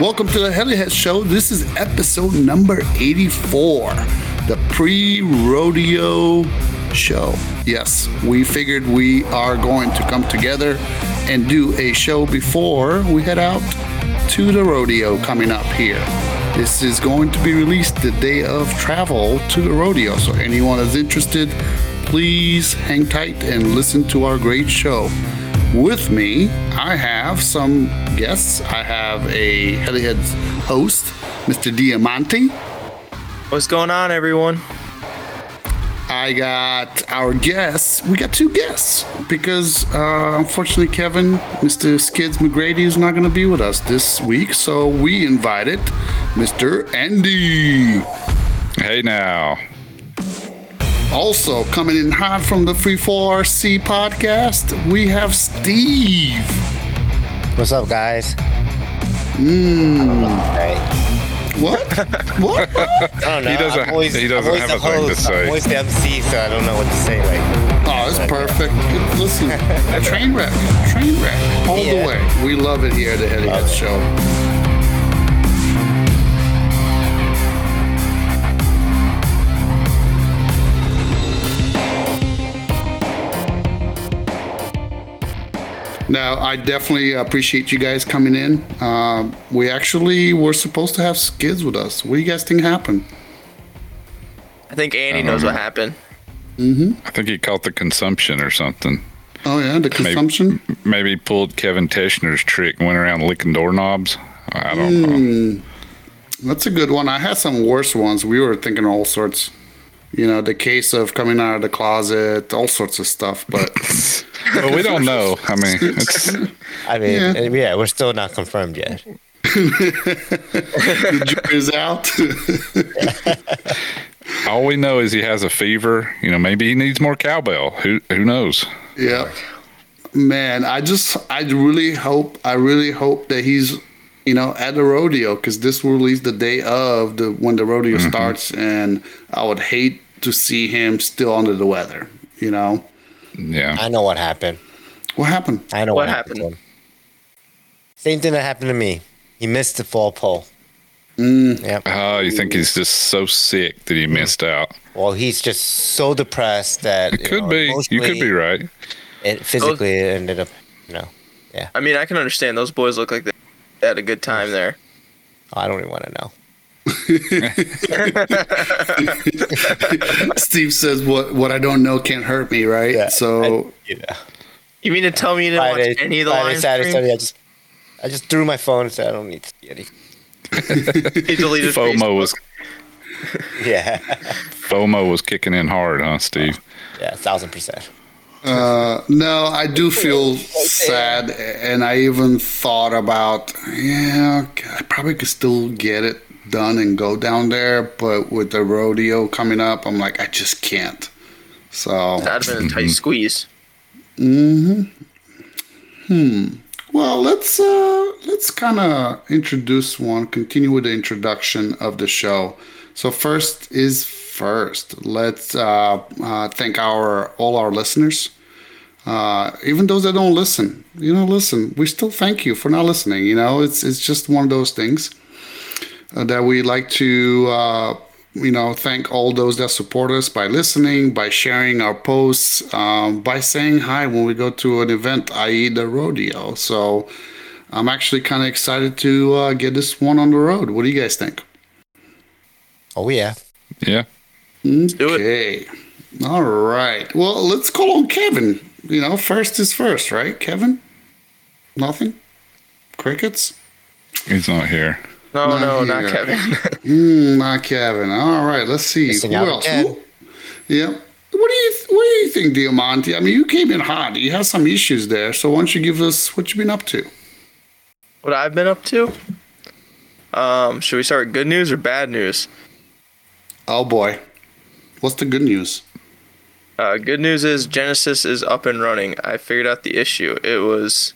Welcome to the Helihead Show. This is episode number 84, the pre rodeo show. Yes, we figured we are going to come together and do a show before we head out to the rodeo coming up here. This is going to be released the day of travel to the rodeo. So, anyone that's interested, please hang tight and listen to our great show. With me, I have some guests. I have a Heliheads host, Mr. Diamante. What's going on, everyone? I got our guests. We got two guests because uh, unfortunately, Kevin, Mr. Skids McGrady, is not going to be with us this week. So we invited Mr. Andy. Hey now. Also, coming in hot from the Free 4RC podcast, we have Steve. What's up, guys? Mm. Hey. What? what? I don't know. He doesn't- I'm always, he doesn't have the a thing to say. I'm always the MC, so I don't know what to say. Like, Oh, it's perfect. Listen, a train wreck, train wreck, all the way. We love it here at the Heady Head Show. Now, I definitely appreciate you guys coming in. Um, we actually were supposed to have Skids with us. What do you guys think happened? I think Andy knows what happened. I think he caught the consumption or something. Oh yeah, the consumption. Maybe he pulled Kevin Tishner's trick and went around licking doorknobs. I don't know. That's a good one. I had some worse ones. We were thinking all sorts. You know, the case of coming out of the closet, all sorts of stuff. But But we don't know. I mean, it's, I mean, Yeah. yeah. yeah, we're still not confirmed yet. the jury's out. all we know is he has a fever. You know, maybe he needs more cowbell. Who who knows? yeah, man. I just, I really hope, I really hope that he's, you know, at the rodeo because this will release the day of the when the rodeo mm-hmm. starts, and I would hate to see him still under the weather. You know, Yeah. I know what happened. what happened? I know What what, happened? to him. Same thing that happened to me. He missed the fall pole. Mm. Yep. Oh, you think he's just so sick that he missed out? Well, he's just so depressed that It you could know, be. You could be right. It physically it ended up, you know. Yeah. I mean, I can understand those boys look like they had a good time there. I don't even want to know. Steve says, "What what I don't know can't hurt me." Right? Yeah, So. You know. You mean to tell me you didn't Friday, watch any of the Friday, live Saturday. Sunday, I just, I just threw my phone and said, I don't need to see anything. He deleted FOMO Facebook. was Yeah, FOMO was kicking in hard, huh, Steve? yeah, a thousand percent. Uh, no, I do feel sad, and I even thought about, yeah, I probably could still get it done and go down there, but with the rodeo coming up, I'm like, I just can't. So, That'd have been a tight squeeze. Hmm. Well, let's uh, let's kind of introduce one, continue with the introduction of the show. So first is first. Let's uh, uh, thank our all our listeners, uh, even those that don't listen. You know, listen. We still thank you for not listening. You know, it's it's just one of those things that we like to. Uh, you know, thank all those that support us by listening, by sharing our posts, um, by saying hi when we go to an event, i.e., the rodeo. So, I'm actually kind of excited to uh, get this one on the road. What do you guys think? Oh yeah, Yeah. Let's do it. Okay. All right. Well, let's call on Kevin. You know, first is first, right, Kevin? Nothing? Crickets? He's not here. No, Not no, not. Kevin. Mm, not Kevin. All right. Let's see. Missing Who else? again. Who- Yeah. What do you What do you think, Diamante? I mean, you came in hot. You had some issues there. So why don't you give us what you've been up to? what I've been up to? Um, should we start with good news or bad news? Oh boy. What's the good news? Uh, good news is Genesis is up and running. I figured out the issue. It was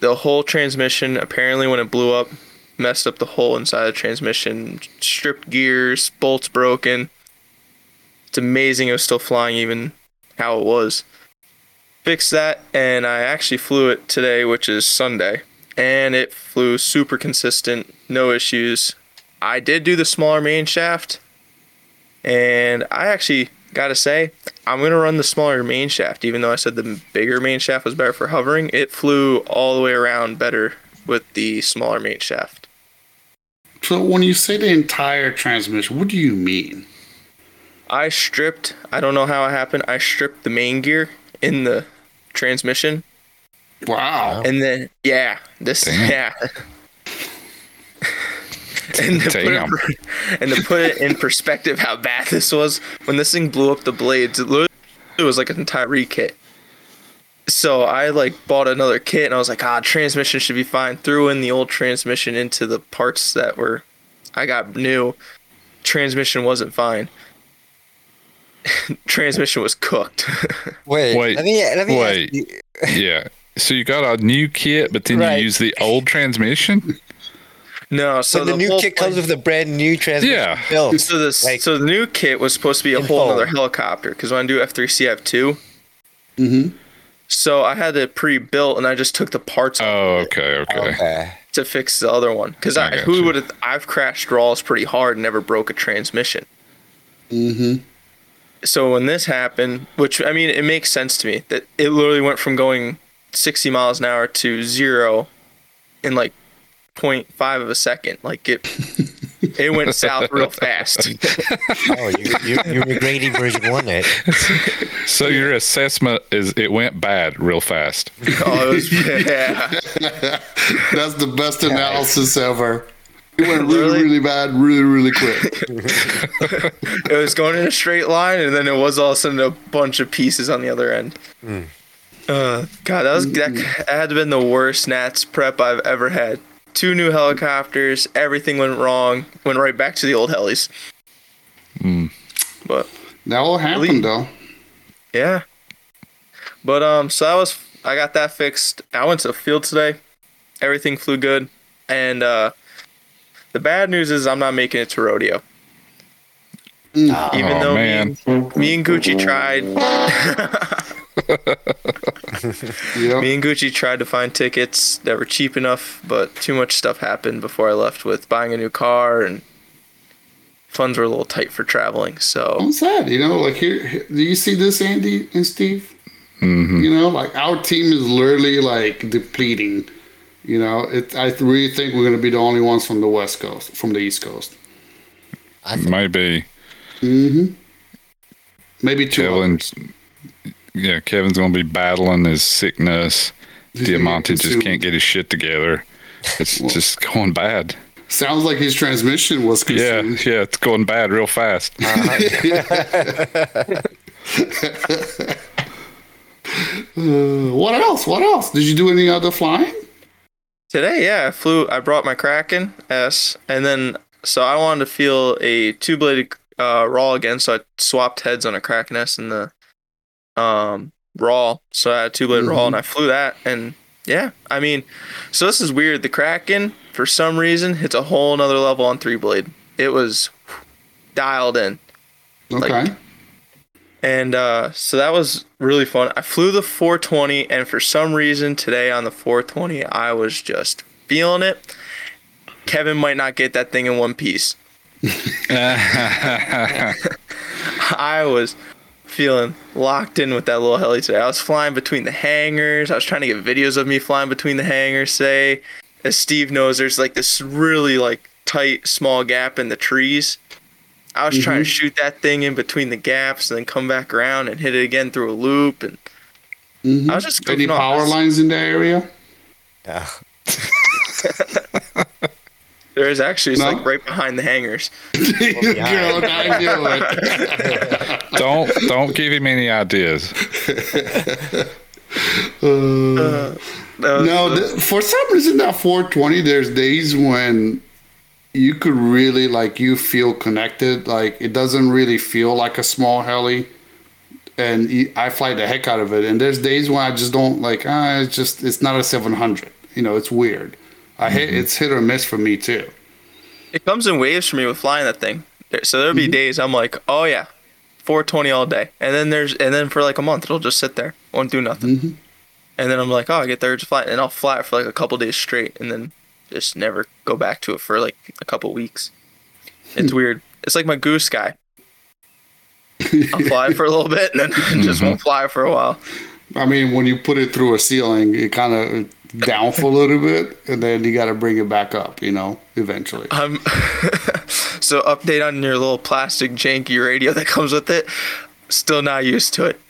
the whole transmission. Apparently, when it blew up, messed up the whole inside of the transmission, stripped gears, bolts broken. It's amazing it was still flying, even how it was. Fixed that, and I actually flew it today, which is Sunday. and it flew super consistent, no issues. I did do the smaller main shaft, and I actually gotta say, I'm gonna run the smaller main shaft, even though I said the bigger main shaft was better for hovering. It flew all the way around better with the smaller main shaft. So when you say the entire transmission, what do you mean? I stripped. I don't know how it happened. I stripped the main gear in the transmission, Wow. and then yeah, this Damn. yeah. and, to put Damn. it, and to put it in perspective, how bad this was when this thing blew up the blades. It literally was like an entire re-kit. So I like bought another kit, and I was like, ah, transmission should be fine. Threw in the old transmission into the parts that were, I got new. Transmission wasn't fine. transmission was cooked. Wait, Wait, let me let me wait. ask you, Yeah. So you got a new kit, but then Right. you use the old transmission? no, so so the, new kit point- comes with a brand new transmission Yeah. built. So this, Like- so the new kit was supposed to be a whole other helicopter because when I do F three C, I have two. Mm-hmm. So I had it pre-built, and I just took the parts off Oh, okay, okay. Okay. to fix the other one. Because I, I who would have? I've crashed raws pretty hard, and never broke a transmission. Mm-hmm. So when this happened, which I mean, it makes sense to me that it literally went from going 60 miles an hour to zero in like 0.5 of a second. Like it, it went south real fast. Oh, you you you were grading version one it. So your assessment is it went bad real fast. oh, was, yeah. That's the best analysis ever. It went really, Really? really bad, really, really quick. It was going in a straight line, and then it was all of a sudden a bunch of pieces on the other end. Uh, God, that was that had to have been the worst Nats prep I've ever had. Two new helicopters, everything went wrong. Went right back to the old helis. But That will happen, though. yeah, but um, so that was I got that fixed. I went to the field today. Everything flew good, and uh, the bad news is I'm not making it to rodeo. Even Oh, though man. me and, me and Gucci tried, Yep. Me and Gucci tried to find tickets that were cheap enough, but too much stuff happened before I left with buying a new car and funds were a little tight for traveling. So I'm sad, you know. Like here, here- do you see this, Andy and Steve? Mm-hmm. You know, like our team is literally like depleting. You know, it. I really think we're gonna be the only ones from the West Coast, from the East Coast. I think Maybe Maybe two. Kevin's. Yeah, Kevin's gonna be battling his sickness. Diamante just can't get his shit together. It's just going bad. Sounds like his transmission was Yeah, consumed. yeah, it's going bad real fast. Uh, what else? What else? Did you do any other flying? today, yeah, I flew. I brought my Kraken S, and then so I wanted to feel a two bladed uh, raw again, so I swapped heads on a Kraken S and the um raw. So I had two bladed raw, and I flew that, and yeah, I mean, so this is weird. The Kraken, for some reason, hits a whole nother level on three blade. It was dialed in. Okay. Like- And uh, so that was really fun. I flew the 420, and for some reason today on the 420, I was just feeling it. Kevin might not get that thing in one piece. I was feeling locked in with that little heli today. I was flying between the hangars. I was trying to get videos of me flying between the hangars. Say, as Steve knows, there's like this really like tight, small gap in the trees. I was trying to shoot that thing in between the gaps and then come back around and hit it again through a loop. And Mhm. I was just Any goofing off. power lines in the area? Yeah. There is actually it's No? like right behind the hangars. There you go. I knew it. don't don't give him any ideas. That was- No, th- for some reason that 420, there's days when you could really like you feel connected. Like it doesn't really feel like a small heli, and I fly the heck out of it. And there's days when I just don't like. Ah, it's just it's not a 700. You know, it's weird. I hit it's hit or miss for me too. it comes in waves for me with flying that thing. So there'll be mm-hmm. days I'm like, oh yeah, 420 all day, and then there's and then for like a month it'll just sit there, won't do nothing. Mm-hmm. and then I'm like, oh, I get the urge to fly, and I'll fly it for like a couple days straight, and then just never go back to it for like a couple weeks. It's hmm. weird. It's like my Goosky. I'll fly for a little bit and then just mm-hmm. won't fly for a while. I mean, when you put it through a ceiling, it kind of down for a little bit, and then you got to bring it back up. You know, eventually. Um, so update on your little plastic janky radio that comes with it. Still not used to it.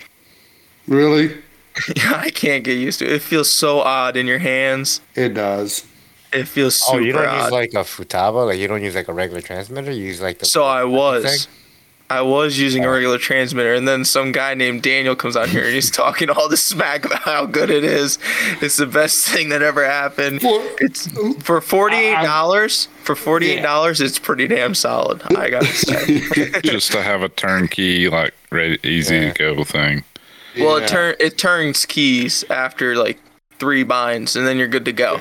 Really? Yeah, I can't get used to it. It feels so odd in your hands. It does. It feels super Oh, you don't odd. use like a futaba? Like you don't use like a regular transmitter? You use like the. so I was. thing? I was using a regular transmitter, and then some guy named Daniel comes out here and he's talking all this smack about how good it is. It's the best thing that ever happened. For- It's for forty eight dollars. For forty eight Yeah. dollars, it's pretty damn solid. I gotta say. just to have a turnkey, like ready, easy Yeah. to go thing. Well, Yeah. it turn it turns keys after like three binds, and then you're good to go.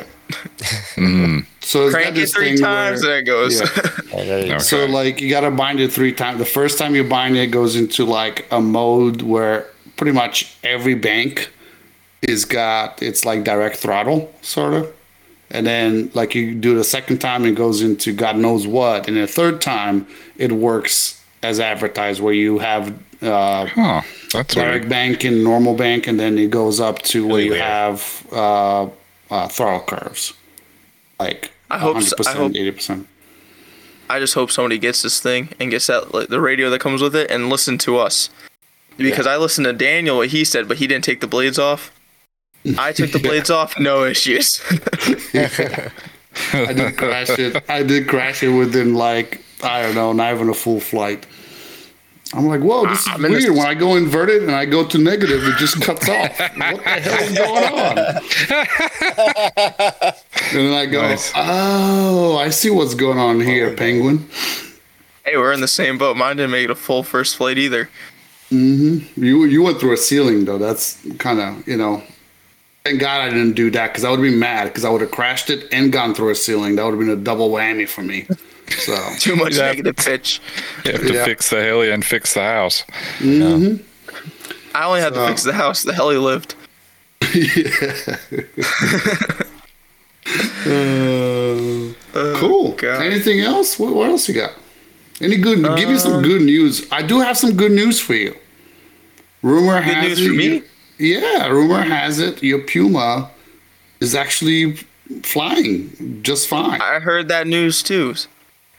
Mm, So it's Crank it three times, where- and it goes. Yeah. Yeah, there you go. Okay. So like you gotta bind it three times. The first time you bind it, it goes into like a mode where pretty much every bank is got it's like direct throttle sort of. And then like you do the second time, it goes into God knows what. And the third time, it works as advertised, where you have uh, huh. That's direct weird. bank and normal bank, and then it goes up to where you weird. have uh, uh, throttle curves, like I hope I 100%, hope- 80%. I just hope somebody gets this thing and gets that like, the radio that comes with it and listen to us. Because I listened to Daniel what he said, but he didn't take the blades off. I took the blades off, no issues. I did crash it. I did crash it within like I don't know, not even a full flight. I'm like, whoa, this is I'm weird. When I go inverted and I go to negative, it just cuts off. What the hell is going on? and then I go, Nice. oh, I see what's going on oh, here, Penguin. hey, we're in the same boat. Mine didn't make it a full first flight either. Mm-hmm. You you went through a ceiling though. That's kind of you know. Thank God I didn't do that because I would have been mad because I would have crashed it and gone through a ceiling. That would have been a double whammy for me. So Too much Yeah. negative pitch. You have to Yeah. fix the heli and fix the house. I only had to fix the house. The hell he lived. Uh, cool. God. Anything else? What, what else you got? Any good? give me some good news. I do have some good news for you. Rumor has news it. for me? you- yeah, rumor has it your Puma is actually flying just fine. I heard that news too.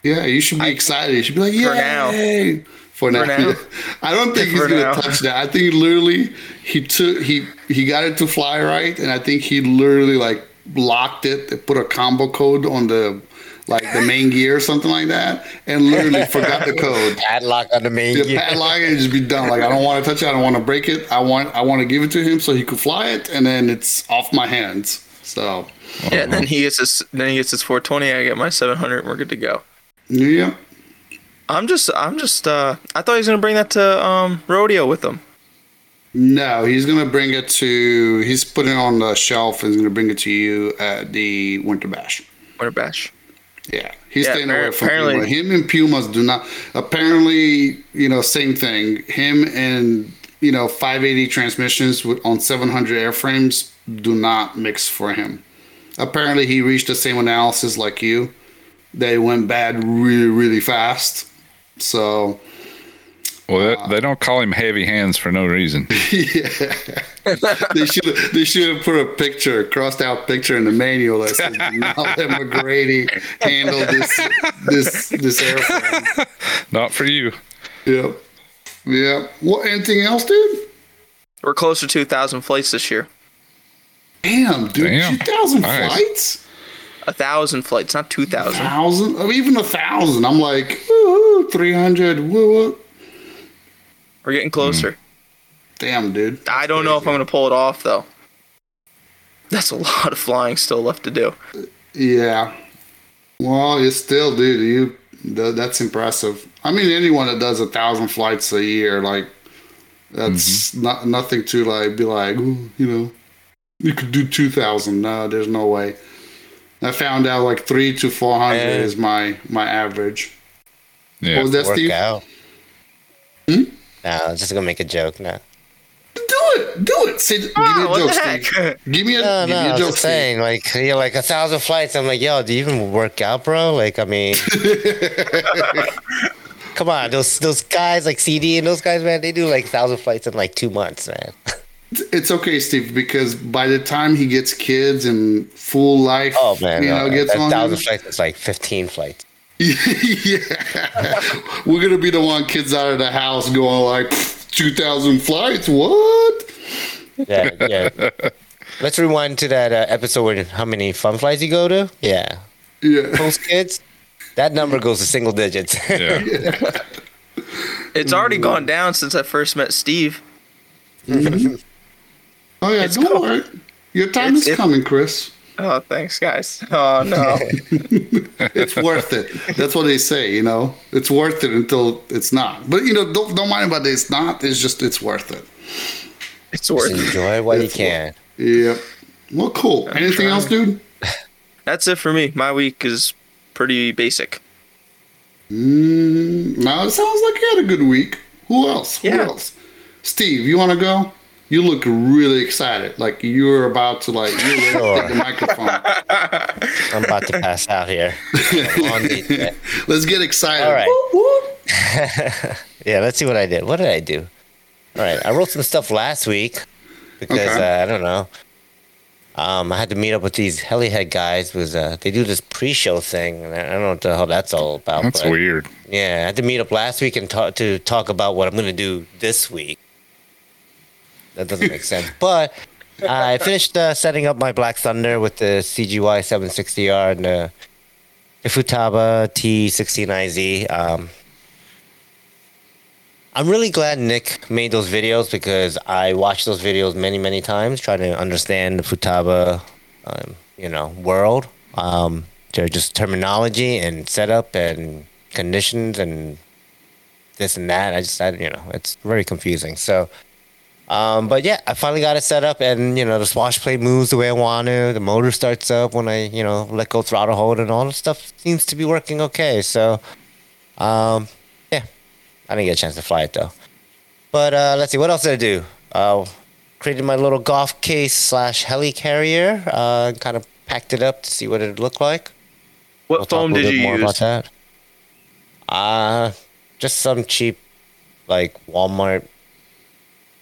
Yeah, you should be excited. You should be like, For yeah. now. For now. now. I don't think he's gonna touch that. I think literally he took he he got it to fly right, and I think he literally like locked it, they put a combo code on the like the main gear or something like that, and literally forgot the code. Padlock on the main The gear. padlock and just be done. Like I don't want to touch it. I don't want to break it. I want I want to give it to him so he could fly it, and then it's off my hands. So Yeah, and then he gets his then he gets his 420. I get my 700. and We're good to go. Yeah, I'm just I'm just uh I thought he was gonna bring that to um rodeo with him. No, he's gonna bring it to. He's putting it on the shelf and he's gonna bring it to you at the Winter Bash. Winter Bash. Yeah, he's Yeah, staying away from apparently- Puma. Him and Pumas do not. Apparently, you know, same thing. Him and you know 580 transmissions with, on 700 airframes do not mix for him. Apparently, he reached the same analysis like you. They went bad really, really fast. So Well, that, they don't call him heavy hands for no reason. they should they should have put a picture, crossed out picture in the manual that says "Now McGrady handle this this this airplane." Not for you. Yep, yep. What? Anything else, dude? We're close to two thousand flights this year. Damn, dude, two thousand Nice. flights, A thousand flights, not 2,000. thousand, or oh, even a thousand. I'm like, three hundred. Woo. We're getting closer. Damn, dude. I don't know if I'm gonna pull it off though. That's a lot of flying still left to do. Yeah. Well, you still, dude. You that's impressive. I mean, anyone that does a thousand flights a year, like that's mm-hmm. not nothing to like be like, you know, you could do two thousand. No, there's no way. I found out like three to four hundred is my my average. Yeah. What was that, Work Steve? out. Hmm? No, I was just gonna make a joke now. Do it. Do it. Say, give me Ah, a joke, the heck? Steve. Give me a, No, give no, me I a was joke, just Steve. saying, like, you're like a thousand flights. I'm like, yo, do you even work out, bro? Like, I mean, come on, those those guys like CD and those guys, man, they do like thousand flights in like two months, man. It's okay, Steve, because by the time he gets kids and full life, Oh man, you know, gets a on thousand him, flights is like fifteen flights. yeah, we're gonna be the one kids out of the house going like two thousand flights. What? Yeah, yeah. Let's rewind to that uh, episode where how many fun flights you go to. Yeah, Yeah, post kids, that number goes to single digits. Yeah. It's already gone down since I first met Steve. Oh yeah, It's don't cool. worry. Your time It's- is it- coming, Chris. Oh, thanks, guys. Oh no. It's worth it. That's what they say, you know. It's worth it until it's not. But you know, don't don't mind about it. It's not. It's just it's worth it. It's worth it. Enjoy what you It's can. Yep. Well, cool. Anything else, dude? That's it for me. My week is pretty basic. Mm, now it sounds like you had a good week. Who else? Who Yeah. else? Steve, you want to go? You look really excited, like you're about to like you're ready Sure. take the microphone. I'm about to pass out here. On the- Let's get excited. All right. Whoop, whoop. Yeah, let's see what I did. What did I do? All right, I wrote some stuff last week because Okay. uh, I don't know. Um, I had to meet up with these Helihead guys. Was uh, they do this pre-show thing? And I don't know what the hell that's all about. That's but, weird. Yeah, I had to meet up last week and talk to talk about what I'm going to do this week. That doesn't make sense, but I finished uh, setting up my Black Thunder with the CGY 760R and the Ifutaba T69Z. Um, I'm really glad Nick made those videos because I watched those videos many, many times trying to understand the Futaba, um, you know, world. Um, their just terminology and setup and conditions and this and that. I just, I, you know, it's very confusing. So, um, but yeah, I finally got it set up, and you know, the swash plate moves the way I want to. The motor starts up when I, you know, let go throttle hold, and all the stuff seems to be working okay. So, um, yeah, I didn't get a chance to fly it though. But uh, let's see, what else did I do? Uh, created my little golf case slash heli carrier. Uh, kind of packed it up to see what it looked like. What We'll foam did you more about use? that. Uh, just some cheap, like Walmart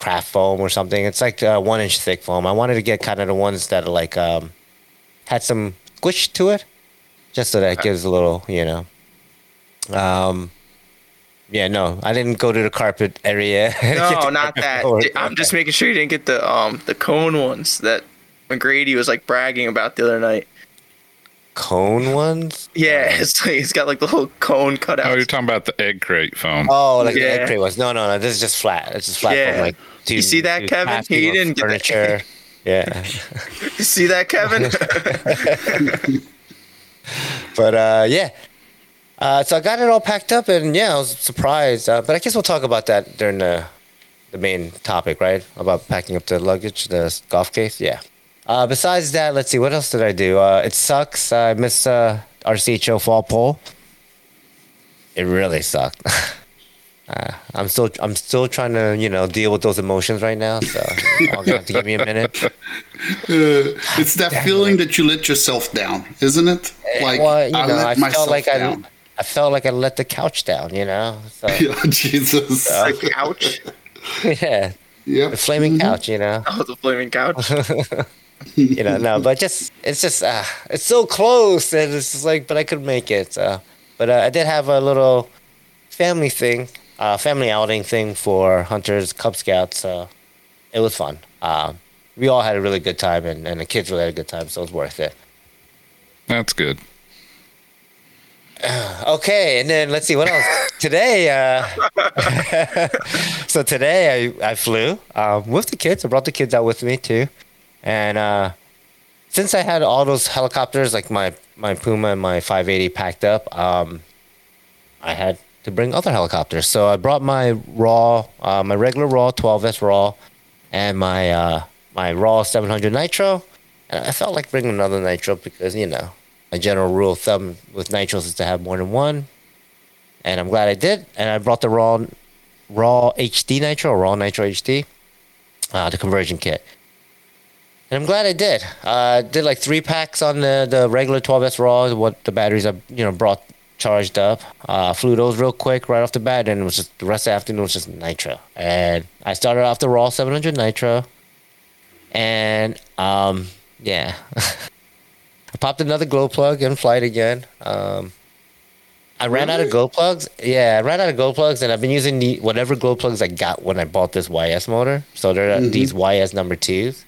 craft foam or something. It's like uh, one inch thick foam. I wanted to get kind of the ones that are like um, had some squish to it, just so that it gives a little, you know. Um, yeah, no, I didn't go to the carpet area. No, not that. I'm just making sure you didn't get the um the cone ones that McGrady was like bragging about the other night. Cone ones. Yeah, it's like it's got like the whole cone cut out. Oh, you're talking about the egg crate foam. Oh, like the egg crate ones. No, no, no. This is just flat. It's just flat. Yeah. From, like to, You see that, to Kevin? He didn't get that. furniture. yeah. You see that, Kevin? But uh, yeah. Uh, so I got it all packed up, and yeah, I was surprised. Uh, but I guess we'll talk about that during the the main topic, right? About packing up the luggage, the golf case. Yeah. Uh, besides that, let's see. What else did I do? Uh, it sucks. I missed uh, RCHO fall pole. It really sucked. uh, I'm still I'm still trying to you know deal with those emotions right now. So I'll have to give me a minute. Uh, it's that feeling that you let yourself down, isn't it? Like well, you know, let I myself felt like down. I I felt like I let the couch down. You know. So. Yeah, Jesus. the couch. yeah, yep. the flaming couch, you know, Oh, the flaming couch. you know, no, but just it's just uh, it's so close, and it's just like, but I could make it. Uh, but uh, I did have a little family thing, uh, family outing thing for hunters, Cub Scouts. So it was fun. Um, we all had a really good time, and, and the kids really had a good time, so it was worth it. That's good. Okay, and then let's see what else. today, uh, so today I, I flew um, with the kids. I brought the kids out with me too, and uh, since I had all those helicopters, like my my Puma and my 580 packed up, um, I had to bring other helicopters. So I brought my raw, uh, my regular raw 12s raw, and my uh, my raw 700 nitro. And I felt like bringing another nitro because you know my general rule of thumb with nitros is to have more than one. And I'm glad I did. And I brought the raw raw HD nitro, raw nitro HD. uh, the conversion kit. And I'm glad I did. Uh, did like three packs on the, the regular 12S raw, what the batteries I you know brought charged up. Uh, flew those real quick right off the bat, and it was just the rest of the afternoon was just nitro. And I started off the raw 700 nitro, and um, yeah, I popped another glow plug in flight again. Um, I ran out of glow plugs. Yeah, I ran out of glow plugs, and I've been using the whatever glow plugs I got when I bought this YS motor. So they're these YS number twos.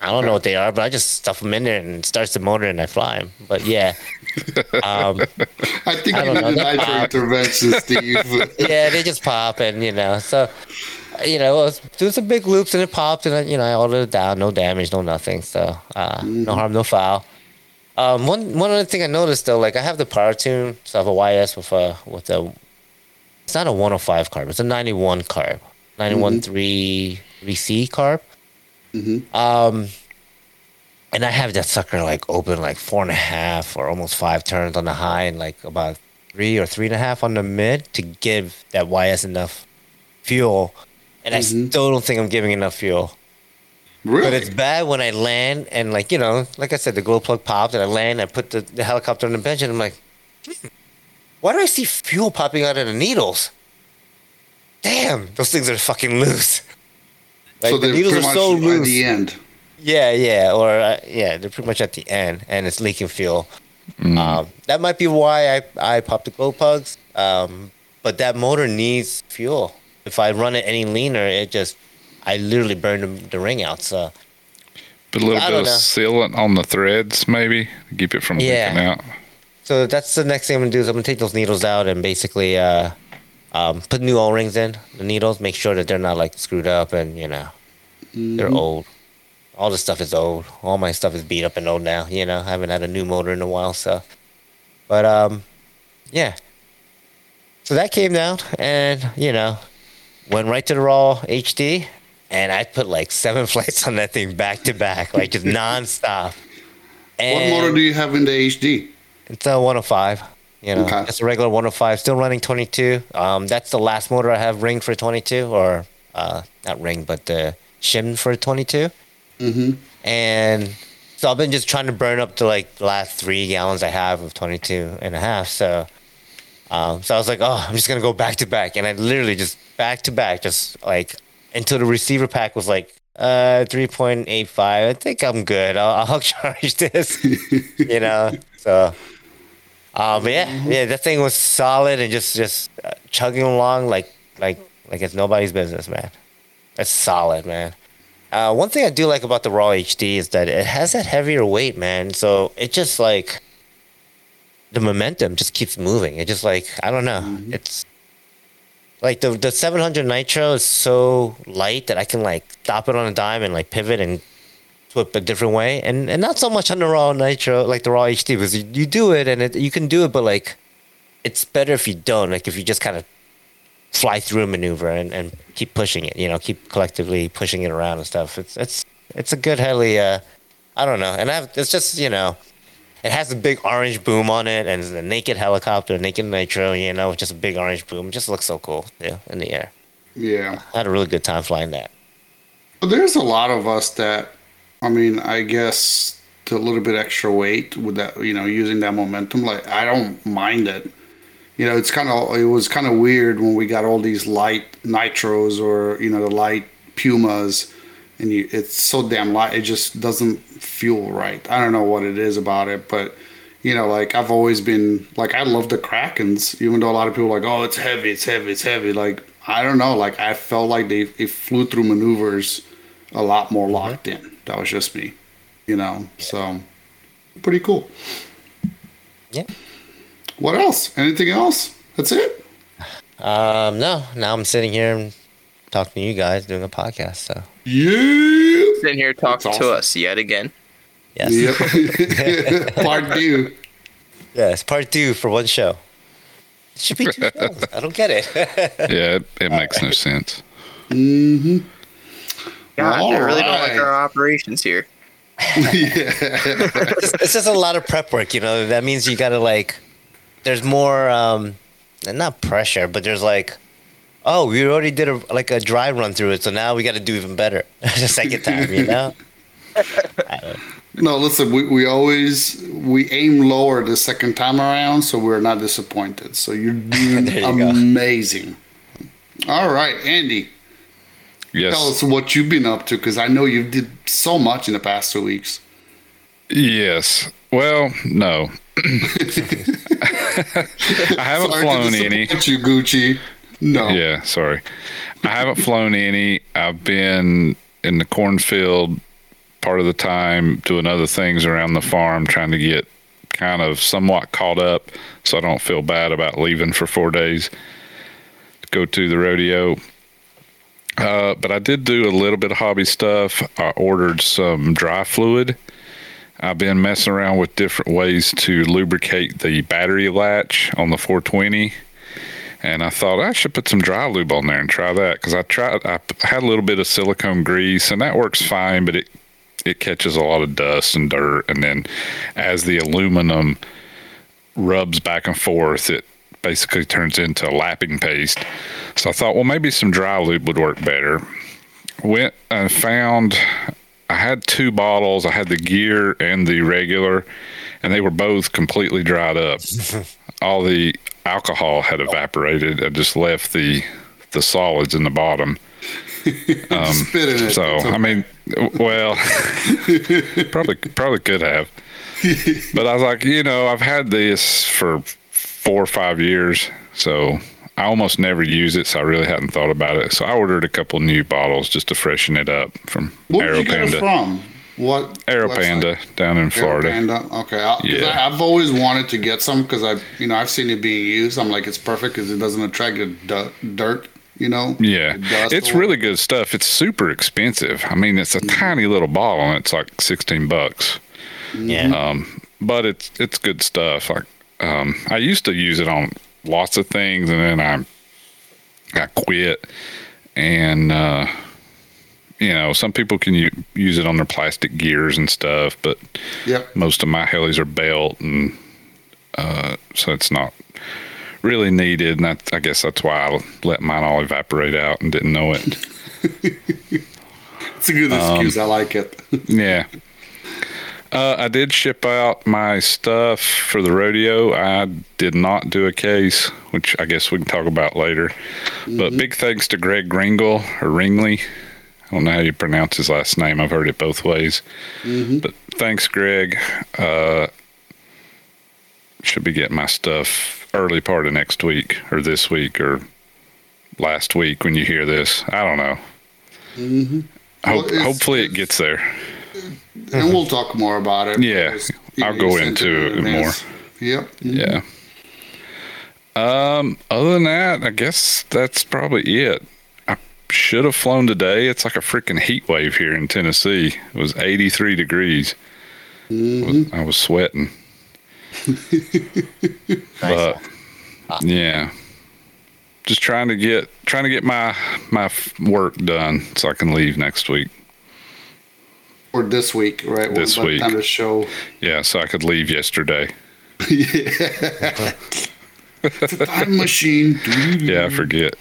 I don't know what they are, but I just stuff them in there and starts the motor and I fly them. But yeah, um, I think I you need know. a They intervention, Steve. yeah, they just pop and you know, so you know, doing some big loops and it popped and I, you know, I ordered it down, no damage, no nothing. So uh, no harm, no foul. Um, one one other thing I noticed though, like I have the power tune, so I have a YS with a with a. It's not a 105 carb. It's a 91 carb, 91 3 3C carb. Um, and I have that sucker like open like four and a half or almost five turns on the high and like about three or three and a half on the mid to give that YS enough fuel. And I still don't think I'm giving enough fuel. really? But it's bad when I land and like you know, like I said, the glow plug popped and I land. I put the, the helicopter on the bench and I'm like, "Hmm, why do I see fuel popping out of the needles? Damn, those things are fucking loose. Like so the needles are so at the end. Yeah, yeah, or uh, yeah, they're pretty much at the end, and it's leaking fuel. Um, that might be why I I popped the glow plugs. Um, but that motor needs fuel. If I run it any leaner, it just I literally burn the, the ring out. So Put a little I bit of know. sealant on the threads, maybe to keep it from Yeah. leaking out. so that's the next thing I'm gonna do is I'm gonna take those needles out and basically uh, um, put new O rings in the needles. Make sure that they're not like screwed up and you know they're old. All the stuff is old. All my stuff is beat up and old now. You know, I haven't had a new motor in a while. So, but um, yeah. So that came down, and you know, went right to the raw HD, and I put like seven flights on that thing back to back, like just nonstop. What And motor do you have in the HD? it's a 105. You know, Okay. it's a regular 105. Still running 22. Um, that's the last motor I have ring for 22, or uh, not ring, but the shimmed for 22. Mm-hmm. And so I've been just trying to burn up to like the last three gallons I have of 22 and a half. So, um, so I was like, oh, I'm just gonna go back to back, and I literally just back to back, just like until the receiver pack was like uh 3.85. I think I'm good. I'll, I'll charge this, you know. So, um, but yeah, yeah, that thing was solid and just just uh, chugging along like like like it's nobody's business, man. It's solid, man. Uh, one thing I do like about the Raw HD is that it has that heavier weight, man. So it just like the momentum just keeps moving. It just like I don't know. It's like the the 700 Nitro is so light that I can like stop it on a dime and like pivot and flip a different way, and and not so much on the Raw Nitro like the Raw HD because you, you do it and it, you can do it, but like it's better if you don't. Like if you just kind of fly through a maneuver and, and keep pushing it, you know, keep collectively pushing it around and stuff. It's it's it's a good heli uh I don't know. And I have, it's just, you know, it has a big orange boom on it and it's a naked helicopter, naked nitro, you know, just a big orange boom. It just looks so cool, yeah, in the air. Yeah. I had a really good time flying that. But there's a lot of us that, I mean, I guess to a little bit extra weight with that, you know, using that momentum, like I don't mind it. You know, it's kind of, it was kind of weird when we got all these light nitros or, you know, the light Pumas and you, it's so damn light. It just doesn't feel right. I don't know what it is about it, but you know, like I've always been like I love the Krakens, even though a lot of people are like, oh, it's heavy, it's heavy, it's heavy. Like I don't know, like I felt like they it flew through maneuvers a lot more locked mm-hmm. in. That was just me, you know. So pretty cool. Yeah. What else? Anything else? That's it. Um, no, now I'm sitting here and talking to you guys doing a podcast. So, Yeah. Sitting here talking That's to us yet again. yes. Yep. Part two. Yes, part two for one show. It should be two shows. I don't get it. Yeah, it, it makes no sense. Mm-hmm. God, All I really don't like our operations here. yeah. it's, it's just a lot of prep work, you know. That means you gotta like, there's more, um, not pressure, but there's like, oh, we already did a like a dry run through it, so now we got to do even better the second time, you know. No, listen, we, we always we aim lower the second time around, so we're not disappointed. So you're doing There you go. amazing. All right, Andy, Yes. tell us what you've been up to because I know you did so much in the past two weeks. Yes. Well, no. I haven't Sorry flown to any. you, Gucci. No. Yeah, sorry. I haven't flown any. I've been in the cornfield part of the time doing other things around the farm, trying to get kind of somewhat caught up so I don't feel bad about leaving for four days to go to the rodeo. Uh, but I did do a little bit of hobby stuff. I ordered some dry fluid. I've been messing around with different ways to lubricate the battery latch on the 420 and I thought I should put some dry lube on there and try that because I tried. I had a little bit of silicone grease, and that works fine, but it it catches a lot of dust and dirt, and then as the aluminum rubs back and forth, it basically turns into a lapping paste. So I thought, well, maybe some dry lube would work better. Went and found. I had two bottles. I had the gear and the regular, and they were both completely dried up. All the alcohol had evaporated and just left the the solids in the bottom. Um, Spit in it. So okay. I mean, well, probably probably could have, but I was like, you know, I've had this for four or five years, so I almost never use it. So I really hadn't thought about it. So I ordered a couple new bottles just to freshen it up from Where did you get it from? What? Aero website? Down in Florida. Aero Panda. Okay. I, 'cause Yeah. I, I've always wanted to get some because I, you know, I've seen it being used. I'm like, it's perfect because it doesn't attract the du- dirt. You know. Yeah, the dust it's really good stuff. It's super expensive. I mean, it's a tiny little bottle, and it's like sixteen bucks. Yeah. Um, but it's it's good stuff. Like um, I used to use it on lots of things, and then I I quit. And uh, you know, some people can u- use it on their plastic gears and stuff, but Yep. most of my helis are belt, and uh, so it's not really needed. And that, I guess that's why I let mine all evaporate out and didn't know it. It's a good Um, excuse. I like it. Yeah. Uh, I did ship out my stuff for the rodeo. I did not do a case, which I guess we can talk about later. But big thanks to Greg Ringle or Ringley. I don't know how you pronounce his last name. I've heard it both ways. But thanks, Greg. Uh, should be getting my stuff early part of next week or this week or last week when you hear this. I don't know. Well, Hope, it's- hopefully it gets there. And we'll talk more about it. Yeah, I'll go sent into in it advance. Yep. Yeah. Um. Other than that, I guess that's probably it. I should have flown today. It's like a freaking heat wave here in Tennessee. It was 83 degrees. Mm-hmm. I was sweating. but yeah, just trying to get trying to get my my work done so I can leave next week. Or this week, right? This By week. time the show. Yeah, so I could leave yesterday. It's a time machine. Yeah, I forget.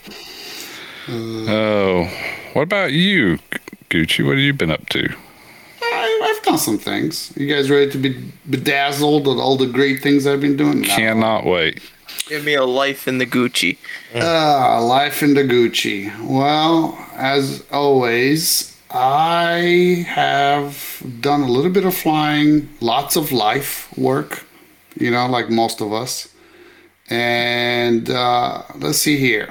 Oh, what about you, Gucci? What have you been up to? I, I've done some things. You guys ready to be bedazzled with all the great things I've been doing? No. Cannot wait. Give me a life in the Gucci. Ah, life in the Gucci. Well, as always, I have done a little bit of flying, lots of life work, you know, like most of us. And uh, let's see here.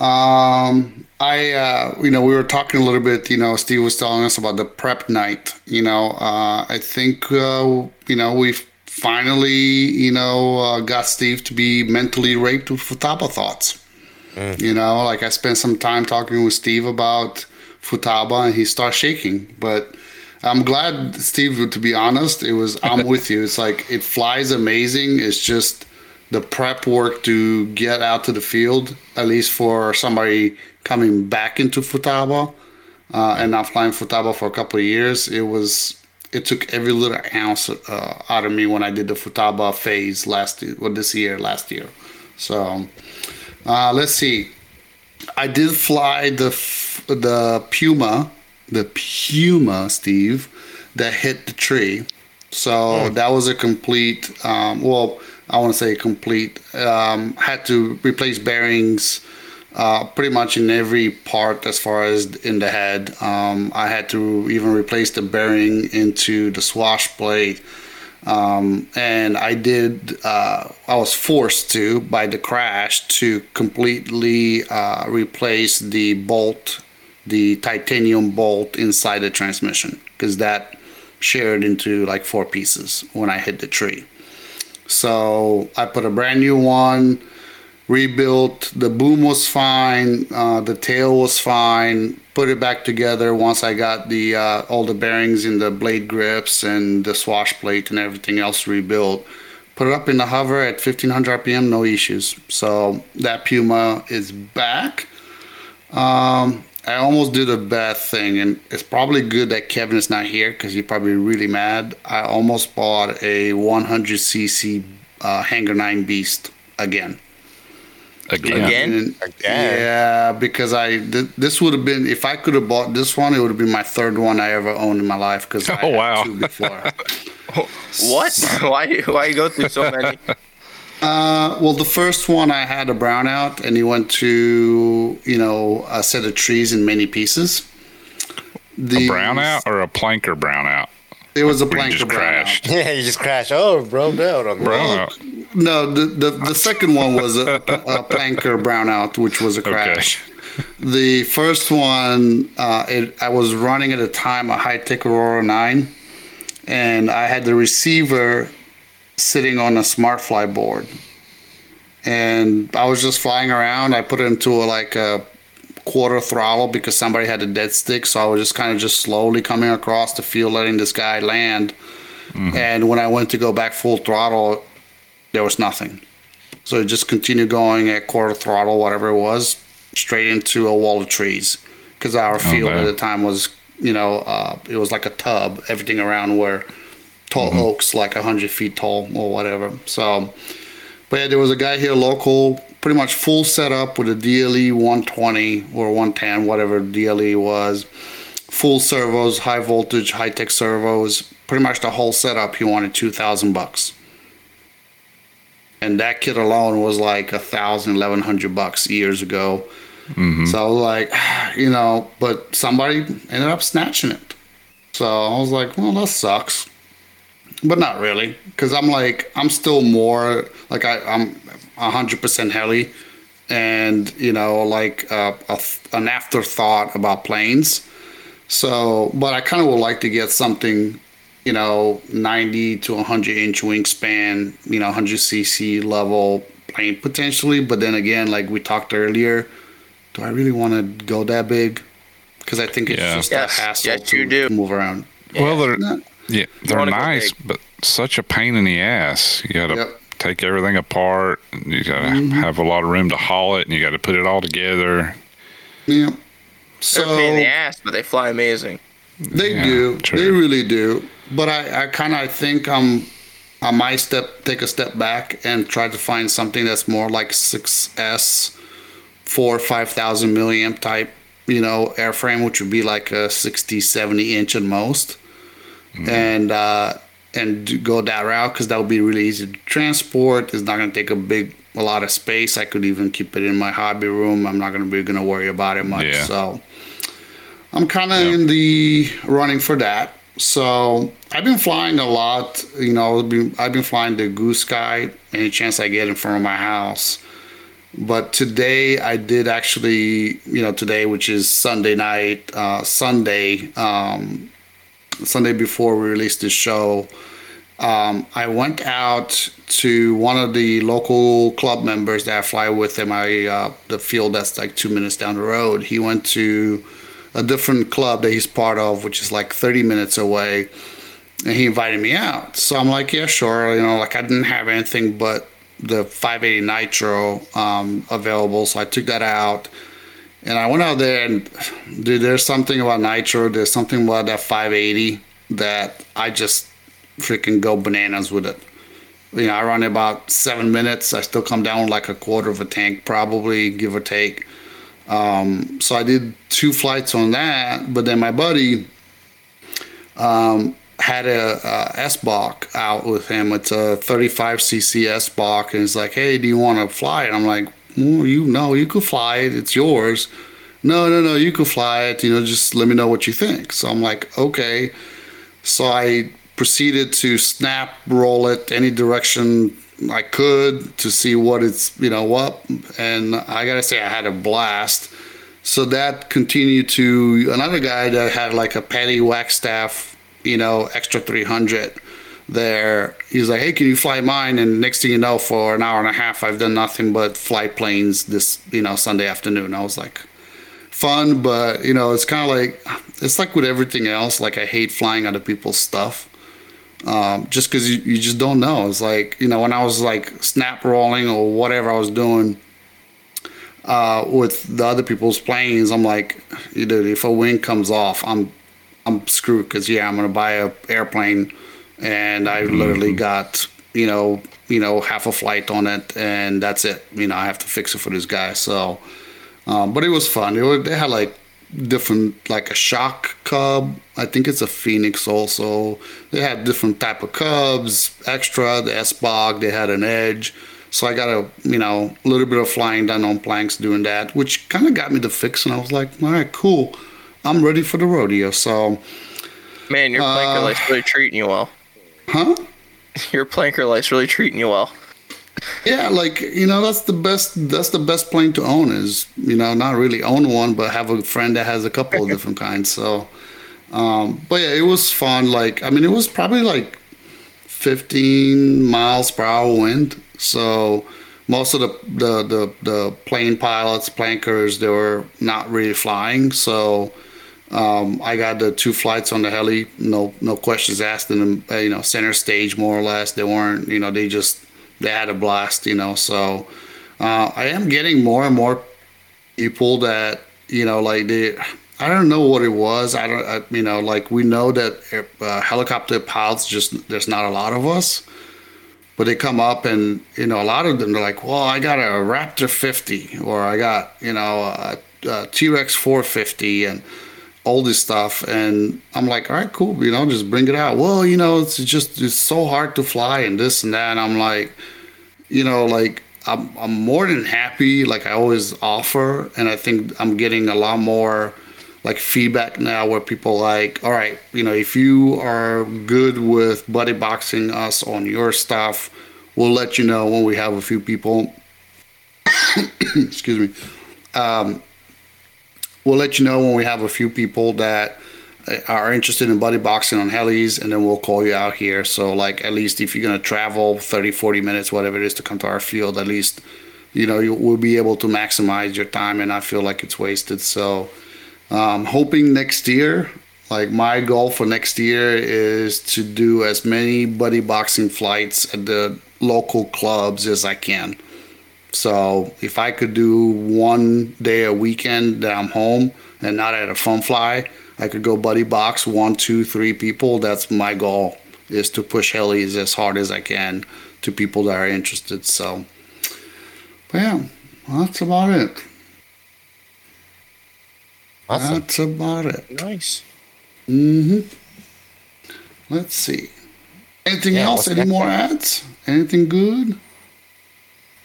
Um, I, uh, you know, we were talking a little bit. You know, Steve was telling us about the prep night. You know, uh, I think uh, you know we've finally, you know, uh, got Steve to be mentally raped with Futaba thoughts. You know, like I spent some time talking with Steve about Futaba, and he starts shaking. But I'm glad, Steve. To be honest, it was I'm with you. It's like it flies amazing. It's just the prep work to get out to the field, at least for somebody coming back into Futaba uh, and not flying Futaba for a couple of years. It was it took every little ounce uh, out of me when I did the Futaba phase last year, well, this year, last year. So Uh, let's see. I did fly the the Puma, the Puma, Steve, that hit the tree. So that was a complete. Um, well, I want to say complete. Um, had to replace bearings. Uh, pretty much in every part as far as in the head. Um, I had to even replace the bearing into the swash plate. Um, and I did, uh, I was forced to, by the crash, to completely uh, replace the bolt, the titanium bolt inside the transmission, because that shared into like four pieces when I hit the tree. So I put a brand new one, rebuilt. The boom was fine, uh, the tail was fine. Put it back together once I got the uh, all the bearings in the blade grips and the swash plate and everything else rebuilt. Put it up in the hover at 1500 RPM, no issues. So that Puma is back. Um, I almost did a bad thing, and it's probably good that Kevin is not here because he's probably really mad. I almost bought a 100cc uh, Hangar 9 Beast again. Again. Again? And- Again? Yeah, because I th- this would have been if I could have bought this one, it would have been my third one I ever owned in my life because I Oh, had wow. two before. What? why? Why you go through so many? Uh, well, the first one I had a brownout, and he went to you know a set of trees in many pieces. The A brownout or a planker brownout? It was a Where planker just brownout. crashed. Yeah, you just crashed. Oh, bro, out on me. Brownout. No, the, the the second one was a, a planker brownout, which was a crash. The first one, uh, it, I was running at the time a Hitec Aurora 9, and I had the receiver sitting on a smart fly board. And I was just flying around. I put it into a, like a quarter throttle because somebody had a dead stick. So I was just kind of just slowly coming across the field, letting this guy land. And when I went to go back full throttle, there was nothing. So it just continued going at quarter throttle, whatever it was, straight into a wall of trees. Because our field Okay. at the time was, you know, uh, it was like a tub. Everything around were tall oaks, like 100 feet tall or whatever. So, but yeah, there was a guy here local, pretty much full setup with a DLE 120 or 110, whatever DLE was. Full servos, high voltage, Hitec servos, pretty much the whole setup. He wanted 2,000 bucks and that kit alone was like a thousand, eleven hundred bucks years ago. So I was like, you know, but somebody ended up snatching it. So I was like, well, that sucks, but not really, because I'm like, I'm still more like I, I'm hundred percent heli, and you know, like uh, a, an afterthought about planes. So, but I kind of would like to get something, you know, 90 to 100 inch wingspan, you know, 100 cc level plane potentially. But then again, like we talked earlier, do I really want to go that big? Because I think it's Yeah. just Yes, a hassle yes, to you do. move around. Well, they're Yeah. yeah, they're nice, but such a pain in the ass. You got to Yep. take everything apart. and You got to mm-hmm. have a lot of room to haul it, and you got to put it all together. Yeah. They're a pain in the ass, but they fly amazing. they Yeah, do, true. they really do. But I, I kind of think I'm, I might step take a step back and try to find something that's more like 6S, four five thousand milliamp type, you know, airframe, which would be like a 60, 70 inch at most, and uh, and go that route because that would be really easy to transport. It's not going to take a big a lot of space. I could even keep it in my hobby room. I'm not going to be going to worry about it much. Yeah. So I'm kind of Yeah. in the running for that. So I've been flying a lot. You know, I've been, flying the Goosky any chance I get in front of my house. But today I did actually, you know, today which is Sunday night, uh, Sunday, um, Sunday before we released the show. Um, I went out to one of the local club members that I fly with in my uh, the field that's like two minutes down the road. He went to a different club that he's part of, which is like 30 minutes away, and he invited me out. So I'm like, yeah, sure. You know, like I didn't have anything but the 580 Nitro um, available, so I took that out. And I went out there, and dude, there's something about Nitro. There's something about that 580 that I just freaking go bananas with it. You know, I run about seven minutes. I still come down like a quarter of a tank, probably give or take. Um, so I did two flights on that, but then my buddy um, had a, a S-Bach out with him. It's a 35cc S-Bach, and he's like, "Hey, do you want to fly it?" I'm like, well, "You know, you could fly it. It's yours." No, no, no, you could fly it. You know, just let me know what you think. So I'm like, okay. So I proceeded to snap roll it any direction I could to see what it's you know what, and I gotta say I had a blast. So that continued to another guy that had like a Patty Wagstaff, you know, extra 300 there. He's like, hey, can you fly mine? And next thing you know, for an hour and a half, I've done nothing but fly planes this, you know, Sunday afternoon. I was like, fun, but you know, it's kind of like, it's like with everything else. Like I hate flying other people's stuff um, just because you, you just don't know. It's like you know when I was like snap rolling or whatever I was doing uh, with the other people's planes, I'm like, you know, if a wing comes off, I'm I'm screwed because yeah, I'm gonna buy a airplane, and I literally got you know you know half a flight on it, and that's it. You know, I have to fix it for this guy. So, um, but it was fun. It was, they had like different like a shock cub. I think it's a phoenix also. They had different type of cubs extra the S-Bach they had an edge. So i got a you know a little bit of flying done on planks doing that which kind of got me to fix and i was like all right cool. I'm ready for the rodeo. So Man, your planker Uh, life's really treating you well. huh? Your planker life's really treating you well. Yeah, like you know, that's the best. That's the best plane to own. Is you know, not really own one, but have a friend that has a couple of different kinds. So, um, but yeah, it was fun. Like, I mean, it was probably like 15 miles per hour wind. So most of the the the, the plane pilots, plankers, they were not really flying. So. Um, I got the two flights on the heli, no no questions asked, in the you know center stage more or less. They weren't, you know, they just they had a blast, you know. So uh, I am getting more and more people that you know, like they. I don't know what it was. I don't, I, you know, like we know that uh, helicopter pilots just there's not a lot of us, but they come up and you know a lot of them they're like, well, I got a Raptor 50 or I got you know a, a T-Rex 450 and all this stuff and i'm like all right cool you know just bring it out. Well you know it's just it's so hard to fly and this and that and i'm like you know like i'm, I'm more than happy like i always offer and i think i'm getting a lot more like feedback now where people like all right you know if you are good with buddy boxing us on your stuff we'll let you know when we have a few people. Excuse me. Um, we'll let you know when we have a few people that are interested in buddy boxing on helis and then we'll call you out here. So like at least if you're going to travel 30 40 minutes whatever it is to come to our field at least you know you will be able to maximize your time and not feel like it's wasted. So um, hoping next year like my goal for next year is to do as many buddy boxing flights at the local clubs as i can so if I could do one day a weekend that I'm home and not at a fun fly, I could go buddy box one, two, three people. That's my goal is to push helis as hard as I can to people that are interested. So, but yeah, that's about it. Awesome. That's about it. Nice. hmm Let's see. Anything Yeah, else? Any more ads? Anything good?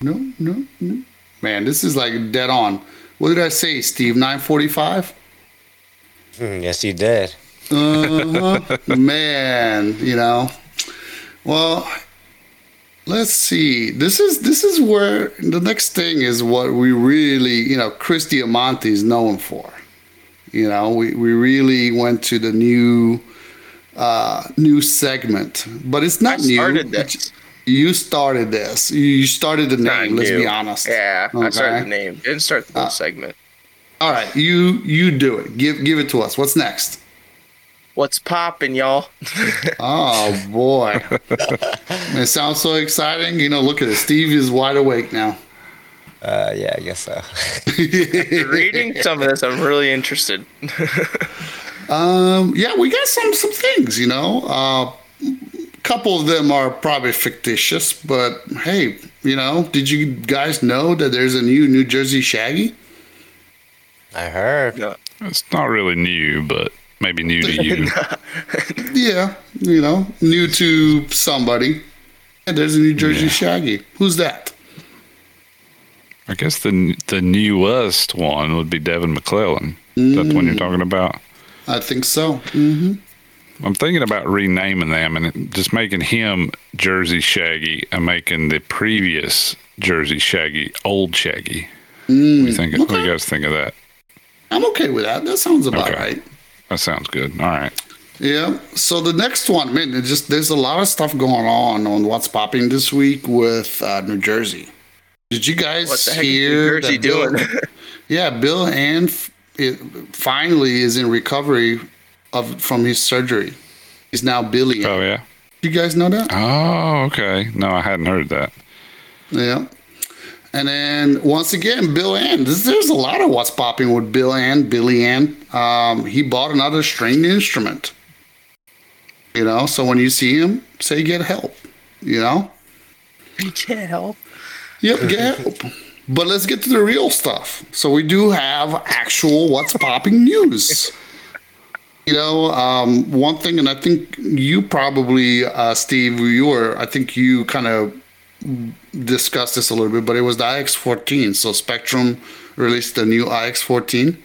No, no, no. Man, this is like dead on. What did I say, Steve? 945? Hmm, yes, you did. Uh-huh. Man, you know. Well, let's see. This is this is where the next thing is what we really, you know, Chris Diamante is known for. You know, we, we really went to the new uh new segment. But it's not I new. started It's- this. You started this. You started the name, let's be honest. Yeah, I started the name. Didn't start the whole Uh, segment. All right, you you do it. Give give it to us. What's next? What's popping, y'all? Oh boy. it sounds so exciting. You know, look at it. Steve is wide awake now. Uh, yeah, I guess so. Reading some of this, I'm really interested. Um, yeah, we got some some things, you know. Uh couple of them are probably fictitious, but hey, you know, did you guys know that there's a new New Jersey Shaggy? I heard. Yeah. It's not really new, but maybe new to you. Yeah, you know, new to somebody. And there's a New Jersey Yeah. Shaggy. Who's that? I guess the the newest one would be Devin McClellan. That's the one you're talking about. I think so. hmm I'm thinking about renaming them and just making him Jersey Shaggy and making the previous Jersey Shaggy Old Shaggy. what, do you think, what do you guys think of that? I'm okay with that. That sounds about Okay. right. That sounds good. All right. Yeah. So the next one, man, it just there's a lot of stuff going on on what's popping this week with uh, New Jersey. Did you guys What the heck is hear New Jersey that Bill- doing? yeah, Bill and it finally is in recovery of from his surgery. He's now Billy. Oh yeah. You guys know that? Oh okay. No, I hadn't heard that. Yeah. And then once again, Bill Ann. This, there's a lot of what's popping with Bill Ann, Billy Ann. Um, he bought another stringed instrument. You know, so when you see him, say get help. You know? Get help. Yep, get help. But let's get to the real stuff. So we do have actual what's popping news. You know, um, one thing, and I think you probably, uh, Steve, you were, I think you kind of discussed this a little bit, but it was the iX14. So Spektrum released the new iX14.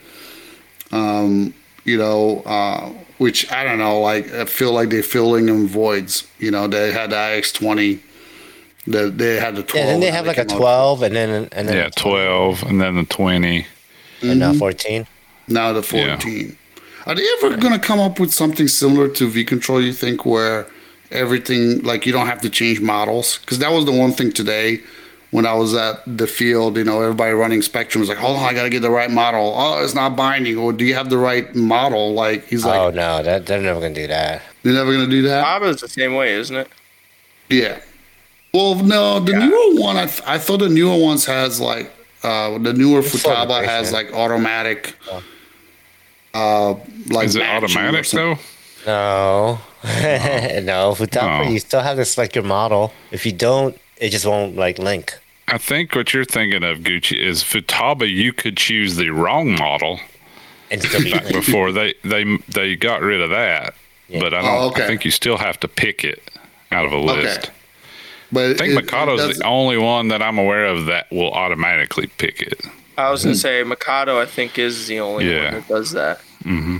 Um, you know, uh, which I don't know, like I feel like they're filling in voids. You know, they had the iX20. The, they had the 12. Yeah, then they and have like a came out- 12 and then and then Yeah, twelve and then the twenty. and now 14. Now the Yeah. 14. Are they ever going to come up with something similar to V Control, you think, where everything, like you don't have to change models? Because that was the one thing today when I was at the field, you know, everybody running Spektrum was like, hold on, I got to get the right model. Oh, it's not binding. Or do you have the right model? Like, he's like, oh no, that they're never gonna do that. They're never going to do that? Baba's the same way, isn't it? Yeah. Well, no, the newer one, I, th- I thought the newer ones has like, uh, the newer full Futaba has like automatic, uh, like Is it automatic though? No, no, Futaba, Oh. you still have to select your model. If you don't, it just won't like link. I think what you're thinking of, Gucci, is Futaba. You could choose the wrong model And still be before they they they got rid of that. Yeah. But I don't. Oh, okay. I think you still have to pick it out of a list. But I think it- it Mikado's does- the only one that I'm aware of that will automatically pick it. I was gonna hmm. say Mikado. I think is the only Yeah. one that does that. Mm-hmm.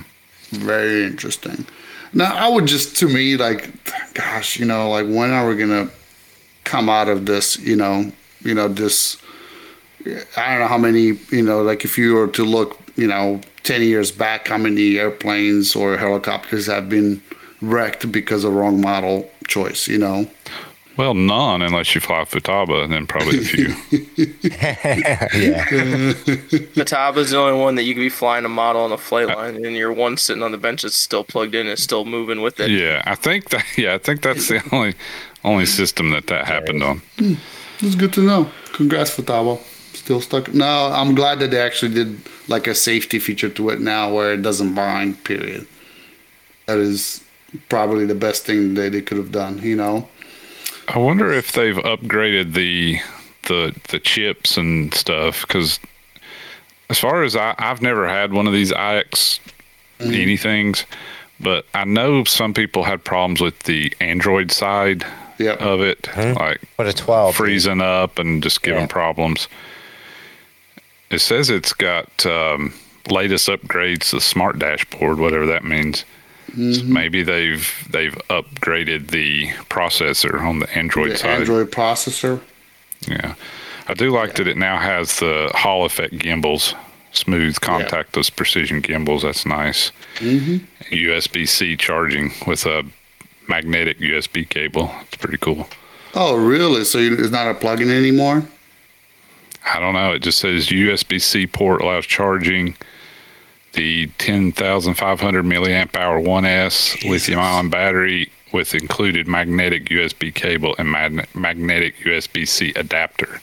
very interesting. Now, I would just to me like, gosh, you know, like when are we gonna come out of this? You know, you know this. I don't know how many. You know, like if you were to look, you know, ten years back, how many airplanes or helicopters have been wrecked because of wrong model choice? You know. Well, none unless you fly Futaba, and then probably a few. yeah. Mataba's the only one that you could be flying a model on a flight uh, line, and you're one sitting on the bench that's still plugged in and still moving with it. yeah, I think that. Yeah, I think that's the only only system that that happened on. Hmm, it's good to know. Congrats, Futaba. Still stuck. No, I'm glad that they actually did like a safety feature to it now where it doesn't bind, period. That is probably the best thing that they could have done, you know? I wonder if they've upgraded the the the chips and stuff because as far as I, I've never had one of these IX anythings, but I know some people had problems with the Android side Yep. of it, like For the 12. freezing up and just giving Yeah. problems. It says it's got um, latest upgrades to the smart dashboard, whatever that means. So maybe they've they've upgraded the processor on the Android the side. Android processor. Yeah, I do like that it now has the Hall effect gimbals, smooth contactless precision gimbals. That's nice. Mm-hmm. USB C charging with a magnetic USB cable. It's pretty cool. Oh, really? So it's not a plug-in anymore? I don't know. It just says USB C port allows charging the 10,500 milliamp hour 1S lithium ion battery with included magnetic USB cable and mag- magnetic USB C adapter.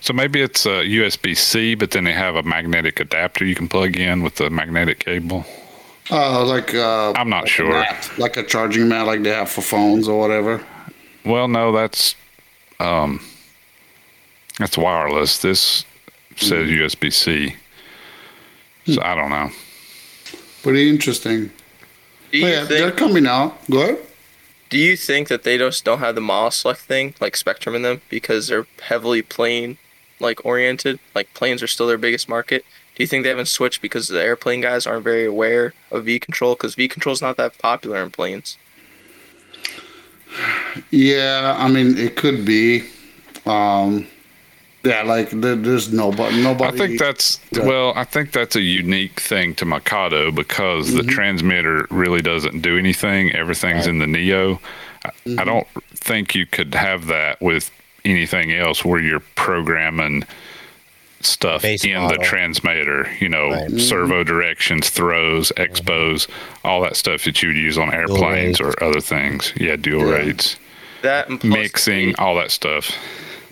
So maybe it's a USB C, but then they have a magnetic adapter you can plug in with the magnetic cable. Uh, like uh, I'm not like a sure. mat, like a charging mat, like they have for phones or whatever. Well, no, that's um, that's wireless. This says USB C. So I don't know. Pretty interesting. Do you But yeah, they're coming out. Go ahead. Do you think that they just don't have the model select thing like Spektrum in them because they're heavily plane like oriented? Like planes are still their biggest market. Do you think they haven't switched because the airplane guys aren't very aware of V control? Because V control is not that popular in planes. Yeah, I mean it could be. Um, yeah, like there's nobody. Nobody. I think that's Yeah. well. I think that's a unique thing to Mikado because the mm-hmm. transmitter really doesn't do anything. Everything's in the Neo. I, I mm-hmm. don't think you could have that with anything else where you're programming stuff Base in the transmitter. You know, Right. servo directions, throws, expos, all that stuff that you would use on airplanes or other things. Yeah, dual Yeah. rates, That and plus mixing, all that stuff.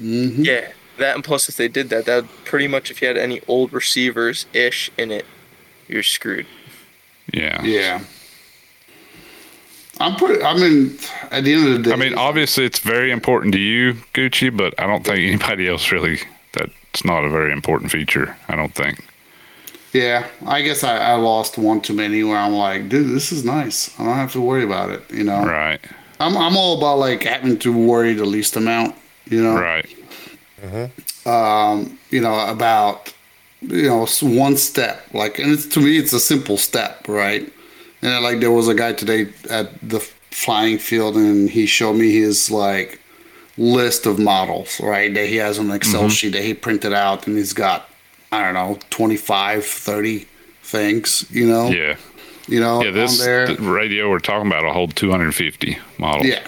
Mm-hmm. Yeah, that and plus if they did that, that would pretty much if you had any old receivers ish in it, you're screwed. Yeah. Yeah. I'm pretty. I mean, at the end of the day, I mean, obviously, it's very important to you, Gucci, but I don't think anybody else really. That's not a very important feature. I don't think. yeah. I guess I, I lost one too many where I'm like, dude, this is nice. I don't have to worry about it. You know, Right. I'm I'm all about like having to worry the least amount. You know, Right. Um, you know, about you know one step. Like, and it's to me, it's a simple step, right? And like there was a guy today at the flying field, and he showed me his like list of models, right? That he has on an Excel sheet that he printed out, and he's got I don't know 25, 30 things, you know, Yeah. you know, Yeah. This on there. the radio we're talking about will hold 250 models. Yeah.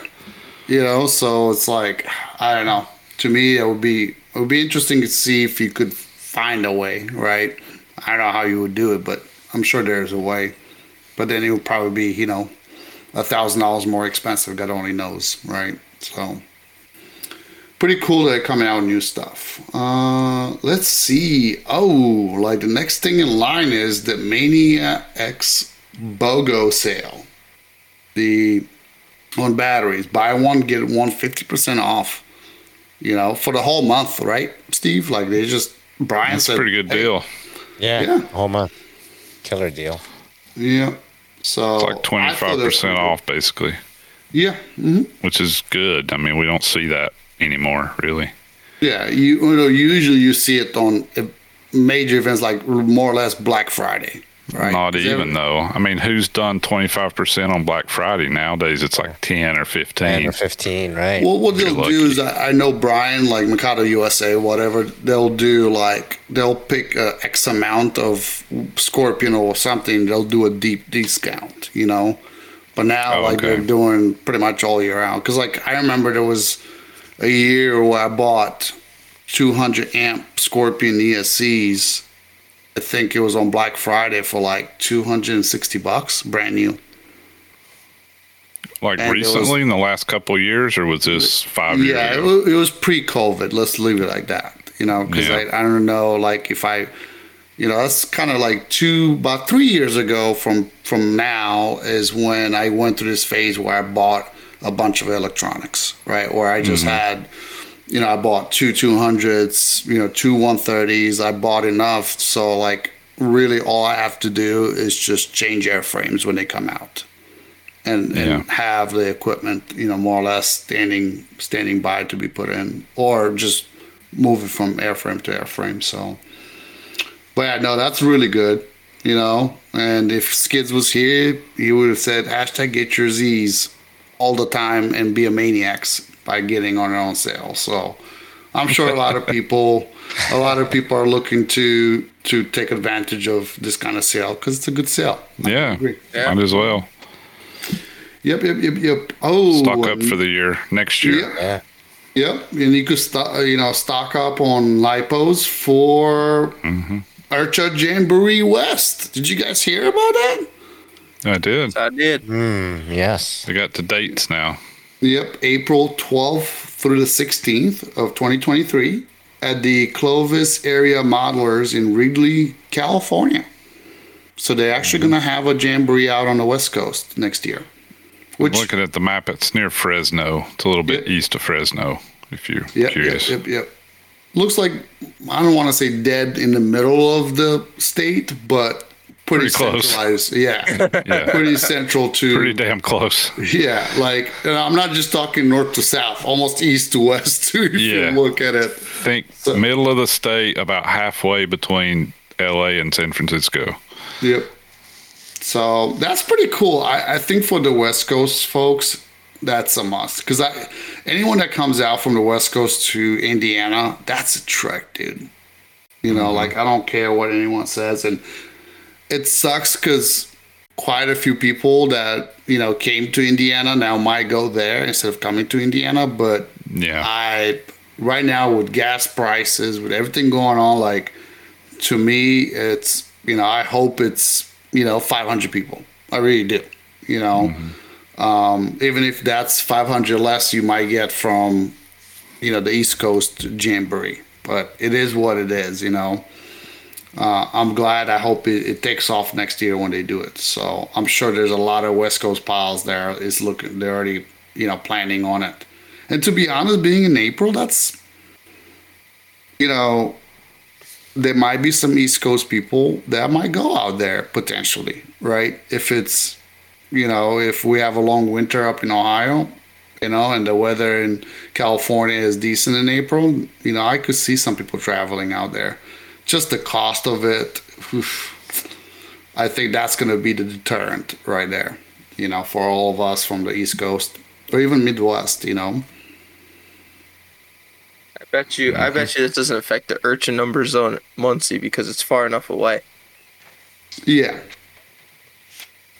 You know, so it's like I don't know. To me, it would be it would be interesting to see if you could find a way, right? I don't know how you would do it, but I'm sure there's a way. But then it would probably be, you know, a thousand dollars more expensive. God only knows, right? So pretty cool that coming out with new stuff. Uh, let's see. Oh, like the next thing in line is the Mania X BOGO sale. The on batteries. Buy one, get one 50% off. You know, for the whole month, right, Steve? Like they just Brian That's a said pretty good hey, deal. Yeah. Yeah. Whole month. Killer deal. Yeah. So It's like I thought that was 25% off, basically, Yeah. hmm which is good. I mean, we don't see that anymore, really. Yeah. You, you know, usually you see it on uh, major events like more or less Black Friday, right? Not Is even, every- though. I mean, who's done 25% on Black Friday? Nowadays, it's like 10 or 15. 10 or 15, right? Well, what You're they'll do is, I, I know Brian, like Mikado USA, whatever. They'll do like they'll pick uh, x amount of Scorpion or something. They'll do a deep discount, you know. But now, Oh, like okay. they're doing pretty much all year round. Because like I remember there was a year where I bought 200 amp Scorpion ESCs. I think it was on Black Friday for like 260 bucks, brand new. Like And it was- recently in the last couple of years, or was this five years Yeah, it was, it was pre-COVID. Let's leave it like that. You know, because Yeah. I, I don't know, like if I, you know, that's kind of like two, about three years ago from from now is when I went through this phase where I bought a bunch of electronics, right? Where I just mm-hmm. had, you know, I bought two two hundreds, you know, two one thirties. I bought enough, so like really all I have to do is just change airframes when they come out and, and Yeah. have the equipment, you know, more or less standing standing by to be put in, or just move it from airframe to airframe. So, but yeah, no, that's really good, you know. And if Skids was here, he would have said hashtag get your Z's all the time and be a maniacs by getting on their own sale. So, I'm sure a lot of people, a lot of people are looking to to take advantage of this kind of sale because it's a good sale. Yeah, agree. Yeah. might as well Yep, yep, yep, yep. Oh, stock up for the year next year. Yep. Yeah. Yep, and you could stock, you know, stock up on lipos for IRCHA Jamboree West. Did you guys hear about that? I did. I did. Mm, yes. We got the dates now. Yep, April 12th through the 16th of 2023 at the Clovis Area Modelers in Wrigley, California. So they're actually mm-hmm. going to have a jamboree out on the West Coast next year. Which Looking at the map, it's near Fresno. It's a little bit Yep. east of Fresno, if you're Yep, curious. Yep, yep, yep. Looks like I don't want to say dead in the middle of the state, but pretty, close. centralized. Yeah, Yeah. pretty central to. Pretty damn close. yeah, like and I'm not just talking north to south, almost east to west too. If Yeah. you look at it. think So- middle of the state, about halfway between LA and San Francisco. Yep. So that's pretty cool. I, I think for the West Coast folks, that's a must. Because I, anyone that comes out from the West Coast to Indiana, that's a trek, dude. You know, mm-hmm. like I don't care what anyone says, and it sucks because quite a few people that you know came to Indiana now might go there instead of coming to Indiana. But Yeah. I right now with gas prices, with everything going on, like to me, it's you know I hope it's you know 500 people. I really do. You know, um, even if that's 500 less, you might get from you know the East Coast Jamboree. But it is what it is. You know. Uh, I'm glad. I hope it, it takes off next year when they do it. So I'm sure there's a lot of West Coast piles there. Is looking. They're already you know planning on it. And to be honest, being in April, that's you know there might be some East Coast people that might go out there potentially, right? If it's you know if we have a long winter up in Ohio, you know, and the weather in California is decent in April, you know, I could see some people traveling out there. Just the cost of it, oof, I think that's going to be the deterrent right there, you know, for all of us from the East Coast or even Midwest, you know. I bet you. I mm-hmm. bet you this doesn't affect the IRCHA numbers on Muncie because it's far enough away. Yeah.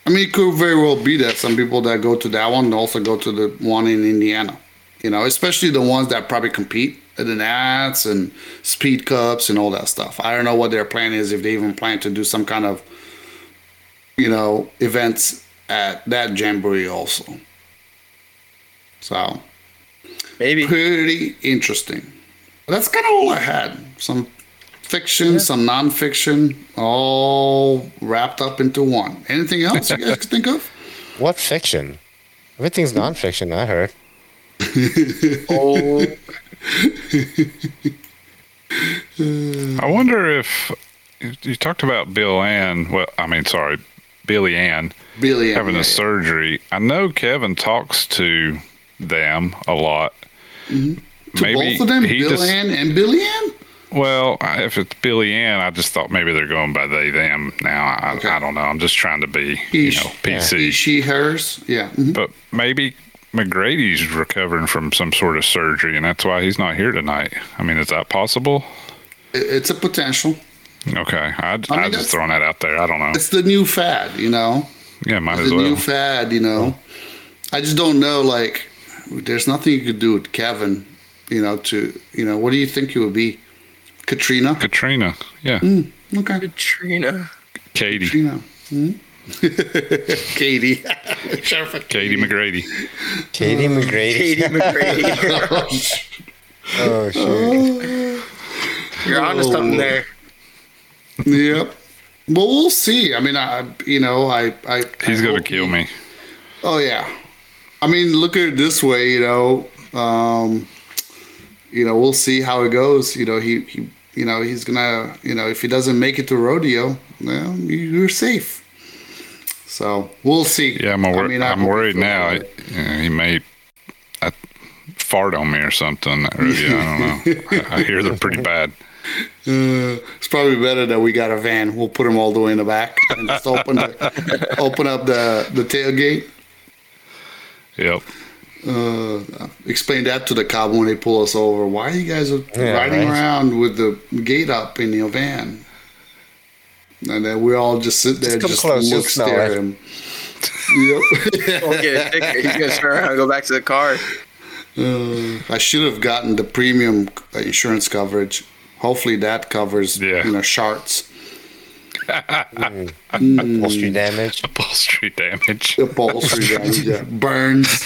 I mean, it could very well be that some people that go to that one also go to the one in Indiana. You know, especially the ones that probably compete at the Nats and Speed Cups and all that stuff. I don't know what their plan is if they even plan to do some kind of, you know, events at that jamboree also. So Maybe. pretty interesting. That's kind of all I had. Some fiction, some nonfiction, all wrapped up into one. Anything else you guys can think of? What fiction? Everything's nonfiction. I heard. Oh, I wonder if you talked about Bill Ann. Well, I mean, sorry, Billy Ann Billy Ann, having yeah. a surgery. I know Kevin talks to them a lot. to both of them, Bill Ann and Billy Ann. Well, if it's Billy Ann, I just thought maybe they're going by they them now. I, Okay. I don't know. I'm just trying to be, He, you know, PC. he, she, hers. Yeah. mhm. But maybe McGrady's recovering from some sort of surgery, and that's why he's not here tonight. I mean, is that possible? It's a potential. Okay, I, I, mean, just throwing that out there. I don't know. It's the new fad, you know. Yeah, might the as new well. New fad, you know. I just don't know. Like, there's nothing you could do with Kevin, you know. To you know, what do you think it would be? Katrina. Katrina, yeah, Okay. Katrina. Katie, Katrina. Hmm? Katie. Sheriff Katie McGrady. Katie McGrady. Katie McGrady. Oh shit. You're onto something there. Yep. Well, we'll see. I mean, I, you know, I, I. He's I gonna kill me. Oh yeah. I mean, look at it this way. You know, um, you know, we'll see how it goes. You know, he, he, you know, he's gonna, you know, if he doesn't make it to rodeo, well, you're safe. So we'll see. Yeah, I'm, wor- I mean, I I'm worried now. I, you know, he may uh, fart on me or something. Or, yeah, I don't know. I, I hear they're pretty bad. Uh, it's probably better that we got a van. We'll put him all the way in the back and just open the, open up the the tailgate. Yep. uh, explain that to the cop when they pull us over. Why are you guys Yeah, riding right. around with the gate up in your van? And then we all just sit there, come just close, look, smell stare at him. Yep. Won't get a ticket. He's gonna turn around and go back to the car. Uh, I should have gotten the premium uh, insurance coverage. Hopefully that covers, Yeah. you know, sharts, mm. Upholstery mm. damage. Upholstery damage. upholstery damage, yeah. burns.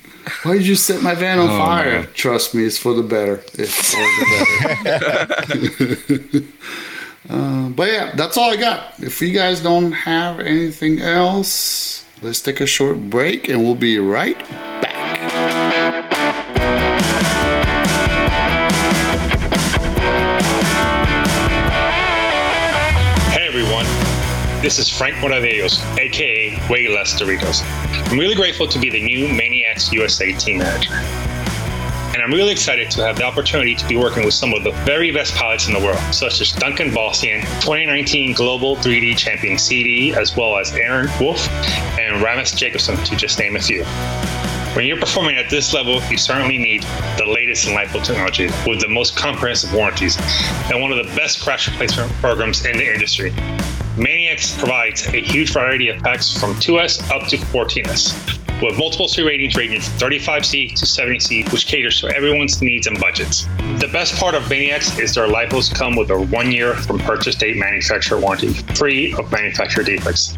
Why did you set my van on Oh, fire? man. Trust me, it's for the better. It's for the better. Uh, but yeah, that's all I got. If you guys don't have anything else, let's take a short break and we'll be right back. Hey everyone, this is Frank Moravellos, aka Way Less Doritos. I'm really grateful to be the new Maniacs USA team manager. And I'm really excited to have the opportunity to be working with some of the very best pilots in the world, such as Duncan Bastian, 2019 Global 3D Champion CD, as well as Aaron Wolf and Ramis Jacobson, to just name a few. When you're performing at this level, you certainly need the latest in LiPo technology with the most comprehensive warranties and one of the best crash replacement programs in the industry. Maniacs provides a huge variety of packs from 2S up to 14S, with multiple C ratings ranging from 35C to 70C, which caters to everyone's needs and budgets. The best part of Maniacs is their LiPos come with a one year from purchase date manufacturer warranty, free of manufacturer defects.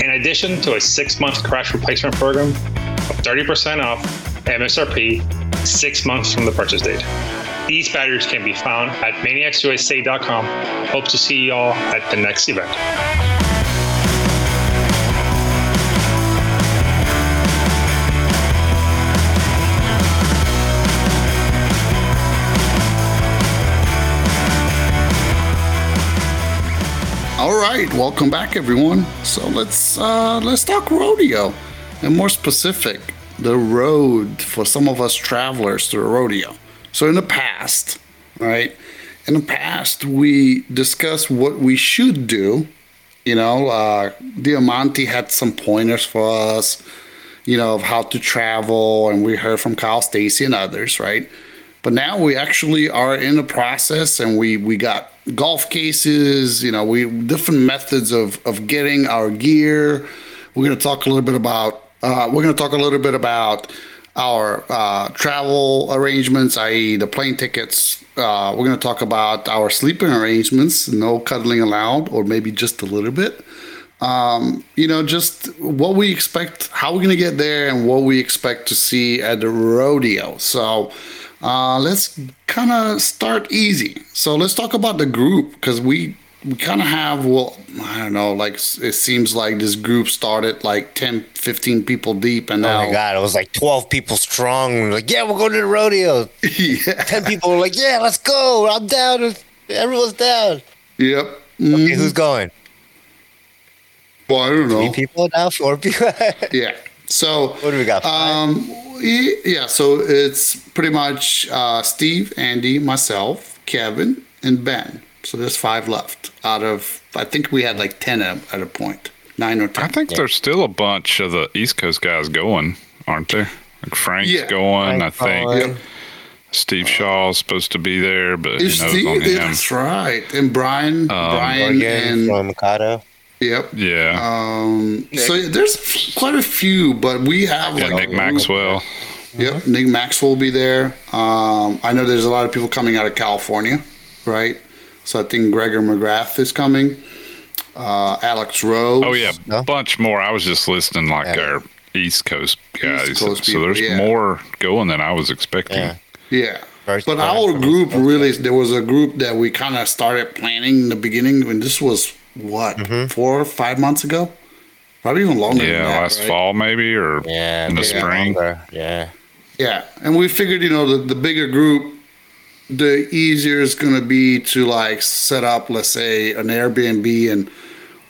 In addition to a six month crash replacement program 30% off MSRP, six months from the purchase date. These batteries can be found at maniacsusa.com. Hope to see y'all at the next event. All right, welcome back, everyone. So let's uh, let's talk rodeo, and more specific, the road for some of us travelers to the rodeo. So in the past, right? In the past, we discussed what we should do. You know, uh, Diamante had some pointers for us. You know of how to travel, and we heard from Kyle Stacy and others, right? But now we actually are in the process, and we we got golf cases. You know, we different methods of of getting our gear. We're going to talk a little bit about. Uh, we're going to talk a little bit about our uh, travel arrangements, i.e., the plane tickets. Uh, we're going to talk about our sleeping arrangements, no cuddling allowed, or maybe just a little bit. Um, you know, just what we expect, how we're going to get there, and what we expect to see at the rodeo. So, uh, let's kind of start easy. So let's talk about the group because we we kind of have well I don't know like it seems like this group started like 10 15 people deep and now Oh my god, it was like twelve people strong. We were like, yeah, we're going to the rodeo. yeah Ten people were like, yeah, let's go. I'm down. Everyone's down. yep Okay, Mhm. who's going? well I don't know Three people now. Four people. yeah so what do we got? Um, yeah, so it's pretty much uh, Steve, Andy, myself, Kevin, and Ben. So there's five left out of, I think we had like 10 at, at a point, nine or 10. I think there's still a bunch of the East Coast guys going, aren't there? Like Frank's Yeah. going. I think going. Steve Shaw's supposed to be there, but Is you know, Steve, on him. that's right. And Brian, Brian, and, from Mikado. yep. Yeah, Um, so yeah, there's quite a few, but we have yeah, like Nick a group. Maxwell. Yep, Nick Maxwell will be there. Um, I know there's a lot of people coming out of California, right? So I think Gregor McGrath is coming. Uh, Alex Rowe. Oh yeah, No? bunch more. I was just listing like Yeah. our East Coast guys. Coast so people, there's yeah. more going than I was expecting. Yeah. Yeah. First but our group East Coast, really, there was a group that we kind of started planning in the beginning, and this was what Mm-hmm. four or five months ago, probably even longer. Yeah, than that, last right? fall maybe or Yeah. in the maybe spring. longer. Yeah. Yeah, and we figured, you know, the, the bigger group, the easier it's going to be to like set up, let's say, an Airbnb, and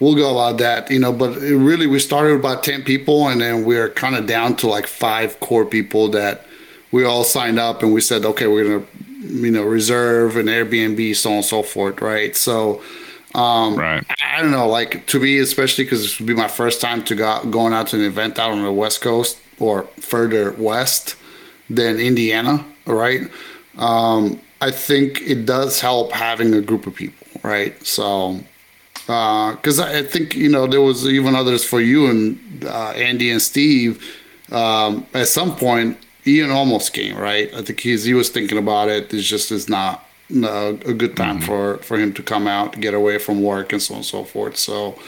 we'll go about that, you know. But it really, we started with about ten people, and then we're kind of down to like five core people that we all signed up, and we said, okay, we're gonna, you know, reserve an Airbnb, so on and so forth, right? So. Um, Right. I don't know, like to me, especially because this would be my first time to go going out to an event out on the West Coast or further west than Indiana, right? Um, I think it does help having a group of people, right? So, because I I think you know there was even others for you and uh, Andy and Steve. Um, at some point, Ian almost came, right? I think he's he was thinking about it. It's just it's not uh, a good time for for him to come out, get away from work, and so on and so forth. So.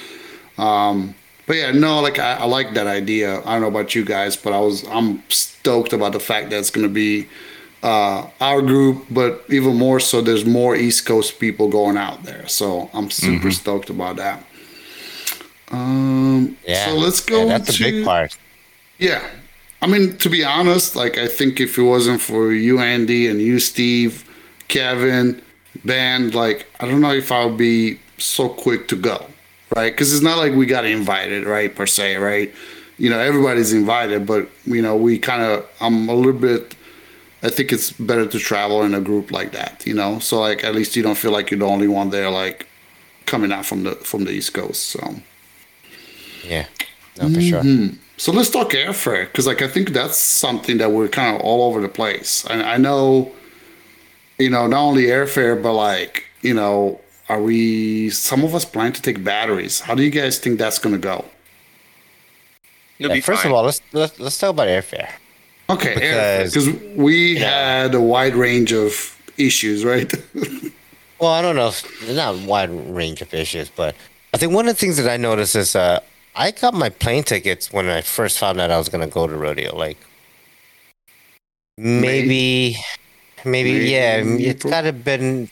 Um, but yeah, no, like I, I like that idea. I don't know about you guys, but I was I'm stoked about the fact that it's going to be uh, our group, but even more so, there's more East Coast people going out there. So I'm super stoked about that. Um, Yeah. So let's go. Yeah, that's to, the big part. Yeah. I mean, to be honest, like I think if it wasn't for you, Andy, and you, Steve, Kevin, Ben, like I don't know if I would be so quick to go, right? Because it's not like we got invited, right, per se, right? You know, everybody's invited, but you know, we kind of, I'm a little bit. I think it's better to travel in a group like that, you know. So like, at least you don't feel like you're the only one there, like coming out from the from the East Coast. So. Yeah. No, for sure. Mm-hmm. So let's talk airfare because, like, I think that's something that we're kind of all over the place. I, I know, you know, not only airfare, but like, you know, are we? Some of us plan to take batteries. How do you guys think that's going to go? Yeah, first fine. of all, let's, let's let's talk about airfare. Okay, Because- we had a wide range of issues, right? Well, I don't know, if, not a wide range of issues, but I think one of the things that I noticed is uh, I got my plane tickets when I first found out I was gonna go to rodeo. Like maybe, maybe, Maybe yeah, it's April? gotta been,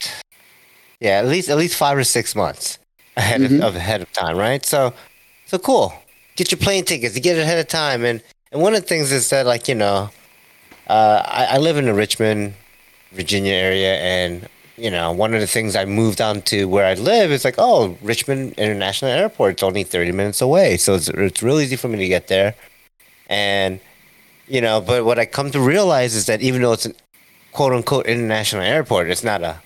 yeah, at least at least five or six months ahead Mhm. of, of ahead of time, right? So, so cool. Get your plane tickets. Get it ahead of time, and and one of the things is that like you know, uh, I, I live in the Richmond, Virginia area, and you know, one of the things I moved on to where I live is like, oh, Richmond International Airport. It's only 30 minutes away. So it's, it's really easy for me to get there. And, you know, but what I come to realize is that even though it's a quote unquote international airport, it's not a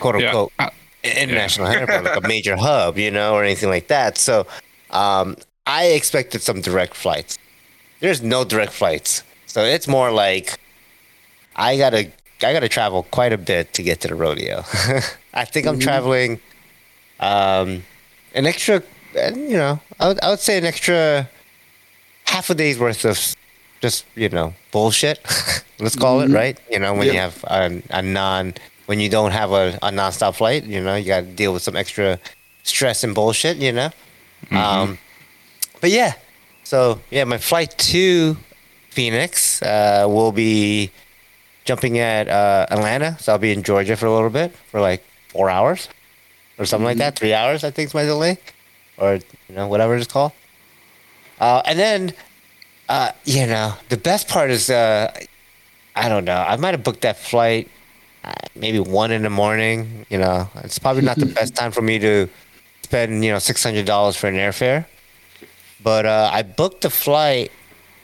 quote unquote I- international airport, like a major hub, you know, or anything like that. So um, I expected some direct flights. There's no direct flights. So it's more like I gotta I gotta travel quite a bit to get to the rodeo. I think I'm traveling um, an extra, uh, you know, I would, I would say an extra half a day's worth of just you know bullshit. Let's call it right. You know, when you have a, a non when you don't have a, a nonstop flight, you know, you got to deal with some extra stress and bullshit. You know, um, but yeah. So yeah, my flight to Phoenix uh, will be jumping at uh, Atlanta. So I'll be in Georgia for a little bit for like four hours or something like that. Three hours, I think, is my delay, or you know whatever it's called. Uh, and then, uh, you know, the best part is uh, I don't know. I might have booked that flight uh, maybe one in the morning. You know, it's probably not the best time for me to spend you know six hundred dollars for an airfare. But uh, I booked the flight,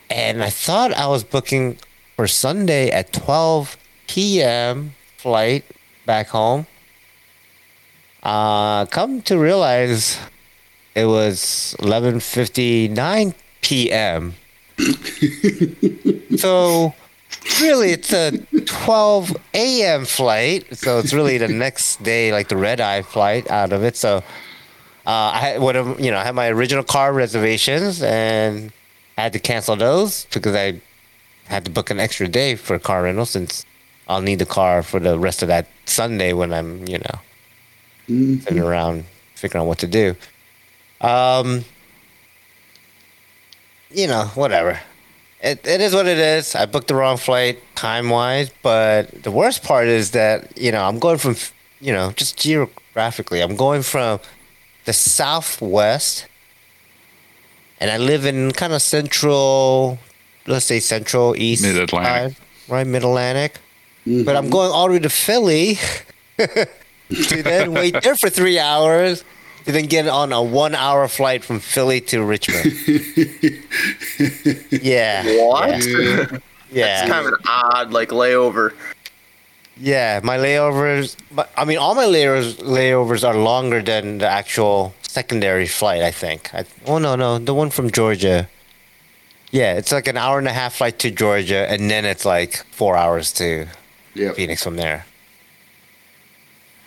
and I thought I was booking for Sunday at 12 p.m. flight back home. Uh, come to realize it was 11:59 p.m. so really, it's a 12 a.m. flight. So it's really the next day, like the red eye flight out of it. So uh, I had what you know, I had my original car reservations and I had to cancel those because I had to book an extra day for car rental since I'll need the car for the rest of that Sunday when I'm, you know, sitting around figuring out what to do. Um, you know, whatever. It, it is what it is. I booked the wrong flight time wise, but the worst part is that, you know, I'm going from, you know, just geographically, I'm going from the southwest and I live in kind of central, let's say central east, Mid-Atlantic. side, right? Mid Atlantic. But I'm mm-hmm. going all the way to Philly to then wait there for three hours to then get on a one hour flight from Philly to Richmond. yeah. What? Yeah. yeah. It's kind of an odd like layover. Yeah, my layovers. But I mean, all my layovers layovers are longer than the actual secondary flight. I think. I, oh no, no, the one from Georgia. Yeah, it's like an hour and a half flight to Georgia, and then it's like four hours to Yeah. Phoenix from there.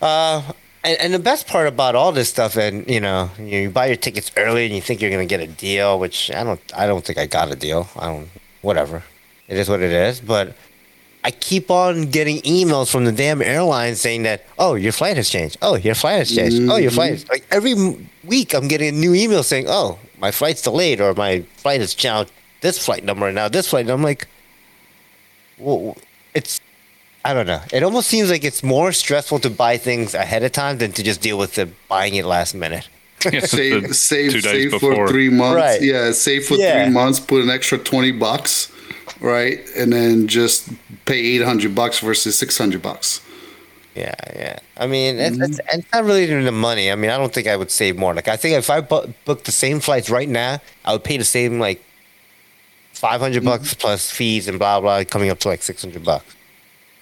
Uh, and, and the best part about all this stuff, and you know, you buy your tickets early, and you think you're gonna get a deal, which I don't. I don't think I got a deal. I don't. Whatever. It is what it is. But I keep on getting emails from the damn airline saying that, oh, your flight has changed. Oh, your flight has changed. Oh, your flight. Is, like every week, I'm getting a new email saying, oh, my flight's delayed, or my flight is now this flight number, and now this flight. And I'm like, well, it's I don't know. It almost seems like it's more stressful to buy things ahead of time than to just deal with the buying it last minute. save The save two save for three months. Right. Yeah, save for Yeah. three months. Put an extra twenty bucks, right, and then just pay eight hundred bucks versus six hundred bucks. Yeah, yeah. I mean, it's, mm-hmm. it's, it's not really even the money. I mean, I don't think I would save more. Like, I think if I bu- booked the same flights right now, I would pay the same like five hundred mm-hmm. bucks plus fees and blah blah, coming up to like six hundred bucks.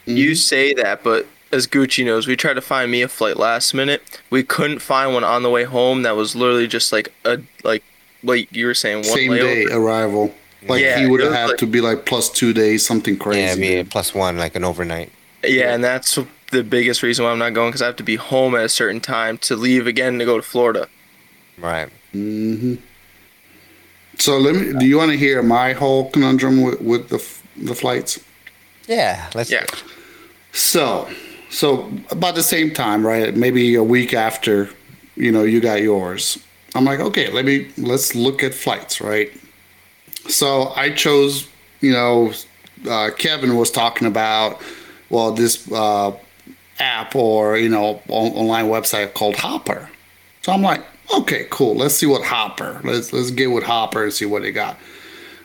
You mm-hmm. say that, but as Gucci knows, we tried to find me a flight last minute. We couldn't find one on the way home that was literally just like a like like you were saying one Same layover. day arrival. Like Yeah, he would have had like- to be like plus two days, something crazy. Yeah, I mean, plus one like an overnight. Yeah, and that's the biggest reason why I'm not going because I have to be home at a certain time to leave again to go to Florida. Right. Hmm. so let me. Do you want to hear my whole conundrum with, with the the flights? Yeah. Let's. Yeah. So, so about the same time, right? Maybe a week after, you know, you got yours. I'm like, okay, let me let's look at flights, right? So I chose, you know, uh, Kevin was talking about, well, this uh, app or you know on- online website called Hopper. So I'm like, okay, cool. Let's see what Hopper. Let's let's get with Hopper and see what they got.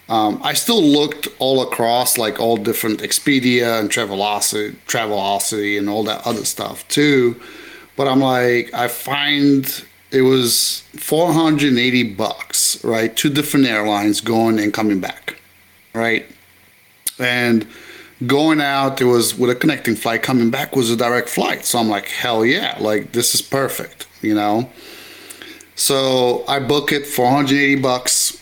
Um, I still looked all across, like all different Expedia and Travelocity, Travelocity, and all that other stuff too. But I'm like, I find it was 480 bucks, right? Two different airlines going and coming back, right? And going out, it was with a connecting flight. Coming back was a direct flight. So I'm like, hell yeah, like this is perfect, you know. So I book it 480 bucks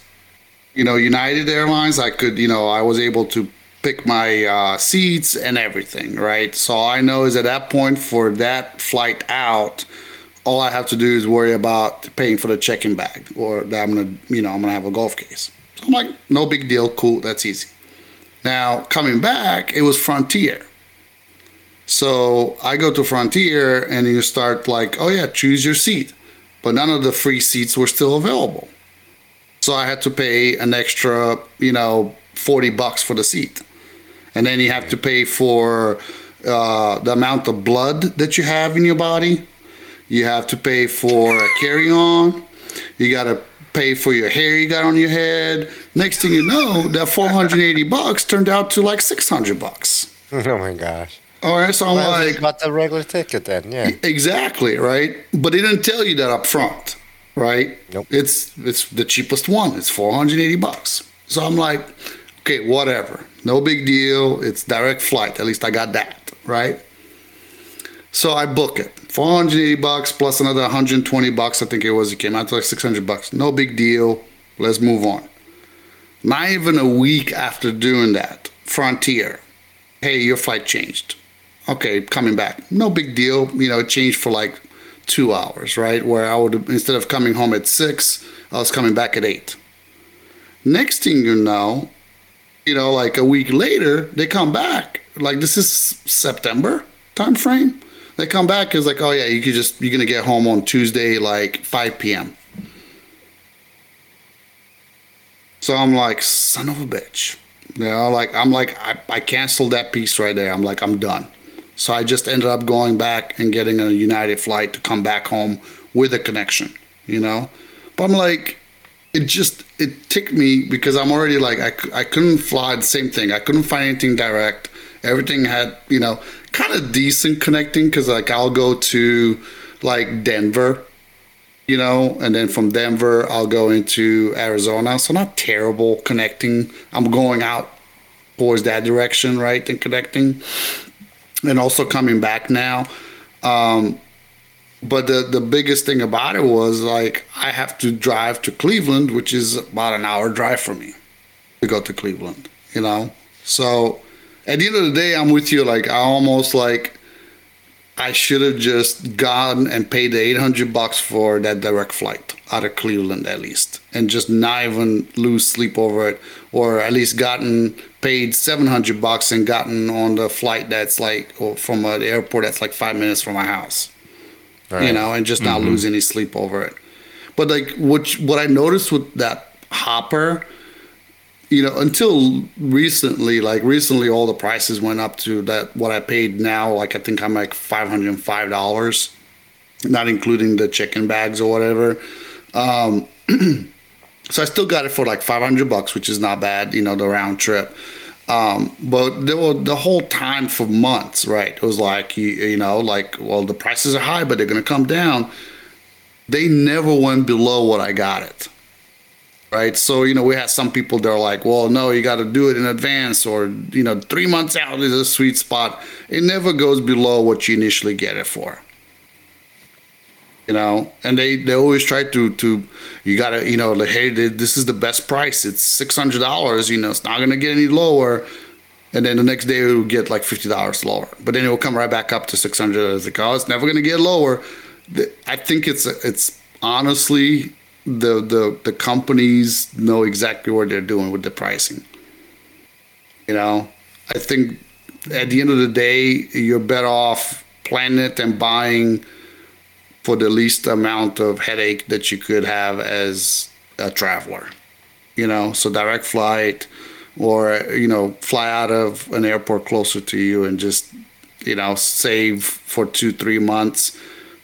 you know, United Airlines, I could, you know, I was able to pick my uh, seats and everything, right? So all I know is at that point for that flight out, all I have to do is worry about paying for the check-in bag, or that I'm gonna, you know, I'm gonna have a golf case. So I'm like, no big deal, cool, that's easy. Now coming back, it was Frontier. So I go to Frontier and you start like, oh yeah, choose your seat, but none of the free seats were still available. So I had to pay an extra, you know, 40 bucks for the seat. And then you have to pay for uh, the amount of blood that you have in your body. You have to pay for a carry on. You got to pay for your hair you got on your head. Next thing you know, that 480 bucks turned out to like 600 bucks. oh my gosh. All right, so I'm Well, like, about the regular ticket then. Yeah. Exactly, right? But they didn't tell you that up front, right? Nope. It's it's the cheapest one. It's 480 bucks. So I'm like, okay, whatever. No big deal. It's direct flight. At least I got that, right? So I book it. 480 bucks plus another 120 bucks, I think it was. It came out to like 600 bucks. No big deal. Let's move on. Not even a week after doing that, Frontier, hey, your flight changed. Okay, coming back. No big deal. You know, it changed for like two hours, right? Where I would, instead of coming home at six, I was coming back at eight. Next thing you know, you know, like a week later, they come back. Like this is September time frame. They come back is like, oh yeah, you could just you're gonna get home on Tuesday like 5 p.m. So I'm like, son of a bitch. You know, like I'm like I, I canceled that piece right there. I'm like, I'm done. So I just ended up going back and getting a United flight to come back home with a connection, you know? But I'm like, it just, it ticked me because I'm already like, I, I couldn't fly the same thing. I couldn't find anything direct. Everything had, you know, kind of decent connecting because like I'll go to like Denver, you know, and then from Denver I'll go into Arizona. So not terrible connecting. I'm going out towards that direction, right? And connecting and also coming back now. Um, but the the biggest thing about it was like I have to drive to Cleveland, which is about an hour drive for me to go to Cleveland. You know, so at the end of the day, I'm with you. Like I almost like I should have just gone and paid the 800 bucks for that direct flight out of Cleveland at least, and just not even lose sleep over it, or at least gotten paid 700 bucks and gotten on the flight that's like or from an airport that's like five minutes from my house, you know, and just not mm-hmm. lose any sleep over it. But like what what I noticed with that hopper you know, until recently, like recently, all the prices went up to that what I paid now. Like I think I'm like five hundred and five dollars, not including the chicken bags or whatever. Um, so I still got it for like five hundred bucks, which is not bad, you know, the round trip. Um, but there were the whole time for months, right? It was like you, you know, like well, the prices are high, but they're gonna come down. They never went below what I got it right? So you know, we had some people that are like, "Well, no, you got to do it in advance, or you know, three months out is a sweet spot." It never goes below what you initially get it for. You know, and they they always try to to you got to you know, like, hey, this is the best price. It's six hundred dollars. You know, it's not gonna get any lower. And then the next day it will get like fifty dollars lower, but then it will come right back up to six hundred. It's like, oh, it's never gonna get lower. I think it's it's honestly the the the companies know exactly what they're doing with the pricing. You know, I think at the end of the day, you're better off planning it and buying for the least amount of headache that you could have as a traveler. You know, so direct flight or you know fly out of an airport closer to you and just you know save for two three months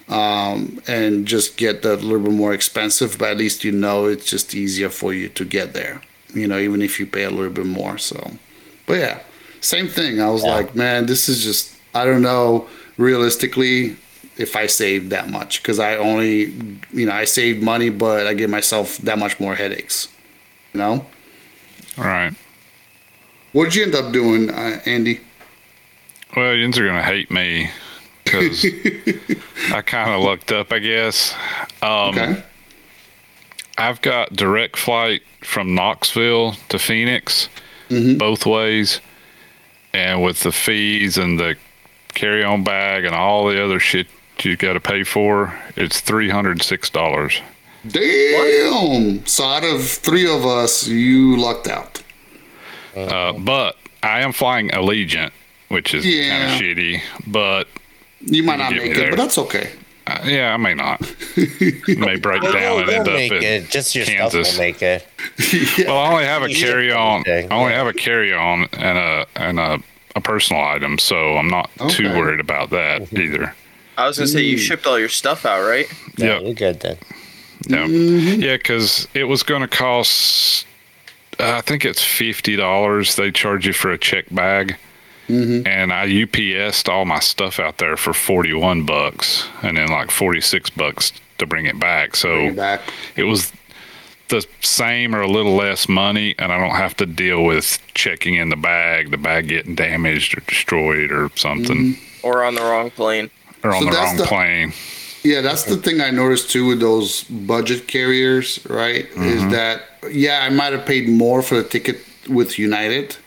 um, and just get that a little bit more expensive, but at least you know it's just easier for you to get there. You know, even if you pay a little bit more. So, but yeah, same thing. I was yeah. like, man, this is just I don't know realistically if I saved that much because I only you know I saved money, but I give myself that much more headaches. You know. All right. What did you end up doing, uh, Andy? Well, you're gonna hate me because I kind of looked up, I guess. Um, okay. I've got direct flight from Knoxville to Phoenix, mm-hmm. both ways, and with the fees and the carry-on bag and all the other shit you got to pay for, it's three hundred six dollars. Damn! So out of three of us, you lucked out. Uh, but I am flying Allegiant, which is yeah. kind of shitty. But you might not make it, but that's okay. Uh, yeah, I may not. may break down and end up in it. Just your Kansas. stuff will make it. yeah. Well, I only have a carry on. I only have a carry on and a and a, a personal item, so I'm not okay. too worried about that mm-hmm. either. I was gonna say you mm. shipped all your stuff out, right? Yeah, you're good then. Yeah, mm-hmm. yeah, because it was going to cost. Uh, I think it's fifty dollars. They charge you for a check bag. Mm-hmm. And I UPSed all my stuff out there for 41 bucks and then like 46 bucks to bring it back. So it, back. it was the same or a little less money, and I don't have to deal with checking in the bag, the bag getting damaged or destroyed or something. Mm-hmm. Or on the wrong plane. Or on so the wrong the, plane. Yeah, that's the thing I noticed too with those budget carriers, right? Mm-hmm. Is that, yeah, I might have paid more for the ticket with United,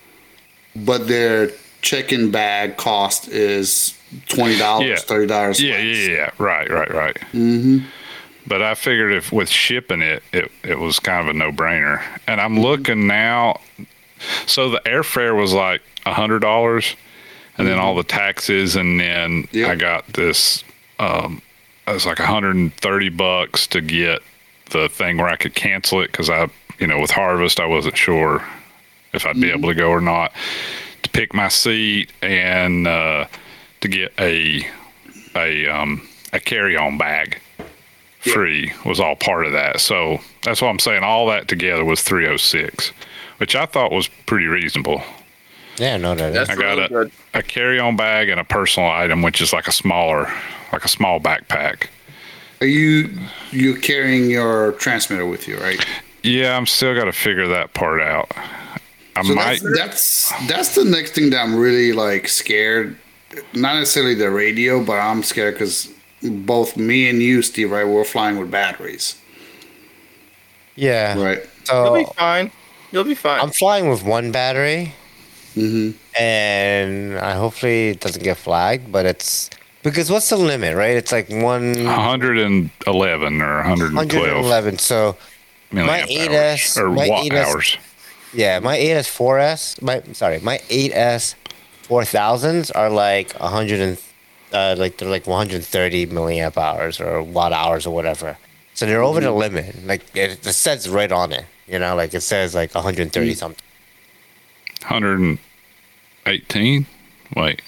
but their check-in bag cost is twenty dollars, yeah. thirty dollars. Yeah, yeah, yeah. Right, right, right. Mm-hmm. But I figured if with shipping it, it it was kind of a no-brainer. And I'm mm-hmm. looking now. So the airfare was like a hundred dollars, and mm-hmm. then all the taxes, and then yep. I got this. Um, it was like 130 bucks to get the thing where I could cancel it because I, you know, with Harvest, I wasn't sure if I'd be mm-hmm. able to go or not to pick my seat and uh, to get a a um, a carry on bag free was all part of that. So that's what I'm saying. All that together was 306, which I thought was pretty reasonable. Yeah, no, no, that's I got really a, good. a carry on bag and a personal item, which is like a smaller, like a small backpack. Are you you carrying your transmitter with you, right? Yeah, I'm still got to figure that part out. I so might. That's, that's that's the next thing that I'm really like scared. Not necessarily the radio, but I'm scared because both me and you, Steve, right, we're flying with batteries. Yeah. Right. So you'll be fine. You'll be fine. I'm flying with one battery. Mm-hmm. And I hopefully it doesn't get flagged, but it's because what's the limit, right? It's like one 111 or 112. 111. So my 8S or my watt 8S, hours. Yeah, my 8S 4S, my sorry, my 8S 4000s are like 100 and uh, like they're like 130 milliamp hours or watt hours or whatever. So they're over mm-hmm. the limit. Like it, it, says right on it, you know, like it says like 130 mm-hmm. something. 118. Wait,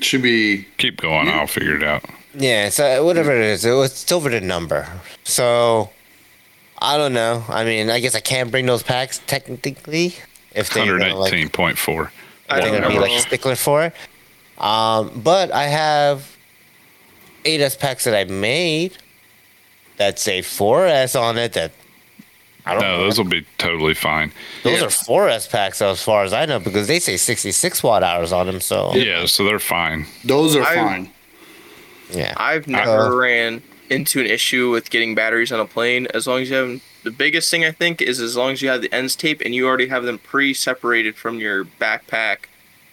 Should be keep going. I'll figure it out. Yeah, so whatever it is, it was it's over the number. So I don't know. I mean, I guess I can't bring those packs technically if they're gonna, like, 118.4. I they're don't gonna be like a stickler for it. Um, but I have 8S packs that I made that say 4S on it. That I don't No, know. those will be totally fine. Those Yeah. are 4S packs as far as I know because they say 66 watt hours on them. So Yeah, so they're fine. those are I- fine. yeah, I've never Uh, ran into an issue with getting batteries on a plane as long as you have the biggest thing I think is as long as you have the ends tape and you already have them pre-separated from your backpack,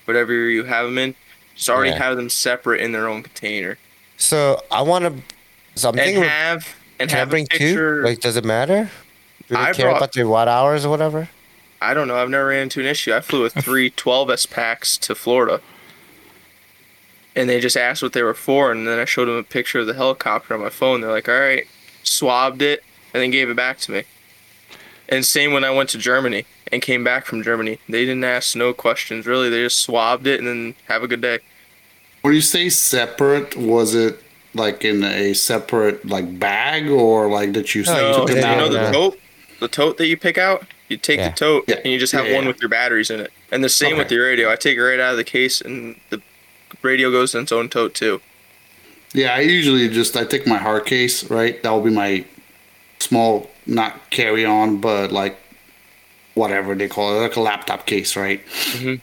whatever you have them in, just already Yeah. have them separate in their own container So I want to. So I'm and thinking, have and can I have bring a picture. two? Like, does it matter? Do they I care brought- about their watt hours or whatever? I don't know. I've never ran into an issue. I flew with three 12s packs to Florida. And they just asked what they were for, and then I showed them a picture of the helicopter on my phone. They're like, all right, swabbed it, and then gave it back to me. And same when I went to Germany and came back from Germany. They didn't ask no questions, really. They just swabbed it and then have a good day. When you say separate, was it like in a separate like bag or like that you No, No, took you them yeah, know out? the tote? The tote that you pick out? You take Yeah. the tote Yeah. and you just have Yeah, one yeah. with your batteries in it. And the same with Okay. the radio. I take it right out of the case and the radio goes in its own tote too. Yeah, I usually just I take my hard case, right? That will be my small, not carry on, but like whatever they call it, like a laptop case, right? Mhm.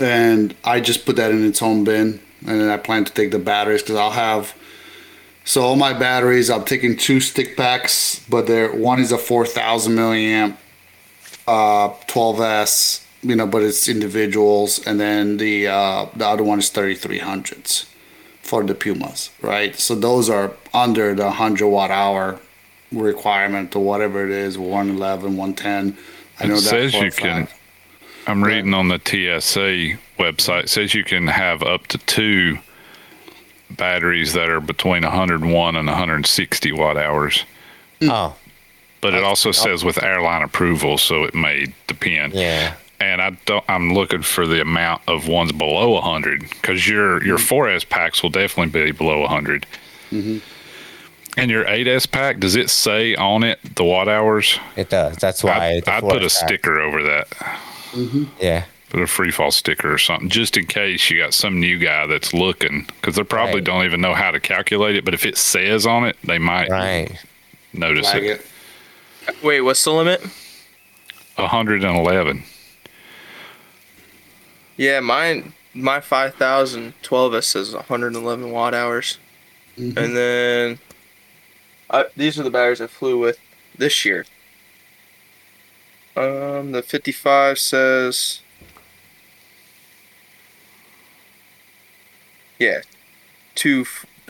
And I just put that in its own bin, and then I plan to take the batteries because I'll have. So all my batteries, I'm taking two stick packs, but there one is a four thousand milliamp, uh, 12s, you know, but it's individuals, and then the uh, the other one is thirty three hundreds for the Pumas, right? So those are under the 100 watt hour requirement or whatever it is, 111, 110. I It know that says for a you can- fact. I'm reading on the TSA website. It says you can have up to two batteries that are between 101 and 160 watt hours. Oh, But it also says with airline approval, so it may depend. yeah. And I don't. I'm looking for the amount of ones below 100 because your your mm-hmm. 4S packs will definitely be below 100. Mm-hmm. And your 8S pack, does it say on it the watt hours? It does. That's why. I'd, I'd put a pack. sticker over that. Mm-hmm. Yeah. put a free fall sticker or something just in case you got some new guy that's looking because they probably Right. don't even know how to calculate it but if it says on it they might Right. notice Flag it. it. Wait, what's the limit? 111 Yeah, mine my 5000 12S says 111 watt hours. And then I, these are the batteries I flew with this year. Um, the 55 says Yeah, two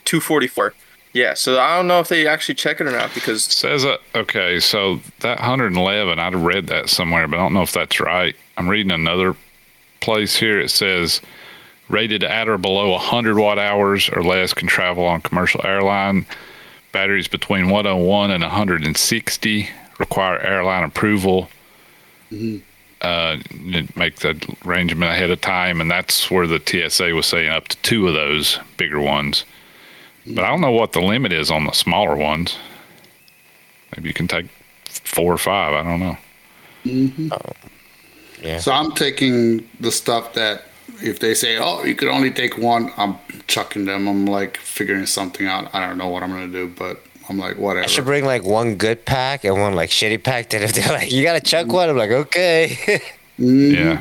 244. Yeah, so I don't know if they actually check it or not because says that okay so that 111 i'd read that somewhere but i don't know if that's right i'm reading another place here it says rated at or below 100 watt hours or less can travel on commercial airline. Batteries between 101 and 160 require airline approval. Mm-hmm. Uh, make the arrangement ahead of time and that's where the tsa was saying up to two of those bigger ones. But i don't know what the limit is on the smaller ones. Maybe you can take four or five i don't know mm-hmm. uh, Yeah. So I'm taking the stuff that if they say, oh, you could only take one, I'm chucking them. I'm like figuring something out. I don't know what I'm going to do, but I'm like, whatever. I should bring like one good pack and one like shitty pack. That if they're like, you gotta chuck one, I'm like, okay. Mhm. yeah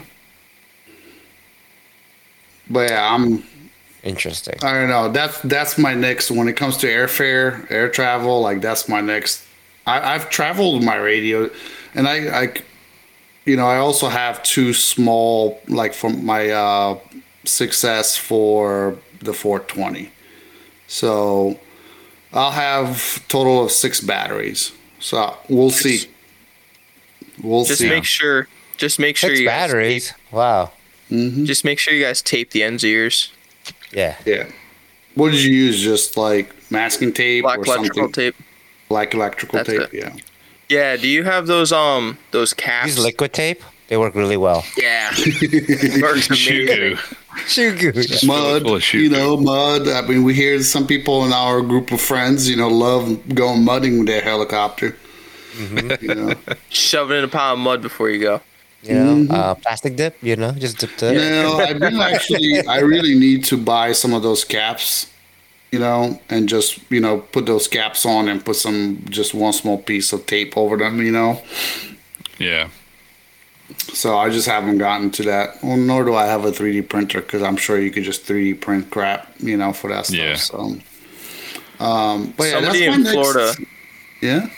But yeah, I'm Interesting. I don't know. That's that's my next when it comes to airfare, air travel. Like that's my next. I, I've traveled my radio, and I, I, you know, I also have two small like from my uh, success for the 420. So I'll have total of six batteries. So we'll see. We'll see. just see. make sure just make sure Six you guys batteries. Wow. hmm just make sure you guys tape the ends of yours. Yeah. Yeah. What did you use? Just like masking tape Black or electrical something? tape. Black electrical That's tape. it. Yeah. Yeah, do you have those um those caps? Use liquid tape. They work really well. Yeah. Works amazing. Shoe Goo. Shugu. mud, full you know, mud. I mean, we hear some people in our group of friends, you know, love going mudding with their helicopter. Mm-hmm. You know, Shove it in a pile of mud before you go. You know, Mhm. uh, plastic dip. You know, just dip the. now I do actually, I really need to buy some of those caps, you know, and just you know put those caps on and put some just one small piece of tape over them, you know. Yeah. So I just haven't gotten to that. Well, nor do I have a 3D printer because I'm sure you could just 3D print crap, you know, for that stuff. Yeah. So, um, but yeah, Somebody that's in my next- Florida- Yeah.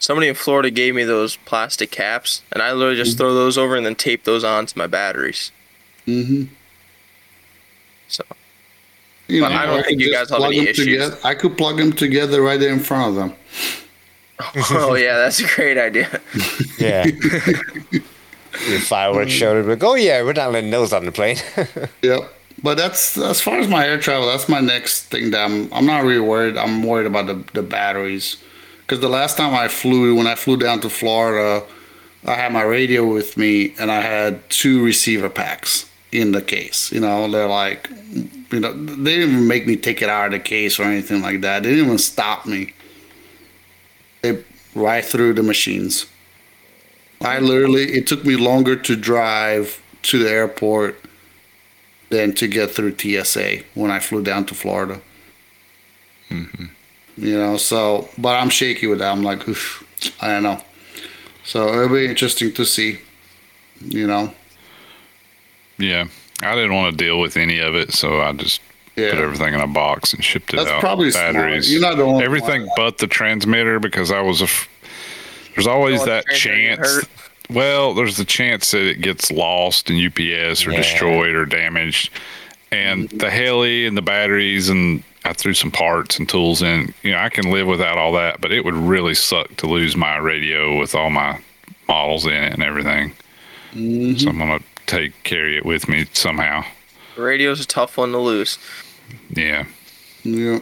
Somebody in Florida gave me those plastic caps, and I literally just throw those over and then tape those onto my batteries. Mm-hmm. So You But I don't could think you guys have plug any them issues. together- I could plug them together right there in front of them. oh yeah, that's a great idea. Yeah. the fireworks showed it. Like, oh yeah, we're not letting those on the plane. Yep. But that's as far as my air travel. That's my next thing that I'm. I'm not really worried. I'm worried about the the batteries, because the last time I flew, when I flew down to Florida, I had my radio with me and I had two receiver packs in the case. You know, they're like, you know, they didn't even make me take it out of the case or anything like that. They didn't even stop me. They right through the machines. I literally, it took me longer to drive to the airport than to get through TSA when I flew down to Florida. Mm-hmm. You know, so, but I'm shaky with that. I'm like, Oof, I don't know. So it'll be interesting to see, you know. Yeah. I didn't want to deal with any of it, so I just Yeah. put everything in a box and shipped it That's out. probably smart. You're not the only everything but the transmitter because I was a. F- there's always that chance. Well, there's the chance that it gets lost in UPS or Yeah. destroyed or damaged, and Mm-hmm. the heli and the batteries and I threw some parts and tools in. You know, I can live without all that, but it would really suck to lose my radio with all my models in it and everything. Mm-hmm. So I'm gonna take carry it with me somehow. Radio's a tough one to lose. Yeah. Yeah.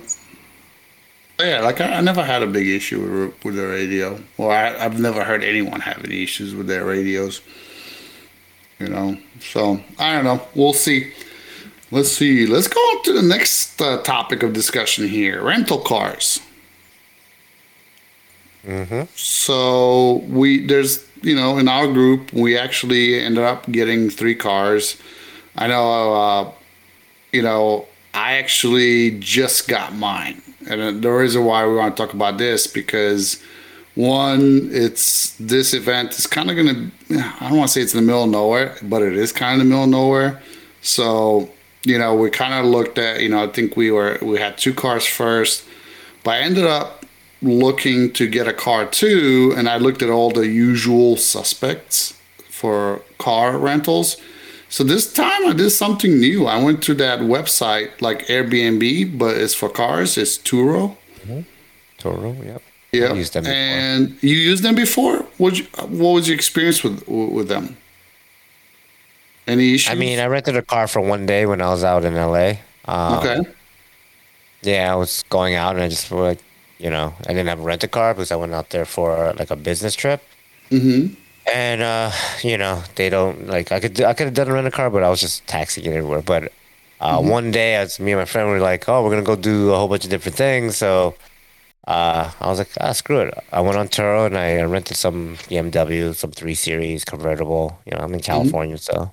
Yeah, like I, I never had a big issue with, with the radio. Well, I, I've never heard anyone have any issues with their radios. You know, so I don't know. We'll see. Let's see. Let's go on to the next uh, topic of discussion here: rental cars. So we there's you know in our group we actually ended up getting three cars. I know uh, you know, I actually just got mine. And the reason why we want to talk about this because one, it's this event is kind of to, I don't want to say it's in the middle of nowhere, but it is kind of in the middle of nowhere. So, you know, we kind of looked at, you know, I think we were, we had two cars first, but I ended up looking to get a car too. And I looked at all the usual suspects for car rentals. So this time I did something new. I went to that website like Airbnb, but it's for cars. It's Turo. Toro, yep. Yeah, used them before. and you used them before. What what was your experience with with them? Any issues? I mean, I rented a car for one day when I was out in LA. Um, okay, Yeah, I was going out and I just felt like, you know, I didn't have a rent a car because I went out there for like a business trip. mm-hmm. And uh, you know, they don't like I could I could have done a rent a car, but I was just taxiing it everywhere. But uh, one day, as me and my friend were like, "Oh, we're gonna go do a whole bunch of different things," so uh, I was like, "Ah, screw it." I went on Turo and I rented some BMW, some three series convertible. You know, I'm in California, so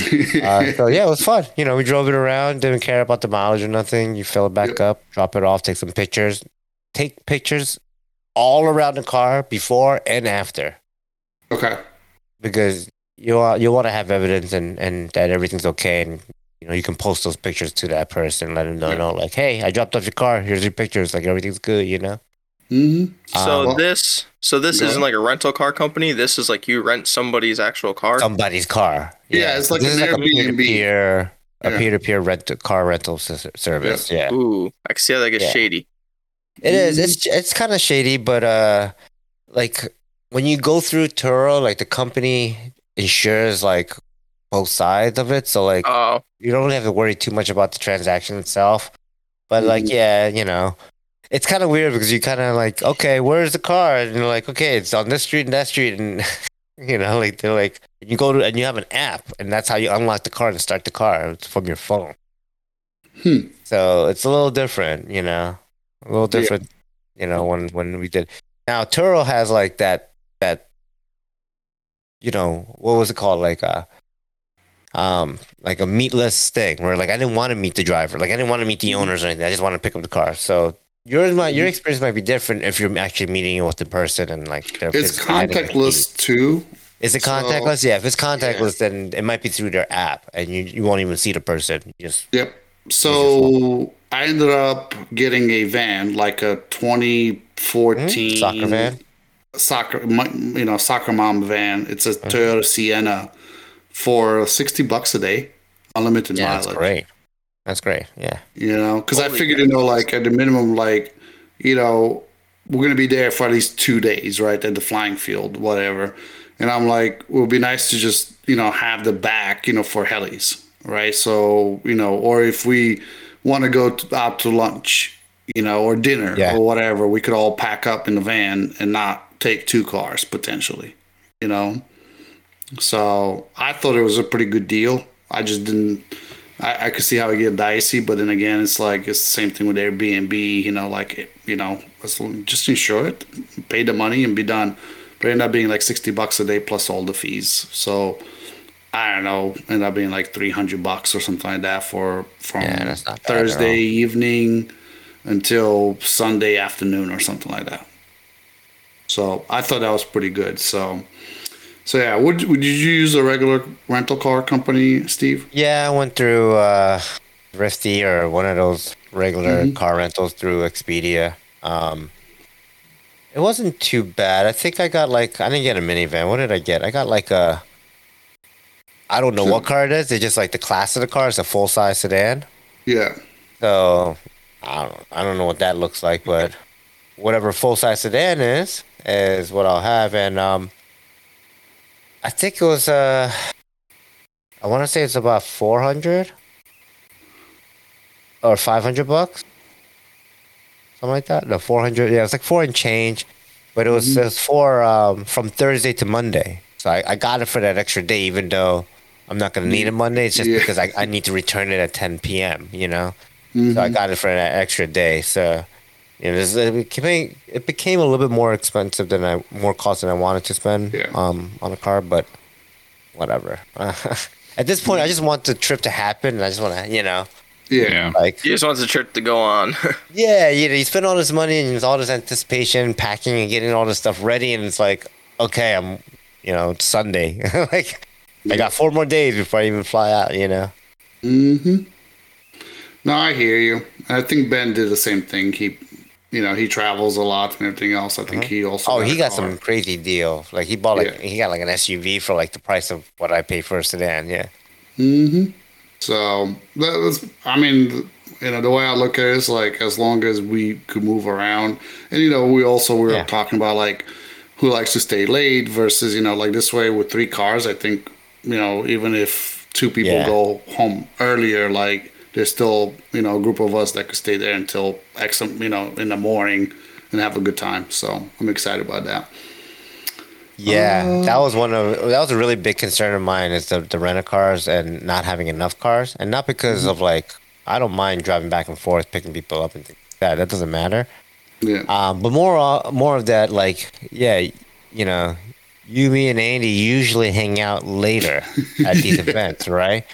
uh, so yeah, it was fun. You know, we drove it around, didn't care about the mileage or nothing. You fill it back up, drop it off, take some pictures, take pictures all around the car before and after okay, because you want you want to have evidence and and that everything's okay and you know you can post those pictures to that person, let them know, Yeah. know like, hey, I dropped off your car. Here's your pictures. Like everything's good, you know. mm-hmm. So Um, well- this, so this Go isn't like a rental car company. This is like you rent somebody's actual car. somebody's car. Yeah, it's like this an is like a Airbnb. peer-to-peer, a peer-to-peer rent car rental s- service. Yeah. Ooh, I can see how that gets Yeah. shady. It is. It's it's kind of shady, but uh, like when you go through Turo, like the company insures like both sides of it, so like Oh, you don't really have to worry too much about the transaction itself. But like, yeah, you know, it's kind of weird because you kind of like, okay, where's the car? And you're like, okay, it's on this street and that street, and You know, like they're like you go to and you have an app, and that's how you unlock the car and start the car It's from your phone. Hmm. So it's a little different, you know, a little Yeah. different, you know, when when we did. Now Turo has like that that, you know, what was it called? Like a, um, like a meatless thing where like I didn't want to meet the driver, like I didn't want to meet the owners or anything. I just want to pick up the car. So yours might your experience might be different if you're actually meeting with the person and like they're It's physically handing the keys. contactless too. Is it So- contactless? Yeah, if it's contactless, then it might be through their app, and you, you won't even see the person. You just Yep. So I ended up getting a van, like a 2014 soccer van. soccer, you know, soccer mom van. It's a Mm-hmm. Toyota Sienna for 60 bucks a day, unlimited Yeah, mileage. that's great. That's great. Yeah. You know, because I Holy figured, you know, like at the minimum, like, you know, we're gonna be there for at least two days, right, at the flying field, whatever. And I'm like, it would be nice to just, you know, have the back, you know, for helis, right? So, you know, or if we want to go out to lunch, you know, or dinner Yeah. or whatever, we could all pack up in the van and not take two cars potentially, you know. So I thought it was a pretty good deal. I just didn't. I, I could see how it get dicey, but then again, it's like it's the same thing with Airbnb. You know, like it, you know, just insure it, pay the money, and be done. But it ended up being like sixty bucks a day plus all the fees. So I don't know, ended up being like three hundred bucks or something like that for from Yeah, that's not bad at Thursday evening until Sunday afternoon or something like that. So I thought that was pretty good. So. So yeah, would would you use a regular rental car company, Steve? Yeah, I went through uh, Thrifty or one of those regular Mm-hmm. car rentals through Expedia. Um, it wasn't too bad. I think I got like I didn't get a minivan. What did I get? I got like a. I don't know what car it is. It's just like the class of the car. It's a full size sedan. Yeah. So I don't I don't know what that looks like, but whatever full size sedan is is what I'll have. And um, I think it was uh, I want to say it's about four hundred or five hundred bucks, something like that. No, four hundred. Yeah, it's like four and change, but it was, it was for um, from Thursday to Monday. So I, I got it for that extra day, even though I'm not gonna need it Monday. It's just Yeah. because I, I need to return it at 10 p.m. You know. So I got it for that extra day. So, you know, this, it became it became a little bit more expensive than I more cost than I wanted to spend Yeah. um on a car, but whatever. At this point, I just want the trip to happen, and I just want to, you know, Yeah. Yeah. like You just want the trip to go on. yeah, you know, you spend all this money and there's all this anticipation, packing and getting all this stuff ready, and it's like, okay, I'm, you know, it's Sunday, like. I got four more days before I even fly out, you know. Mm-hmm. No, I hear you. I think Ben did the same thing. He, you know, he travels a lot and everything else. I think he also. Oh, he got some crazy deal. Like he bought like Yeah. he got like an SUV for like the price of what I pay for a sedan. Yeah. Mm-hmm. So that was, I mean, you know, the way I look at it is like as long as we could move around, and you know, we also we were Yeah. talking about like who likes to stay late versus you know like this way with three cars. I think you know even if two people Yeah. go home earlier, like there's still you know a group of us that could stay there until X you know in the morning and have a good time. So I'm excited about that. Yeah, that was one of that was a really big concern of mine is the the rental cars and not having enough cars, and not because of like I don't mind driving back and forth, picking people up and things like that. That doesn't matter. Yeah. Um, but more uh, more of that like yeah, you know, you, me, and Andy usually hang out later at these events, right?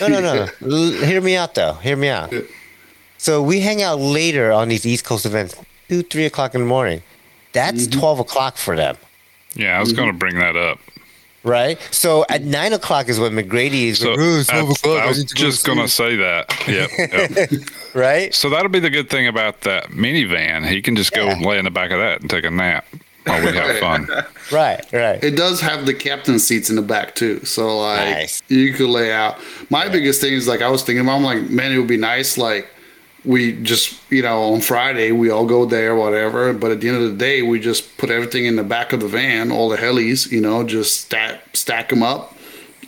No, no, no. L- hear me out though. Hear me out. So we hang out later on these East Coast events, two, three o'clock in the morning. That's mm-hmm. twelve o'clock for them. Yeah, I was going to bring that up. right? So at nine o'clock is when McGrady is So like, "Oh, it's 12 o'clock, I was need to go just going to say that. Yep. yep. right? so that'll be the good thing about that minivan. He can just go lay in the back of that and take a nap while we have fun. Right, right. It does have the captain seats in the back too, so like Nice. you could lay out. My biggest thing is like I was thinking about. I'm like, man, it would be nice. Like we just you know on Friday we all go there, whatever. But at the end of the day, we just put everything in the back of the van, all the helis, you know, just stack stack them up,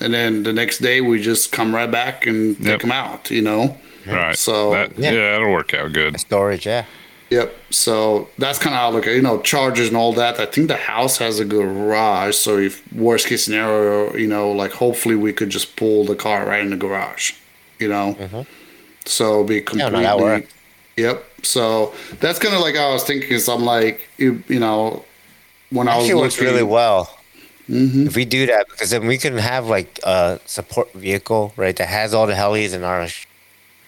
and then the next day we just come right back and take them out, you know. Right. So- that, Yeah. yeah. that'll work out good. Storage, yeah. Yep. So that's kind of how I look at it. you know chargers and all that. I think the house has a garage. So if worst case scenario, you know, like hopefully we could just pull the car right in the garage. You know. So be Yeah, completely. no, that worked. Yep. So that's kind of like I was thinking. Is I'm like you, you know when I was Actually works really well. Mhm. If we do that, because then we can have like a support vehicle, right, that has all the helis and our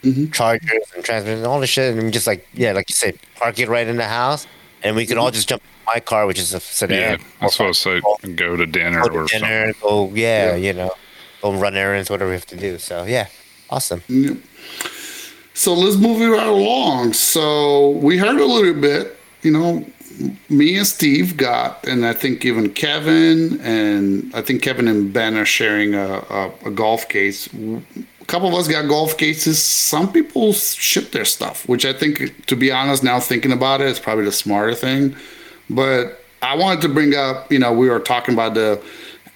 sh- Mhm. chargers and transmitters and all the shit, and we just like yeah, like you said, park it right in the house, and we can all just jump in my car, which is a sedan. Yeah, that's what I say. Go to dinner Go or to something. go yeah, Yeah. you know, go run errands, whatever we have to do. So yeah, awesome. Yep. So let's move it right along. So we heard a little bit, you know, me and Steve got, and I think even Kevin and I think Kevin and Ben are sharing a, a, a golf case. A couple of us got golf cases. Some people ship their stuff, which I think, to be honest, now thinking about it, it, is probably the smarter thing. But I wanted to bring up, you know, we were talking about the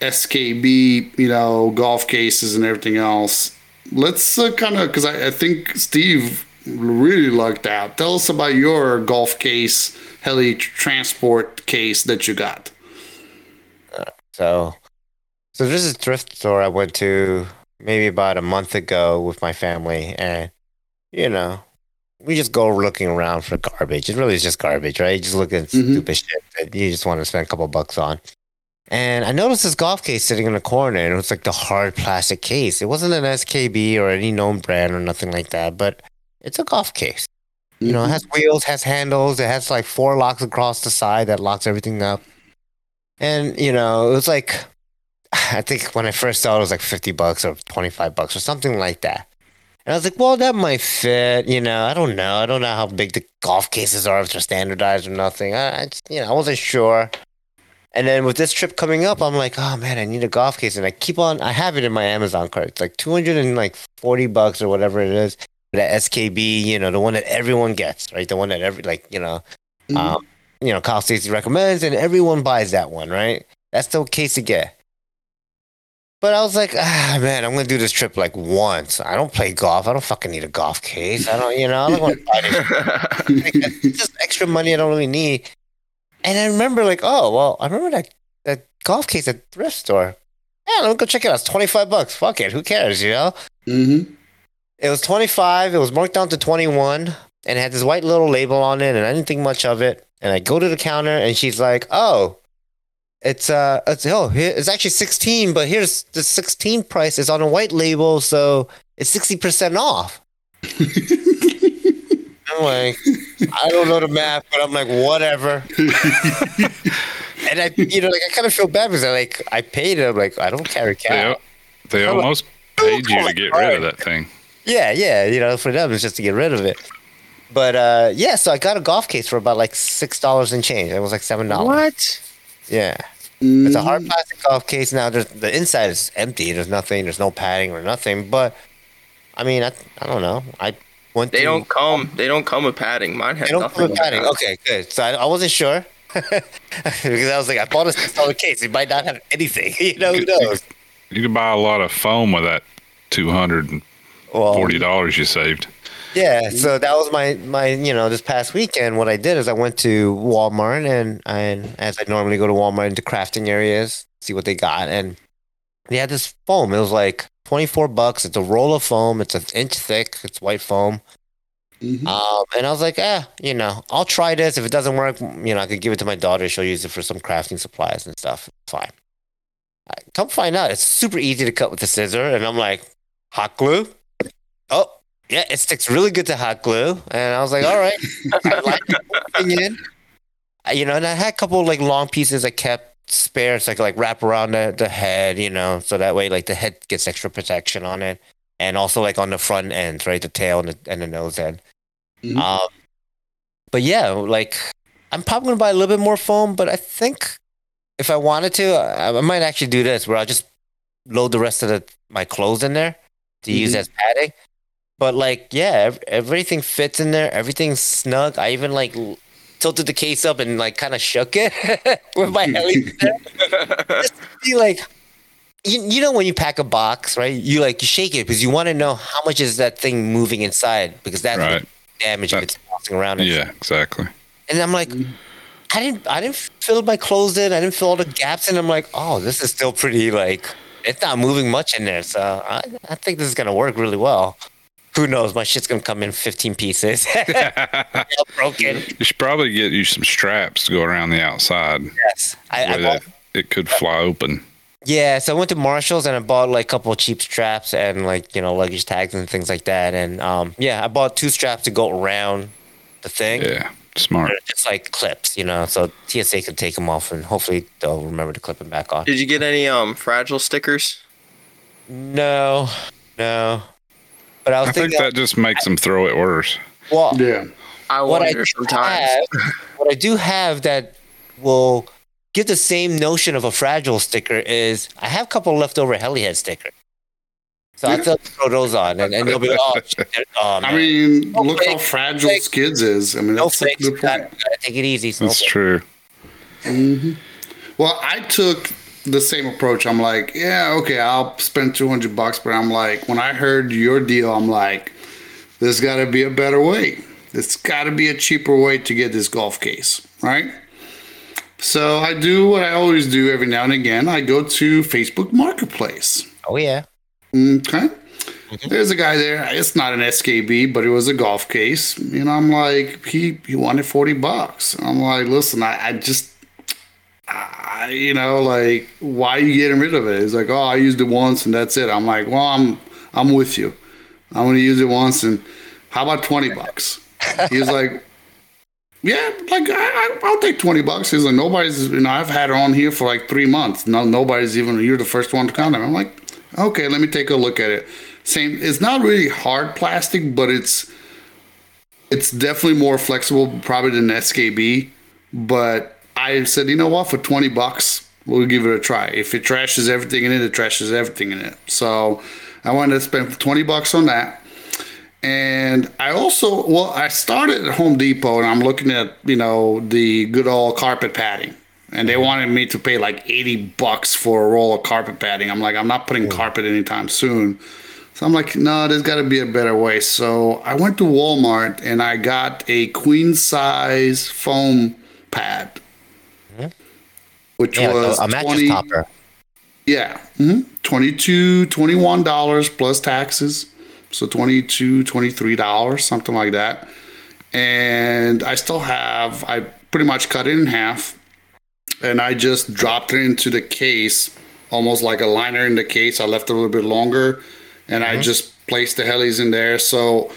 SKB, you know, golf cases and everything else. Let's uh, kind of, because I, I think Steve really lucked out. Tell us about your golf case, heli transport case that you got. So, so this is a thrift store I went to maybe about a month ago with my family, and you know, we just go looking around for garbage. It really is just garbage, right? You just look at Mhm. stupid shit that you just want to spend a couple bucks on. And I noticed this golf case sitting in the corner, and it was like the hard plastic case. It wasn't an SKB or any known brand or nothing like that, but it's a golf case. You know, it has wheels, has handles, it has like four locks across the side that locks everything up. And, you know, it was like, I think when I first saw it, it was like 50 bucks or 25 bucks or something like that. And I was like, well, that might fit. You know, I don't know. I don't know how big the golf cases are, if they're standardized or nothing. I, I just, you know, I wasn't sure. And then with this trip coming up, I'm like, oh man, I need a golf case. And I keep on, I have it in my Amazon cart. It's like 240 bucks or whatever it is. That SKB, you know, the one that everyone gets, right? The one that every, like, you know, Mhm. um, you know, Kyle Stacy recommends, and everyone buys that one, right? That's the case to get. But I was like, ah, man, I'm gonna do this trip like once. I don't play golf. I don't fucking need a golf case. I don't, you know, I don't want to buy this. Like, just extra money I don't really need. And I remember, like, oh, well, I remember that that golf case at thrift store. Yeah, let me go check it out. It's 25 bucks. Fuck it. Who cares, you know? Mm-hmm. It was 25. It was marked down to 21 and it had this white little label on it. And I didn't think much of it. And I go to the counter and she's like, oh, it's, uh, it's, oh, here, it's actually 16, but here's the 16 price. It's on a white label. So it's 60% off. I'm like, I don't know the math, but I'm like, whatever. and I, you know, like I kind of feel bad because I like I paid it. I'm like, I don't carry cash. They, they almost paid you to get rid of that thing. Yeah, yeah, you know, for them it's just to get rid of it. But uh yeah, so I got a golf case for about like six dollars and change. It was like seven dollars. what? Yeah. It's a hard mm. plastic golf case. Now there's, the inside is empty. There's nothing. There's no padding or nothing. But I mean, I, I don't know. I went. They to, don't come. They don't come with padding. Mine had They don't nothing. come with padding. Okay, good. So I, I wasn't sure because I was like, I bought a six dollar case. It might not have anything. You know, who knows? You can buy a lot of foam with that two hundred and Well, forty dollars you saved. Yeah, so that was my my you know this past weekend. What I did is I went to Walmart and and as I normally go to Walmart into crafting areas, see what they got, and they had this foam. It was like twenty four bucks. It's a roll of foam. It's an inch thick. It's white foam. Mhm. Um, and I was like, eh, you know, I'll try this. If it doesn't work, you know, I could give it to my daughter. She'll use it for some crafting supplies and stuff. Fine. I, come find out, it's super easy to cut with the scissor, and I'm like, hot glue. Oh, yeah, it sticks really good to hot glue. And I was like, all right, I like in. You know, and I had a couple like long pieces I kept spare, so I could like wrap around the, the head, you know, so that way like the head gets extra protection on it, and also like on the front ends, right, the tail and the, and the nose end. Mhm. Um, but yeah, like I'm probably gonna buy a little bit more foam, but I think if I wanted to, I, I might actually do this where I'll just load the rest of the my clothes in there to use Mhm. as padding. But like, yeah, ev- everything fits in there. Everything's snug. I even like tilted the case up and like kind of shook it with my heli there. Just be like, you, you know, when you pack a box, right? You like you shake it because you want to know how much is that thing moving inside because that's Right. damage if it's bouncing around. Yeah, exactly. And I'm like, I didn't, I didn't fill my clothes in. I didn't fill all the gaps and I'm like, oh, this is still pretty like, it's not moving much in there. So I, I think this is gonna work really well. Who knows? My shit's gonna come in 15 pieces, broken. You should probably get you some straps to go around the outside. Yes, I, I bought, it could fly open. yeah. So I went to Marshalls and I bought like a couple of cheap straps and like you know luggage tags and things like that. And um, yeah, I bought two straps to go around the thing. Yeah, smart. They're just like clips, you know, so TSA could take them off and hopefully they'll remember to clip them back on. Did you get any um fragile stickers? No, no. But I was I think thinking, that just makes them throw it worse. well, Yeah. I what I do sometimes. have, what I do have that will give the same notion of a fragile sticker is I have a couple leftover Helihead stickers. So I thought throw those on, and, and they'll be oh, shit, oh man. I mean, No look how fragile fakes. Skids is. I mean, no that's a fakes. good Gotta, point. gotta take it easy. So That's true. Mm-hmm. Well, I took the same approach. I'm like, yeah, okay, I'll spend 200 bucks, but I'm like, when I heard your deal, I'm like, there's got to be a better way. There's got to be a cheaper way to get this golf case, right? So I do what I always do every now and again. I go to Facebook Marketplace. Oh yeah. Okay. Mm-hmm. There's a guy there. It's not an SKB, but it was a golf case. You know, I'm like, he he wanted 40 bucks. I'm like, listen, I, I just I, you know, like, why are you getting rid of it? He's like, oh, I used it once and that's it. I'm like, well, I'm I'm with you. I'm gonna use it once and how about 20 bucks? He's like, yeah, like I, I, I'll take 20 bucks. He's like, nobody's, you know, I've had it on here for like three months. No, nobody's even, you're the first one to comment. I'm like, okay, let me take a look at it. Same, it's not really hard plastic, but it's, it's definitely more flexible probably than SKB. But I said, you know what, for 20 bucks, we'll give it a try. If it trashes everything in it, it trashes everything in it. So I wanted to spend 20 bucks on that. And I also, well, I started at Home Depot and I'm looking at, you know, the good old carpet padding. And they mm-hmm. wanted me to pay like 80 bucks for a roll of carpet padding. I'm like, I'm not putting mm. carpet anytime soon. So I'm like, no, there's got to be a better way. So I went to Walmart and I got a queen size foam pad, which Yeah, was a, a mattress 20 topper. yeah. hmm 22 $21 plus taxes. So 22 $23, something like that. And I still have, I pretty much cut it in half and I just dropped it into the case, almost like a liner in the case. I left it a little bit longer and I just placed the helis in there. So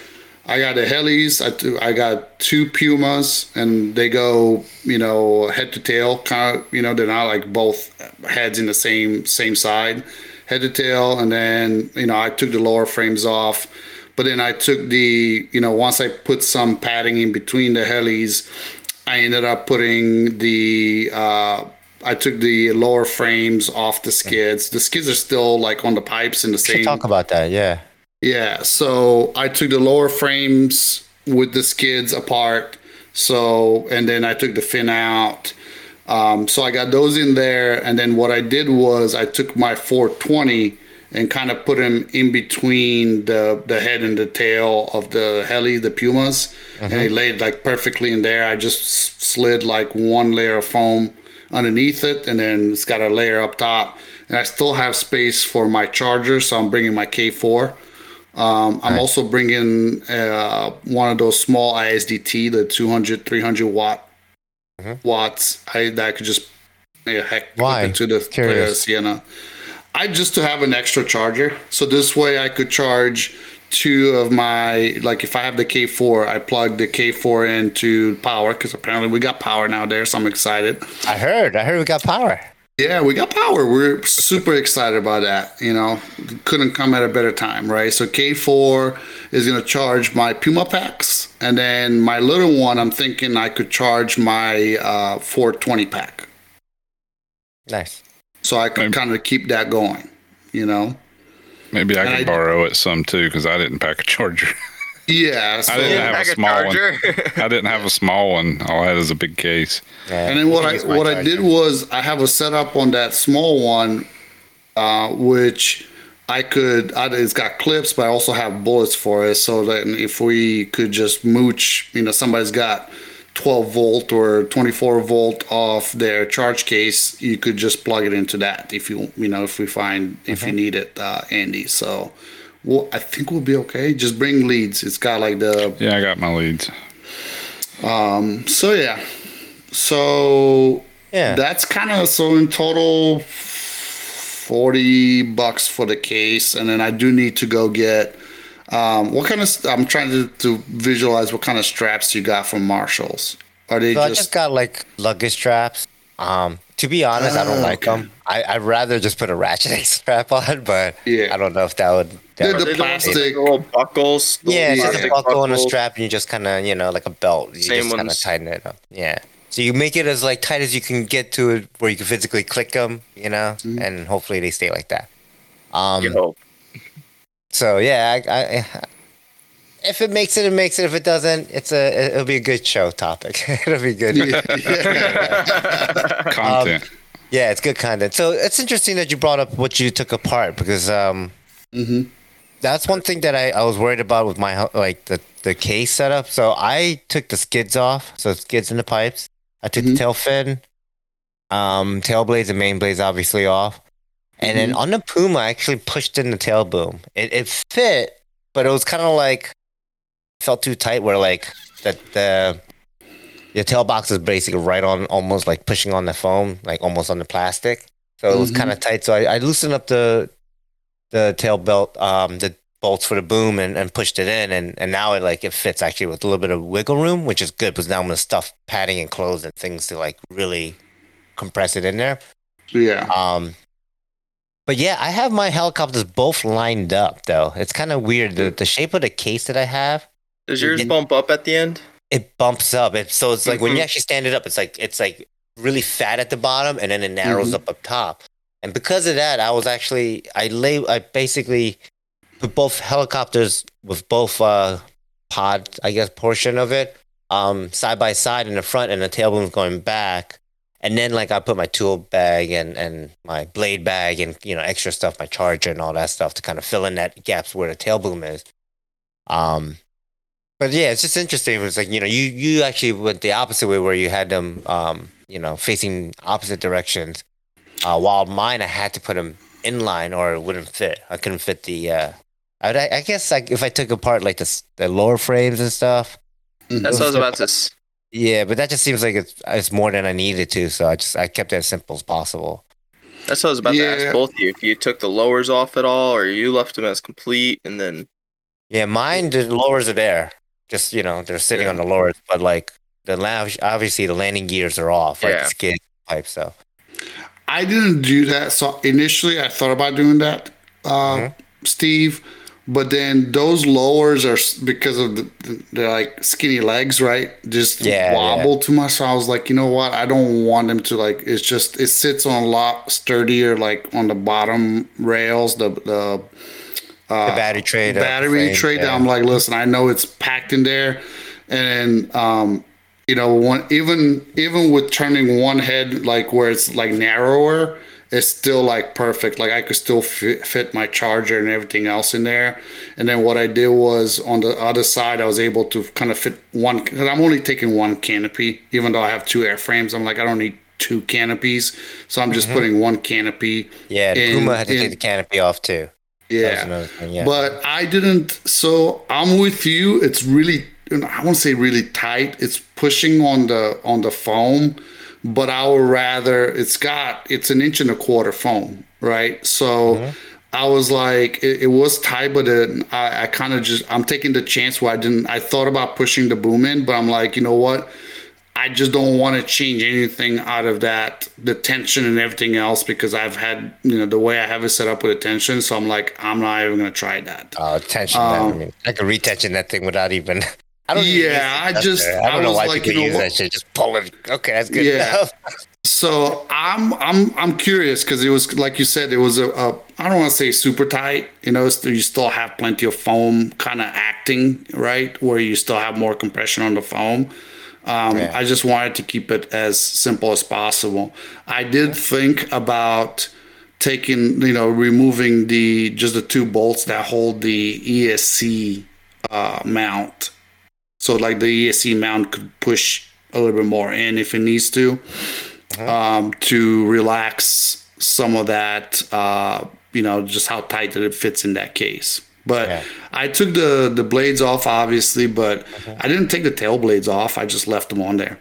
I got the helis. I, got two pumas, and they go, you know, head to tail. Kind of, you know, they're not like both heads in the same same side, head to tail. And then, you know, I took the lower frames off, but then I took the, you know, once I put some padding in between the helis, I ended up putting the. Uh, I took the lower frames off the skids. The skids are still like on the pipes in the same talk about that. Yeah. Yeah, so I took the lower frames with the skids apart. So, and then I took the fin out. Um, so I got those in there. And then what I did was I took my 420 and kind of put them in between the, the head and the tail of the heli, the Pumas. And they laid like perfectly in there. I just slid like one layer of foam underneath it. And then it's got a layer up top. And I still have space for my charger. So I'm bringing my K4. Um, I'm also bringing uh, one of those small ISDT, the 200, 300 watt watts. I that I could just yeah, heck Why? it to the. Toyota Sienna. I just to have an extra charger, so this way I could charge two of my like if I have the K4, I plug the K4 into power because apparently we got power now there, so I'm excited. I heard. I heard we got power. Yeah, we got power. We're super excited about that. You know, couldn't come at a better time, right? So K4 is going to charge my Puma packs, and then my little one, I'm thinking I could charge my uh, 420 pack, Nice. so I could Maybe- kind of keep that going. You know? Maybe I And could I- borrow it some too because I didn't pack a charger. Yeah. So, I didn't have a a small charger. one. I didn't have a small one. All I had is a big case. Yeah, and then what I use my what I did was I have a setup on that small one, uh, which I could. I, it's got clips, but I also have bullets for it. So that if we could just mooch, you know, somebody's got 12 volt or 24 volt off their charge case, you could just plug it into that if you you know if we find if you need it, uh, Andy. So. Well, I think we'll be okay. Just bring leads. It's got like the Yeah, I got my leads. Um. So yeah. So Yeah. that's kind of so in total 40 bucks for the case and then I do need to go get um what kind of I'm trying to, to visualize what kind of straps you got from Marshalls. Are they So I just, just got like luggage straps. Um, to be honest, I don't Ah, like okay. them. I I'd rather just put a ratcheting strap on, but Yeah. I don't know if that would. That They're the They like, plastic- little buckles. yeah, it's just a plastic buckle and a strap, and you just kind of you know like a belt. You Same just kind of tighten it up. Yeah. So you make it as like tight as you can get to it, where you can physically click them, you know, Mm-hmm. and hopefully they stay like that. Um. Yo, So yeah, I, I, if it makes it, it makes it. If it doesn't, it's a it'll be a good show topic. it'll be good. Content. Um, Yeah, it's good content. So it's interesting that you brought up what you took apart because um, that's one thing that I, I was worried about with my like the the case setup. So I took the skids off, so skids in the pipes. I took the mm-hmm. tail fin, um, tail blades and main blades obviously off, and then mm-hmm. on the Puma I actually pushed in the tail boom. It it fit, but it was kind of like felt too tight. Where like the the your tail box is basically right on almost like pushing on the foam, like almost on the plastic. So it was mm-hmm. kind of tight. So I, I loosened up the the tail belt, um, the bolts for the boom and, and pushed it in and, and now it like it fits actually with a little bit of wiggle room, which is good because now I'm gonna stuff padding and clothes and things to like really compress it in there. yeah. Um but yeah, I have my helicopters both lined up though. It's kind of weird. The the shape of the case that I have does yours It- bump up at the end? it bumps up. It, so it's like when you Mhm. actually stand it up, it's like it's like really fat at the bottom and then it narrows Mhm. up up top. And because of that, I was actually I lay I basically put both helicopters with both uh pod I guess portion of it um side by side in the front and the tail boom's going back. And then like I put my tool bag and and my blade bag and you know extra stuff, my charger and all that stuff to kind of fill in that gaps where the tail boom is. Um but yeah, it's just interesting. It's like you know, you you actually went the opposite way where you had them, um, you know, facing opposite directions. Uh, while mine, I had to put them in line or it wouldn't fit. I couldn't fit the. Uh, I, would- I guess like if I took apart like the the lower frames and stuff. That's what I was about to. Yeah, but that just seems like it's it's more than I needed to. So I just I kept it as simple as possible. That's what I was about to Yeah. ask both of you. If you took the lowers off at all, or you left them as complete, and then Yeah, mine the lowers are there. Just you know, they're sitting Yeah. on the lowers, but like the lav- obviously the landing gears are off, right? Yeah. The skid pipe stuff. I didn't do that. So initially, I thought about doing that, uh, Mhm. Steve. But then those lowers are because of the, the they're like skinny legs, right? Just Yeah, wobble too much. So I was like, you know what? I don't want them to like. It's just it sits on a lot sturdier, like on the bottom rails. The the the battery tray. battery tray yeah. that I'm like, listen, I know it's packed in there, and um, you know, one even even with turning one head like where it's like narrower, it's still like perfect. Like I could still fit, fit my charger and everything else in there. And then what I did was on the other side, I was able to kind of fit one. Cause I'm only taking one canopy, even though I have two airframes. I'm like, I don't need two canopies, so I'm just putting one canopy. Mm-hmm. Yeah, in- Puma had to in- take the canopy off too. Yeah. thing, yeah. But I didn't. So I'm with you. It's really. I won't say really tight. It's pushing on the on the foam, but I would rather. It's got. It's an inch and a quarter foam, right? So. I was like, it, it was tight, but it, I, I kind of just, I'm taking the chance where I didn't, I thought about pushing the boom in, but I'm like, you know what? I just don't want to change anything out of that, the tension and everything else, because I've had, you know, the way I have it set up with the tension. So I'm like, I'm not even going to try that. uh, tension. that, I mean, I could retension that thing without even. I don't Yeah, I just- I don't I know why like, people you know use that shit. Just pull it. Okay, that's good Yeah. enough. So I'm I'm I'm curious because it was like you said it was a, a I don't want to say super tight you know you still have plenty of foam kind of acting right where you still have more compression on the foam. Um, Yeah. I just wanted to keep it as simple as possible. I did think about taking you know removing the just the two bolts that hold the ESC uh, mount, so like the ESC mount could push a little bit more in if it needs to, um, to relax some of that. Uh, you know, just how tight that it fits in that case. But Yeah. I took the the blades off, obviously, but I didn't take the tail blades off. I just left them on there.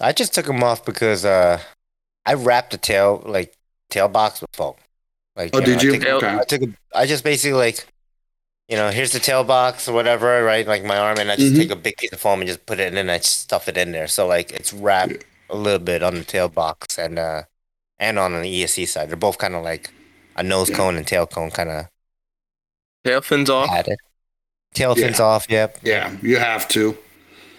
I just took them off because uh, I wrapped the tail like tail box with foam. Like, Oh, know, did I you? took- Okay. I took a, I just basically like, you know, here's the tail box or whatever, right? Like my arm, and I just Mhm. take a big piece of foam and just put it in and I just stuff it in there. So like it's wrapped a little bit on the tail box and uh and on the ESC side. They're both kind of like a nose Yeah. cone and tail cone kind of Tail fins off. added. Tail fins Yeah. off. Yep. Yeah, you have to.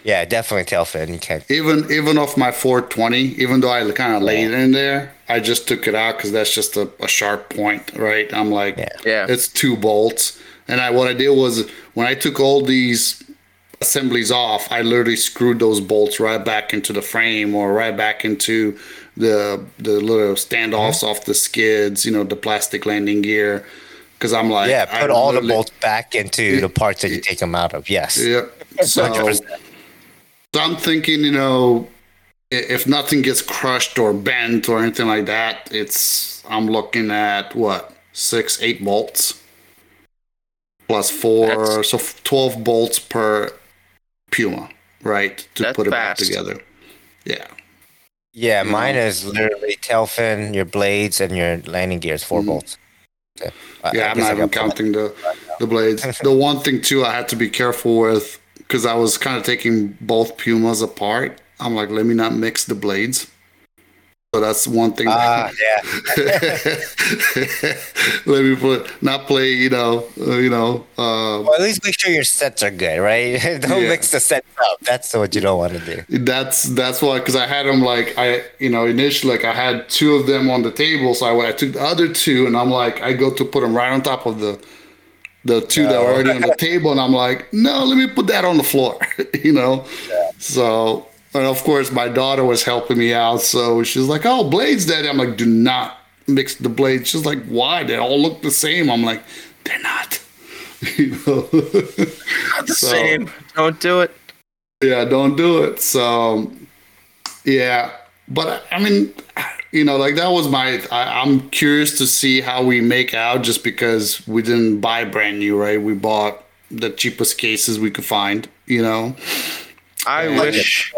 Yeah, definitely tail fin. You can't. Even even off my 420, even though I kind of laid it in there, I just took it out because that's just a, a sharp point, right? I'm like, Yeah. Yeah. it's two bolts, and I what I did was when I took all these assemblies off, I literally screwed those bolts right back into the frame or right back into the the little standoffs Mm-hmm. off the skids, you know, the plastic landing gear. Because I'm like, Yeah, I put all the bolts back into the parts that you take them out of. Yes. Yep. So, so I'm thinking, you know, if nothing gets crushed or bent or anything like that, it's I'm looking at what six, eight bolts plus four, That's- so twelve bolts per Puma, right? To That's put it back together. Yeah. Yeah, You mine know? is literally tail fin, your blades, and your landing gears. 4 Mhm. bolts. Okay. I- I Yeah, I'm not even counting the the blades. the one thing too, I had to be careful with because I was kind of taking both Pumas apart. I'm like, let me not mix the blades. So that's one thing. Ah, yeah. let me put not play. You know, uh, you know. Uh, Well, at least make sure your sets are good, right? don't Yeah. mix the sets up. That's what you don't want to do. that's that's why because I had them like I you know initially like I had two of them on the table, so I, I took the other two and I'm like I go to put them right on top of the the two that were already on the table, and I'm like, no, let me put that on the floor, you know. So and of course my daughter was helping me out, so she's like, oh blades, daddy. I'm like, do not mix the blades. She's like, why? They all look the same. I'm like, they're not. you know. Not the So- same. Don't do it. yeah don't do it so yeah but i mean you know like that was my I, i'm curious to see how we make out just because we didn't buy brand new right we bought the cheapest cases we could find you know I Yeah. wish.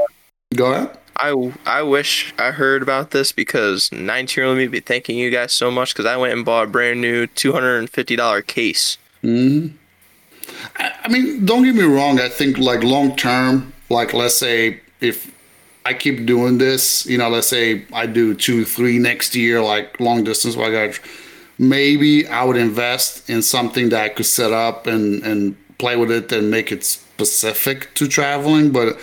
Go ahead I, I wish I heard about this because 19 year old me be thanking you guys so much because I went and bought a brand new $250 case. hmm I, I mean don't get me wrong i think like long term like let's say if I keep doing this, you know, let's say I do two, three next year, like long distance, like I, maybe I would invest in something that I could set up and, and play with it and make it specific to traveling. But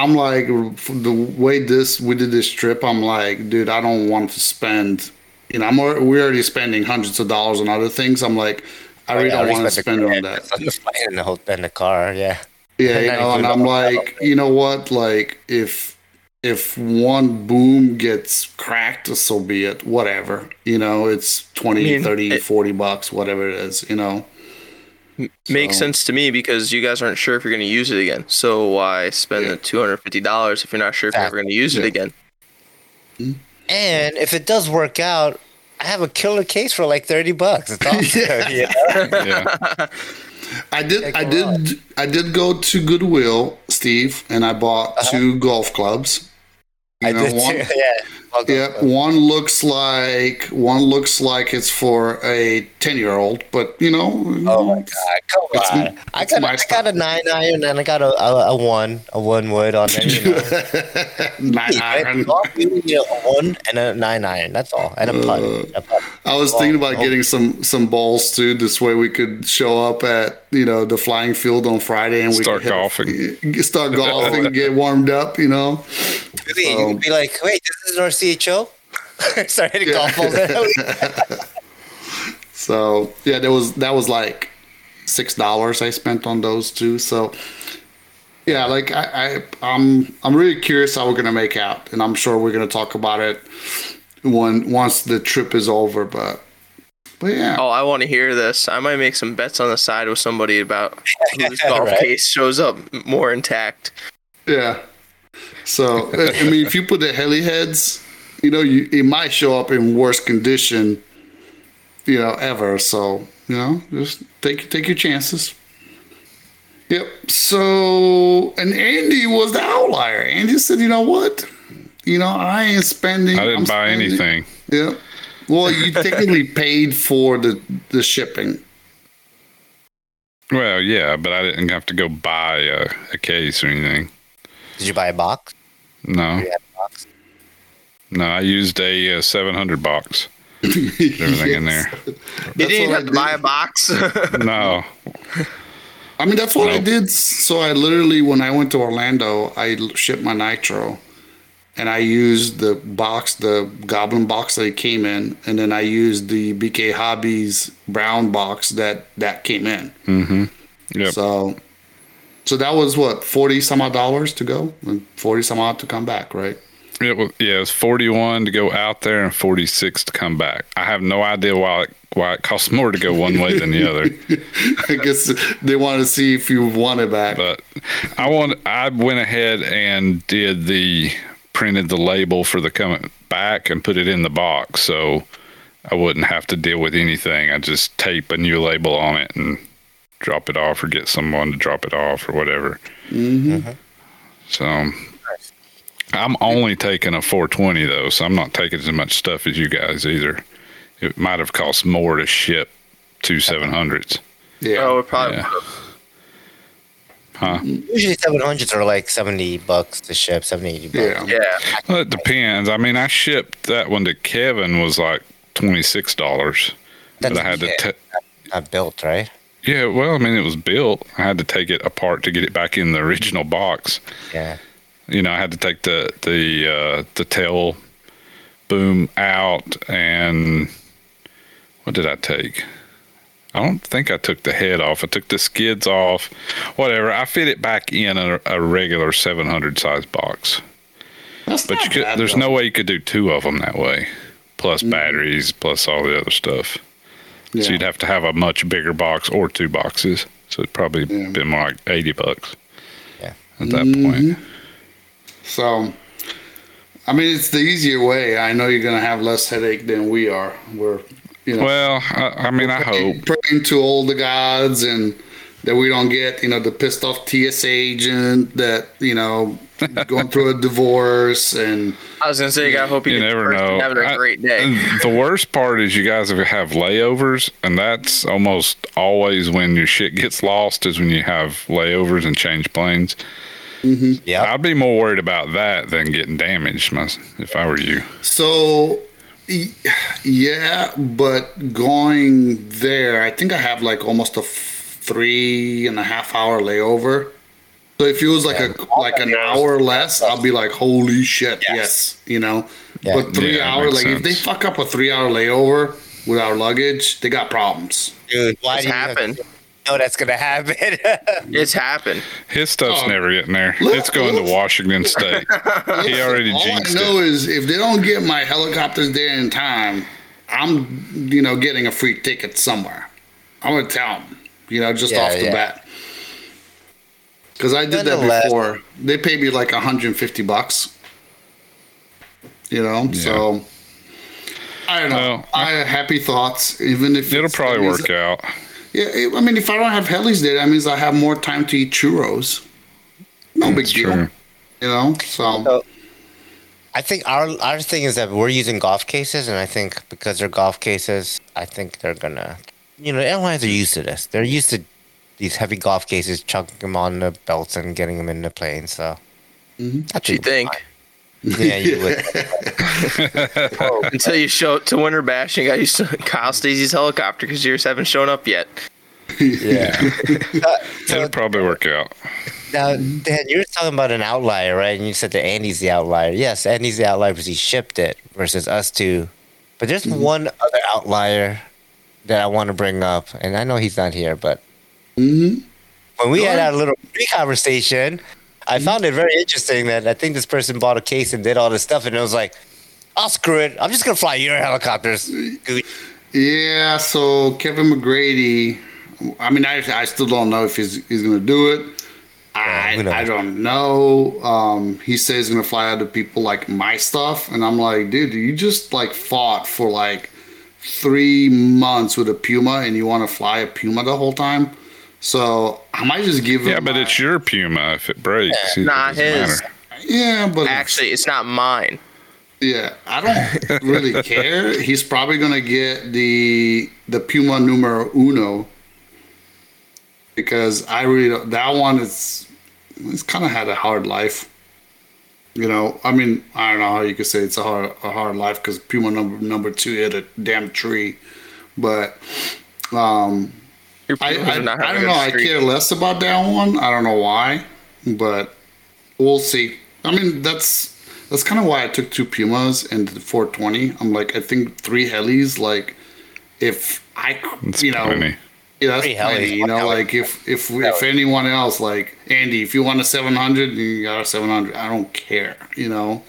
I'm like, the way this, we did this trip, I'm like, dude, I don't want to spend, you know, I'm, we're already spending hundreds of dollars on other things. I'm like, I really Yeah, don't want to spend on that. On the flight the, in the car, yeah. Yeah, you know, and I'm like, you know what? Like, if if one boom gets cracked, so be it. Whatever. You know, it's 20, I mean, 30, it- 40 bucks, whatever it is, you know. Makes So- sense to me because you guys aren't sure if you're going to use it again. So why spend Yeah. the $250 if you're not sure if you're ever going to use it again? Mm-hmm. And if it does work out, I have a killer case for like 30 bucks. It's awesome. Yeah. you? Yeah. I did Take I a did I did go to Goodwill, Steve, and I bought uh-huh. two golf clubs. You I know, did one, too. Yeah. I'll Yeah, one looks like one looks like it's for a ten year old, but you know, Oh my god! Come It's- on! I got my I got a nine iron and I got a, a, a one a one wood on there. You know? nine Yeah, iron. golf, you need a one and a nine iron. That's all, and a putt. Uh, a putt. I was thinking about Oh. getting some some balls too. This way we could show up at you know the flying field on Friday and we Start could hit- golfing. start golfing, get warmed up. You know, Really, so- you'd be like, wait, this is our CHO. Start hitting golf balls. so yeah, there was that was like six dollars I spent on those two. So yeah, like I, I I'm I'm really curious how we're gonna make out, and I'm sure we're gonna talk about it when once the trip is over. But but yeah, Oh, I want to hear this. I might make some bets on the side with somebody about whose golf Right. case shows up more intact. yeah. So I I mean, if you put the heli heads, you know, you it might show up in worse condition, you know, ever. So you know, just take take your chances. Yep. So and Andy was the outlier. Andy said, you know what? You know, I ain't spending. I didn't I'm buy spending- anything. Yeah. Well, you technically paid for the the shipping. Well, yeah, but I didn't have to go buy a, a case or anything. Did you buy a box? No, You had a box? No, I used a uh, 700 box. Everything in there. You didn't what I have to buy a box. No, I mean, that's what I did. So I literally, when I went to Orlando, I shipped my nitro, and I used the box, the Goblin box that it came in, and then I used the BK Hobbies brown box that that came in. Mm-hmm. Yeah. So, so that was what forty some odd dollars to go, and forty some odd to come back, right? It was, yeah, it was 41 to go out there and 46 to come back. I have no idea why it, why it costs more to go one way than the other. I guess they wanted to see if you want it back. But I want I went ahead and did the printed the label for the coming back and put it in the box so I wouldn't have to deal with anything. I just tape a new label on it and drop it off or get someone to drop it off or whatever. Mm-hmm. Uh-huh. So I'm only taking a 420 though, so I'm not taking as much stuff as you guys either. It might have cost more to ship two 700s. yeah. oh, it probably Yeah. would've. Huh? Usually 700s are like 70 bucks to ship, 70, 80 bucks. yeah. Yeah. Well, it depends. I mean, I shipped that one to Kevin was like twenty six dollars. But I had to. yeah, ta- not built, right? yeah, well, I mean, it was built. I had to take it apart to get it back in the original box. Yeah. You know, I had to take the the uh, the tail boom out, and what did I take? I don't think I took the head off. I took the skids off. Whatever. I fit it back in a, a regular seven hundred size box. That's But not you could, bad, there's though. no way you could do two of them that way, plus batteries, plus all the other stuff. Yeah. So you'd have to have a much bigger box or two boxes. So it'd probably Yeah. been more like eighty bucks Yeah. at that Mm-hmm. point. So, I mean, it's the easier way. I know you're gonna have less headache than we are. We're, you know, Well, I, I mean, I hope. praying to all the gods and that we don't get, you know, the pissed off TSA agent that you know going through a divorce and I was gonna say, I hope you, You get never know. having a I- great day. The worst part is you guys have layovers, and that's almost always when your shit gets lost. Is when you have layovers and change planes. Mm-hmm. Yeah. I'd be more worried about that than getting damaged, my, if I were you. so. Yeah, but going there, I think I have like almost a three and a half hour layover. So if it was like a like an hour less, I'll be like, holy shit, yes, you know. Yeah. But three Yeah, hours, makes like if they fuck up a three hour layover with our luggage, they got problems. Dude, why It's do you have happened. to know that's going to happen? It's happened. His stuff's Oh. never getting there. Look, it's going to. Washington State. he already All jinxed I know it. is if they don't get my helicopters there in time, I'm, you know, getting a free ticket somewhere. I'm gonna tell them, you know, just Yeah, off the yeah. bat. Because I did that before. They paid me like 150 bucks. You know, so I don't know. Well, I have happy thoughts, even if It'll it's- probably work out. Yeah, I mean, if I don't have helis there, that means I have more time to eat churros. No big That's deal. true. You know, so So, I think our our thing is that we're using golf cases, and I think because they're golf cases, I think they're gonna, you know, airlines are used to this. They're used to these heavy golf cases, chucking them on the belts and getting them in the plane. So, mm-hmm. What do you think? Yeah, you would. Oh, until you show up to Winter Bash and got you some Kyle Stacy's helicopter because yours haven't shown up yet. Yeah. It'll uh, probably work out. Now, Dan, you were talking about an outlier, right? And you said that Andy's the outlier. Yes, Andy's the outlier because he shipped it versus us two. But there's mm-hmm. one other outlier that I want to bring up, and I know he's not here, but mm-hmm. when we had our little pre-conversation, I found it very interesting that I think this person bought a case and did all this stuff, and it was like, I'll screw it. I'm just gonna fly your helicopters. Yeah, so Kevin McGrady. I mean, I, I still don't know if he's he's gonna do it. I? I don't know. Um, he says he's gonna fly other people like my stuff, and I'm like, dude, you just like fought for like three months with a Puma, and you want to fly a Puma the whole time. So I might just give him. Yeah, but my- it's your Puma. If it breaks, it Not doesn't his. matter. yeah, but Actually, it's not mine. Yeah, I don't really care. He's probably gonna get the the Puma numero uno because I really don't, that one is it's kind of had a hard life. You know, I mean, I don't know how you could say it's a hard a hard life because Puma number number two hit a damn tree, but um, Your I, I, not I don't know. I care less about that one. I don't know why, but we'll see. I mean, that's that's kind of why I took two Pumas and the 420. I'm like, I think three helis. Like, if I, It's you know, plenty. yeah, that's Three plenty. helis, You know, like if if if anyone else, like Andy, if you want a 700, you got a 700. I don't care. You know.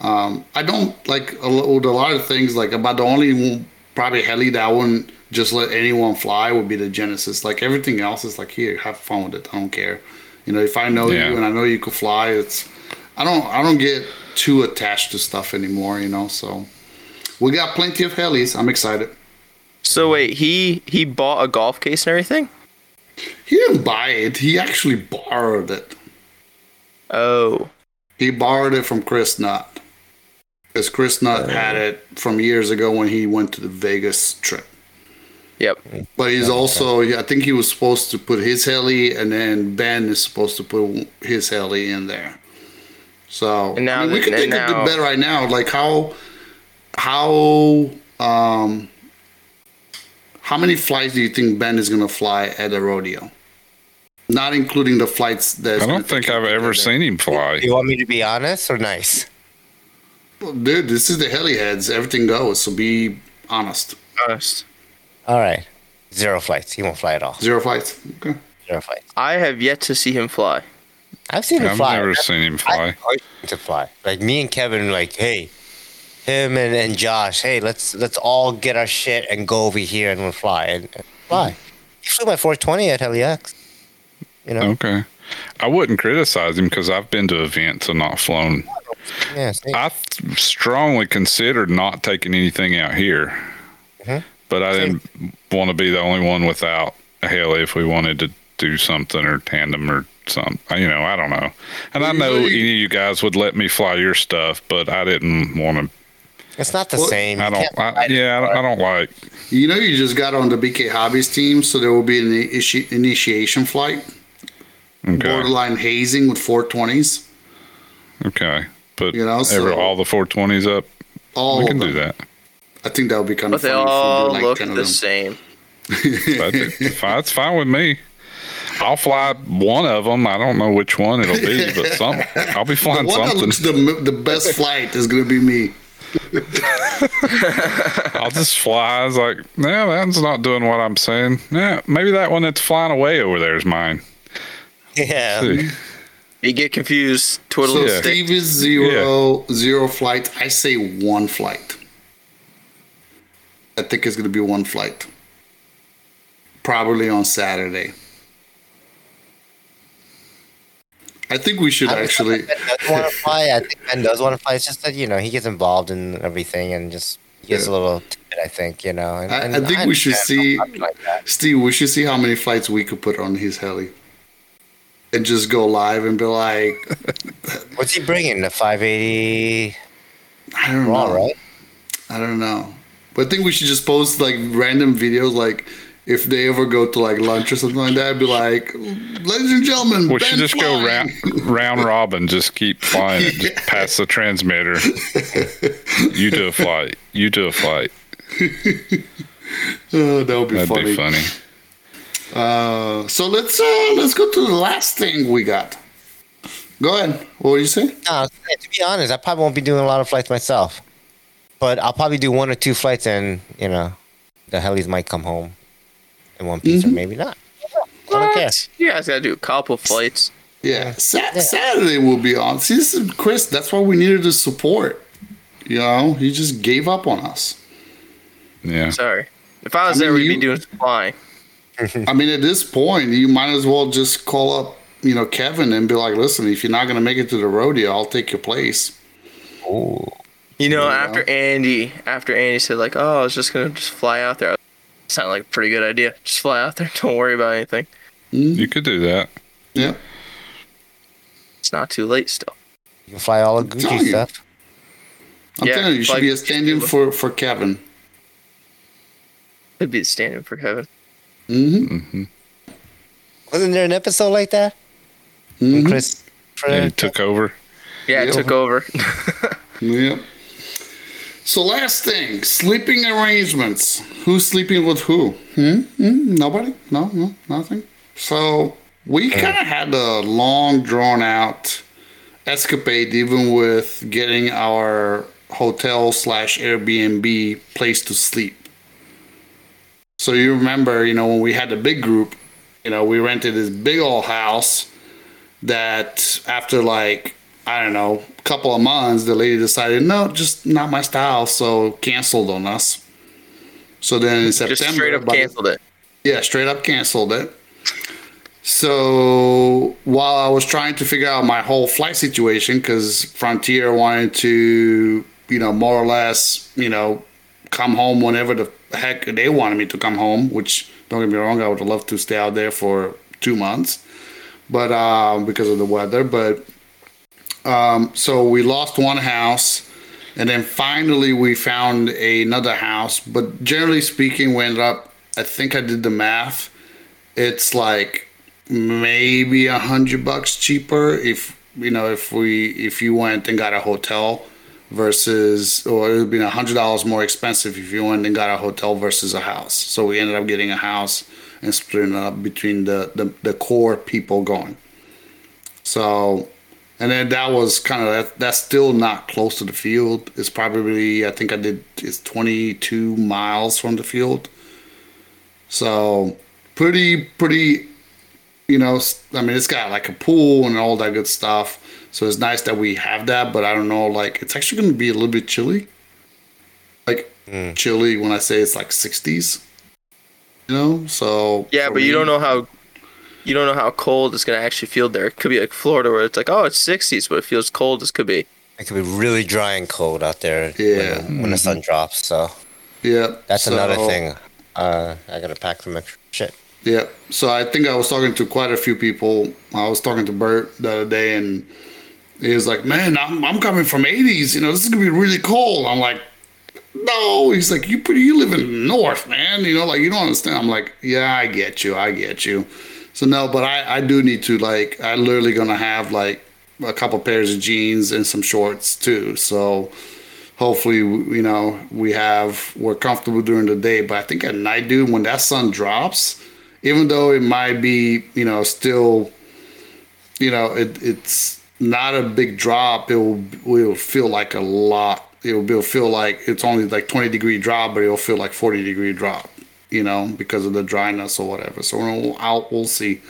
Um, I don't like a, with a lot of things. Like about the only one- probably heli that I wouldn't just let anyone fly would be the Genesis. Like everything else is like here, have fun with it. I don't care. You know, if I know Yeah. you and I know you could fly, it's I don't I don't get too attached to stuff anymore. You know, so we got plenty of helis. I'm excited. So wait, he he bought a golf case and everything. He didn't buy it. He actually borrowed it. Oh, He borrowed it from Chris Nutt. Because Chris Nutt had oh. it from years ago when he went to the Vegas trip. Yep. But he's also, I think he was supposed to put his heli, and then Ben is supposed to put his heli in there. So And now I mean, we that- can and think of now- the bet right now, like how, how, um, how many flights do you think Ben is gonna fly at a rodeo? Not including the flights that I don't think I've ever seen him fly. You want me to be honest or nice? Dude, this is the heli heads. Everything goes. So be honest. Honest. All right. Zero flights. He won't fly at all. Zero flights. Okay. Zero flights. I have yet to see him fly. I've seen him I've fly. never seen him fly. to fly. Like me and Kevin, like, hey, him and, and Josh, hey, let's let's all get our shit and go over here and we'll fly and, and fly. He flew my 420 at HeliX. You know, Okay. I wouldn't criticize him because I've been to events and not flown. yeah. I strongly considered not taking anything out here, Mhm. But I didn't want to be the only one without Haley if we wanted to do something or tandem or something. You know, I don't know. And I know any of you guys would let me fly your stuff, but I didn't want to. It's not the Well, same. I don't. I, yeah, I don't, I don't like. You know, you just got on the BK Hobbies team, so there will be an initi- initiation flight, Okay. borderline hazing with 420s. Okay. But You know, every, so- all the 420s up, All we of can them. do that. I think that would be kind But of they all if we do like look the same. That's, fine, it's fine with me. I'll fly one of them. I don't know which one it'll be, but some I'll be The flying one that something. looks the, the best flight is going to be me. I'll just fly. I was like, no, that's not doing what I'm saying. Yeah, maybe that one that's flying away over there is mine. Yeah. See. You get confused, twiddle So the Yeah. Steve is zero, zero flights. I say one flight. I think it's going to be one flight. Probably on Saturday. I think we should I actually. Ben does want to fly. I think Ben does want to fly. It's just that you know he gets involved in everything and just gets Yeah. a little. Timid, I think you know. And, I- and I think we should see- Like. Steve, we should see how many flights we could put on his heli. And just go live and be like, What's he bringing? The 580 I don't raw, know. right? I don't know. But I think we should just post like random videos, like if they ever go to like lunch or something like that, be like, ladies and gentlemen, We should Ben just go flying." round round robin, just keep flying it, just pass the transmitter. You do a flight. You do a flight. Oh, that would be That'd funny. be funny. Uh, so let's uh, let's go to the last thing we got. Go ahead. What were you saying? No, to be honest, I probably won't be doing a lot of flights myself, but I'll probably do one or two flights, and you know, the helis might come home in one piece, Mm-hmm. or maybe not. I don't. You guys gotta do a couple flights. Yeah, Sa- Saturday will be on. See, this is Chris. That's why we needed the support. You know, he just gave up on us. Yeah. Sorry. If I was I there, mean, we'd you- be doing flying. I mean, at this point, you might as well just call up, you know, Kevin and be like, "Listen, if you're not gonna make it to the rodeo, I'll take your place." Ooh. You know, Yeah. after Andy, after Andy said like, "Oh, I was just gonna just fly out there," sounded like a pretty good idea. Just fly out there. Don't worry about anything. You could do that. Yeah, It's not too late still. You can fly all the telling Gucci stuff. I'm Yeah, telling you, you should be a stand-in for for Kevin. Could be standing for Kevin. Mm-hmm. Wasn't there an episode like that? When hmm Chris. And he took over. Yeah, Yeah. it took over. Yep. So last thing, sleeping arrangements. Who's sleeping with who? Hmm? hmm? Nobody? No, no, nothing. So we kind of had a long, drawn out escapade, even with getting our hotel slash Airbnb place to sleep. So you remember, you know, when we had the big group, you know, we rented this big old house that after like I don't know, a couple of months, the lady decided, no, just not my style, so canceled on us. So then in September, just straight up canceled it. yeah, straight up canceled it. So while I was trying to figure out my whole flight situation, because Frontier wanted to, you know, more or less, you know, come home whenever the heck they wanted me to come home, which don't get me wrong, I would love to stay out there for two months, but um, because of the weather. But um, so we lost one house. And then finally, we found another house. But generally speaking, we ended up, I think I did the math. It's like maybe a hundred bucks cheaper if, you know, if we, if you went and got a hotel versus, or it would be a hundred dollars more expensive if you went and got a hotel versus a house. So we ended up getting a house and splitting it up between the, the, the core people going. So, and then that was kind of that, that's still not close to the field. It's probably I think I did it's 22 miles from the field. So pretty pretty, you know. i mean, it's got like a pool and all that good stuff. So it's nice that we have that. But I don't know, like it's actually going to be a little bit chilly. Like mm. chilly when I say it's like 60s. You know, so Yeah, but you don't know how you don't know how cold it's gonna actually feel there. It could be like Florida where it's like, oh, it's 60s, but it feels cold as could be. It could be really dry and cold out there Yeah. when, when the sun drops. So Yeah, that's another thing. Uh, I gotta pack some extra shit. Yeah. So I think I was talking to quite a few people. I was talking to Bert the other day, and he was like, "Man, I'm, I'm coming from 80s. You know, this is gonna be really cold." I'm like, "No." He's like, "You pretty, you live in the north, man. You know, like you don't understand." I'm like, "Yeah, I get you. I get you." So no, but I I do need to like I literally gonna have like a couple pairs of jeans and some shorts too. So hopefully you know we have we're comfortable during the day. But i think at night dude when that sun drops even though it might be you know still you know it, it's not a big drop it will will feel like a lot. It will feel like it's only like 20 degree drop but it'll feel like 40 degree drop you know because of the dryness or whatever so we'll out we'll see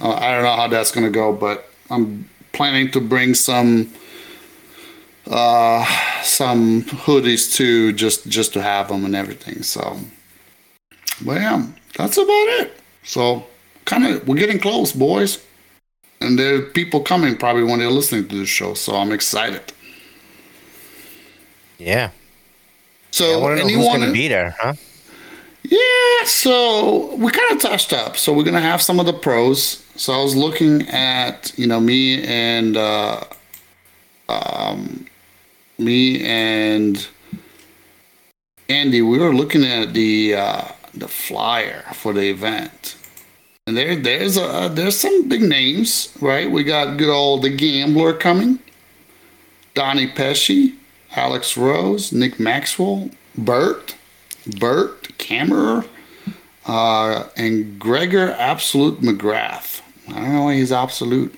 uh, i don't know how that's going to go but i'm planning to bring some uh, some hoodies too, just just to have them and everything. So, but yeah, that's about it. So, kind of, we're getting close, boys, and there are people coming probably when they're listening to the show. So I'm excited. Yeah. So I want to who's anyone, gonna be there, huh? Yeah. So we kind of touched up. So we're gonna have some of the pros. So I was looking at you know me and uh, um, me and Andy. We were looking at the uh, the flyer for the event, and there there's a there's some big names, right? We got good old the Gambler coming, Donnie Pesci, Alex Rose, Nick Maxwell, Bert, Bert Kammerer, uh, and Gregor Absolute McGrath. I don't know why he's absolute,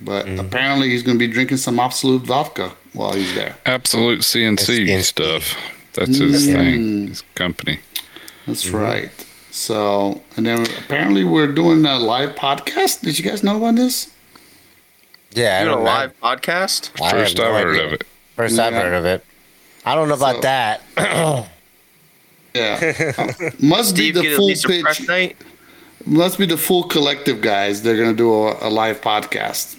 but mm. apparently he's going to be drinking some Absolute vodka while he's there. Absolute CNC CNC. stuff. That's his mm. thing. His company. That's mm-hmm. right. So, and then apparently we're doing a live podcast. Did you guys know about this? Yeah, I Doing a know. live podcast. I have First no I heard of it. First I've heard of it. I don't know about So- that. Yeah, Uh, must be the full least a press pitch. night. Must be the full collective guys. They're gonna do a, a live podcast.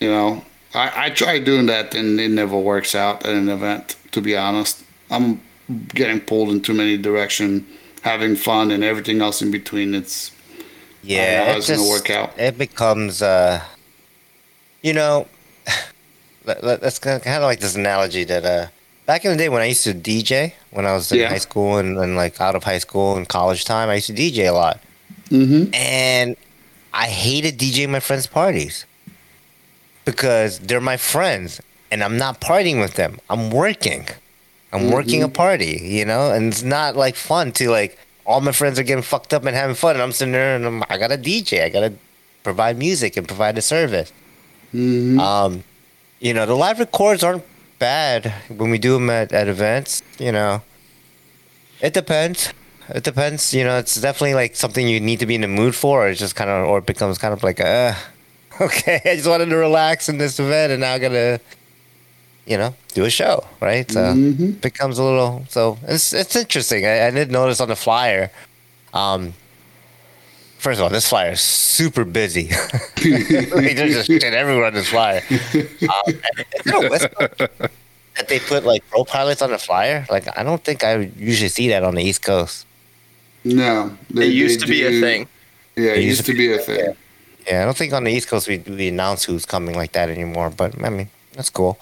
You know, I, I try doing that and it never works out at an event. To be honest, I'm getting pulled in too many direction, having fun and everything else in between. It's yeah, how it it's gonna work out. It becomes, uh, you know, let, let, that's kind of, kind of like this analogy that uh, back in the day when I used to DJ, when I was in Yeah. high school and, and like out of high school and college time, I used to DJ a lot. mm-hmm. And I hated DJing my friends' parties because they're my friends and I'm not partying with them. I'm working. I'm working a party, you know, and it's not like fun to like all my friends are getting fucked up and having fun, and I'm sitting there and I'm, I gotta DJ, I gotta provide music and provide a service. Mm-hmm. Um, you know, the live records aren't bad when we do them at, at events. You know, it depends. It depends. You know, it's definitely like something you need to be in the mood for, or it's just kind of, or it becomes kind of like, uh, okay, I just wanted to relax in this event, and now I gotta, you know, do a show, right? So Mhm. it becomes a little. So it's it's interesting. I, I did notice on the flyer. Um, first of all, this flyer is super busy. like, there's just shit everywhere on this flyer. Um, is it a that they put like pro pilots on the flyer? Like I don't think I usually see that on the East Coast. No, they- used they to be a thing. Yeah, it used to be a thing. Yeah, I don't think on the East Coast we we announce who's coming like that anymore. But I mean, that's cool.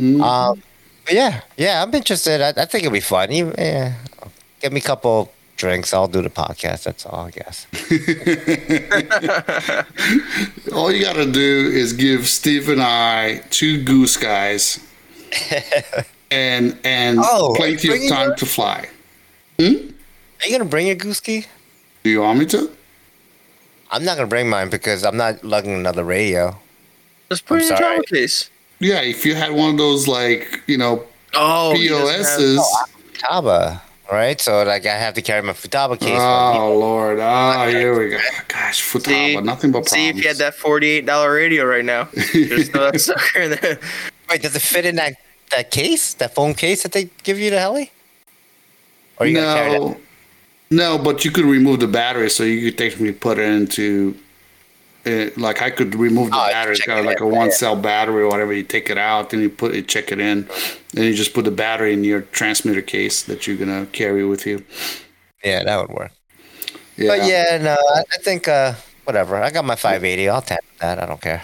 Mhm. Um, but yeah, yeah, I'm interested. I, I think it'll be fun. Even, yeah, get me a couple drinks. I'll do the podcast. That's all, I guess. All you gotta do is give Steve and I two Gooskys, and and Oh, plenty of time your- to fly. Are you gonna bring your Goosky? Do you want me to? I'm not gonna bring mine because I'm not lugging another radio. Just put I'm it in your sorry. travel case. Yeah, if you had one of those like you know Oh, he doesn't have- POSs. Futaba, right? So like I have to carry my Futaba case. Oh Lord! Oh, here we go. Gosh, See, Futaba, nothing but problems. see if you had that forty-eight dollar radio right now. Just throw that sucker in there. Wait, does it fit in that that case, that phone case that they give you to heli? Or you gotta carry that? no, no, but you could remove the battery, so you could technically put it into. Uh, like I could remove the Oh, battery. It's got it like a one yeah. cell battery or whatever. You take it out, then you put it, check it in, then you just put the battery in your transmitter case that you're gonna carry with you. Yeah, that would work. Yeah, But yeah, no, I, think uh, whatever. I got my 580. I'll tap that. I don't care.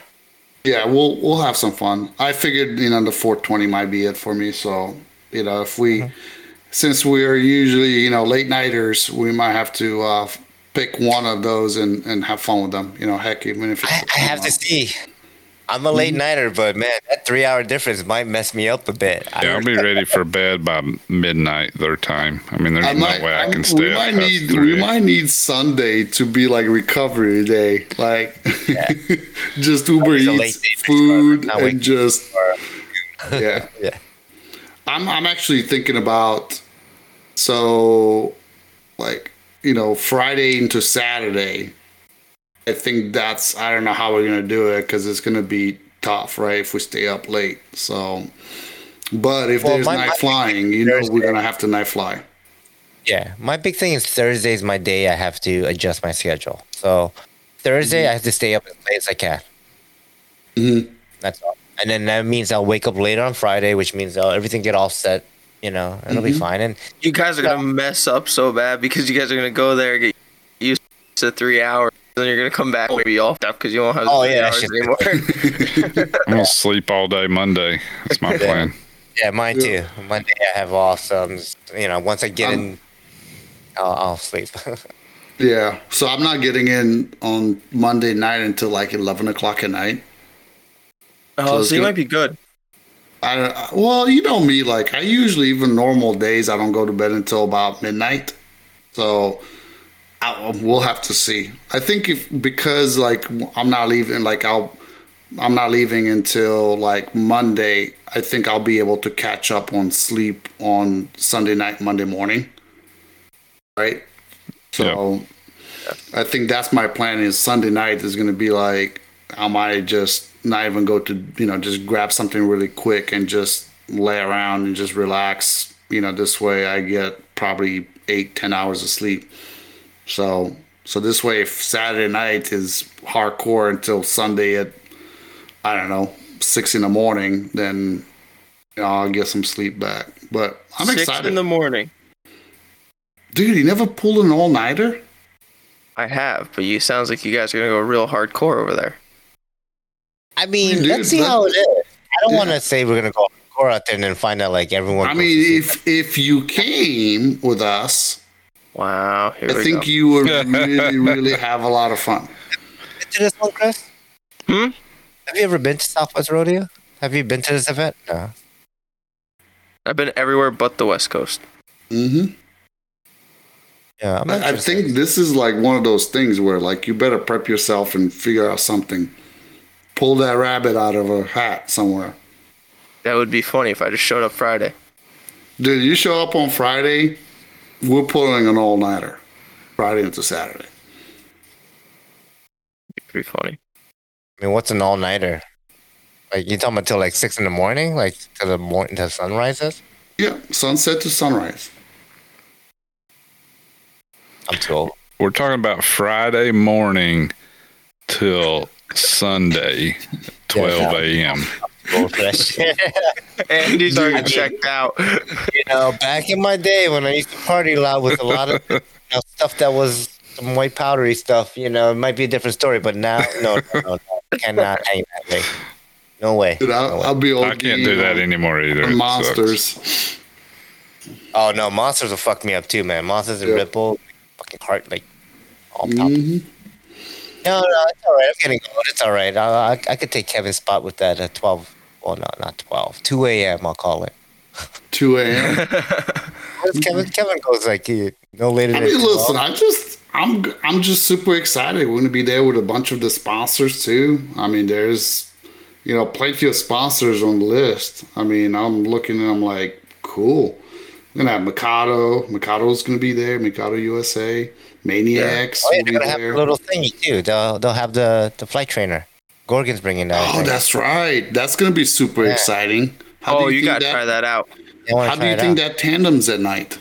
yeah, we'll we'll have some fun. I figured you know the 420 might be it for me. So you know if we, Mm-hmm. since we're usually you know late nighters, we might have to uh, pick one of those and and have fun with them. You know, heck, even if it's I, I have to see. I'm a Mm-hmm. late nighter, but man, that three hour difference might mess me up a bit. Yeah, I'll be ready for bed by midnight their time. I mean, there's I no might, way I I'm- can stay we up might past need three. we might need Sunday to be like recovery day, like just Uber It's a late Eats food and just yeah. Yeah. I'm I'm actually thinking about so like you know Friday into Saturday. I think that's I don't know how we're gonna do it because it's gonna be tough, right? If we stay up late, so. But if Well, there's my- night my- flying, you know we're gonna have to night fly. Yeah, my big thing is Thursday is my day I have to adjust my schedule. So Thursday I have to stay up as late as I can. Mhm. That's all. And then that means I'll wake up later on Friday, which means I'll, everything get all set. You know, it'll be fine. And You guys are gonna mess up so bad because you guys are gonna go there get used to three hours, then you're gonna come back and be all up because you won't have Oh, three yeah, hours shit- anymore. I'm gonna sleep all day Monday. That's my plan. yeah, mine Yeah. too. Monday I have off. So I'm just, you know, once I get Um, in, I'll, I'll sleep. Yeah, so I'm not getting in on Monday night until like 11 o'clock at night. oh, it's so you gonna- might be good. I well, you know me, like I usually even normal days I don't go to bed until about midnight. So I, we'll have to see. I think if because like I'm not leaving, like I'll I'm not leaving until like Monday. I think I'll be able to catch up on sleep on Sunday night, Monday morning. Right. So I think that's my plan. Is Sunday night is going to be like I might just not even go to you know just grab something really quick and just lay around and just relax. You know, this way I get probably eight, ten hours of sleep. So, so this way, if Saturday night is hardcore until Sunday at, I don't know, six in the morning, then you know, I'll get some sleep back. But I'm Six excited. in the morning. Dude, you never pulled an all nighter? I have, but you sounds like you guys are gonna go real hardcore over there. I mean, Dude, let's see how it is. I don't Yeah. want to say we're gonna go hardcore out there and then find out like everyone. I mean, to see if if you came with us, Wow, here I we think go. you would really, really have a lot of fun. to this one, Chris? Hmm? Have you ever been to Southwest Rodeo? Have you been to this event? No. I've been everywhere but the West Coast. Mm-hmm. Yeah, I'm I, I think this is like one of those things where like you better prep yourself and figure out something. Pull that rabbit out of a hat somewhere. That would be funny if I just showed up Friday. Dude, you show up on Friday, we're pulling an all nighter. Friday into Saturday. Be pretty funny. I mean, what's an all nighter? Like you talking about till like six in the morning, like till the morning till sun rises? Yeah, sunset to sunrise. I'm too old. We're talking about Friday morning till Sunday, 12 a.m. Old for that shit. Andy's already checked out. you know, back in my day when I used to party a lot with a lot of you know, stuff that was some white powdery stuff, you know, it might be a different story. But now, no, no, no, no cannot hang that way. No way. Dude, I'll, way. I'll be old. I can't do that anymore either. Monsters. Oh no, monsters will fuck me up too, man. Monsters and Yeah. Ripple, fucking heart like all mm-hmm. top. No, no, it's all right. I'm getting old. It's all right. I, I, I could take Kevin's spot with that at 12. Well, no, not 12. 2 a.m. I'll call it. 2 a.m. Kevin, Kevin goes like he, no later I than mean, 12? listen, I just, I'm, I'm just super excited. We're going to be there with a bunch of the sponsors too. I mean, there's, you know, plenty of sponsors on the list. I mean, I'm looking and I'm like, cool. We're gonna have Mikado. Mikado's gonna be there. Mikado USA. Maniacs Oh, yeah, they're gonna have a little thingy too. They'll they'll have the the flight trainer. Gorgon's bringing that. Oh, think. that's right. That's gonna be super Yeah. exciting. How do oh, you, think gotta that- try that out. How do you think out. that tandems at night?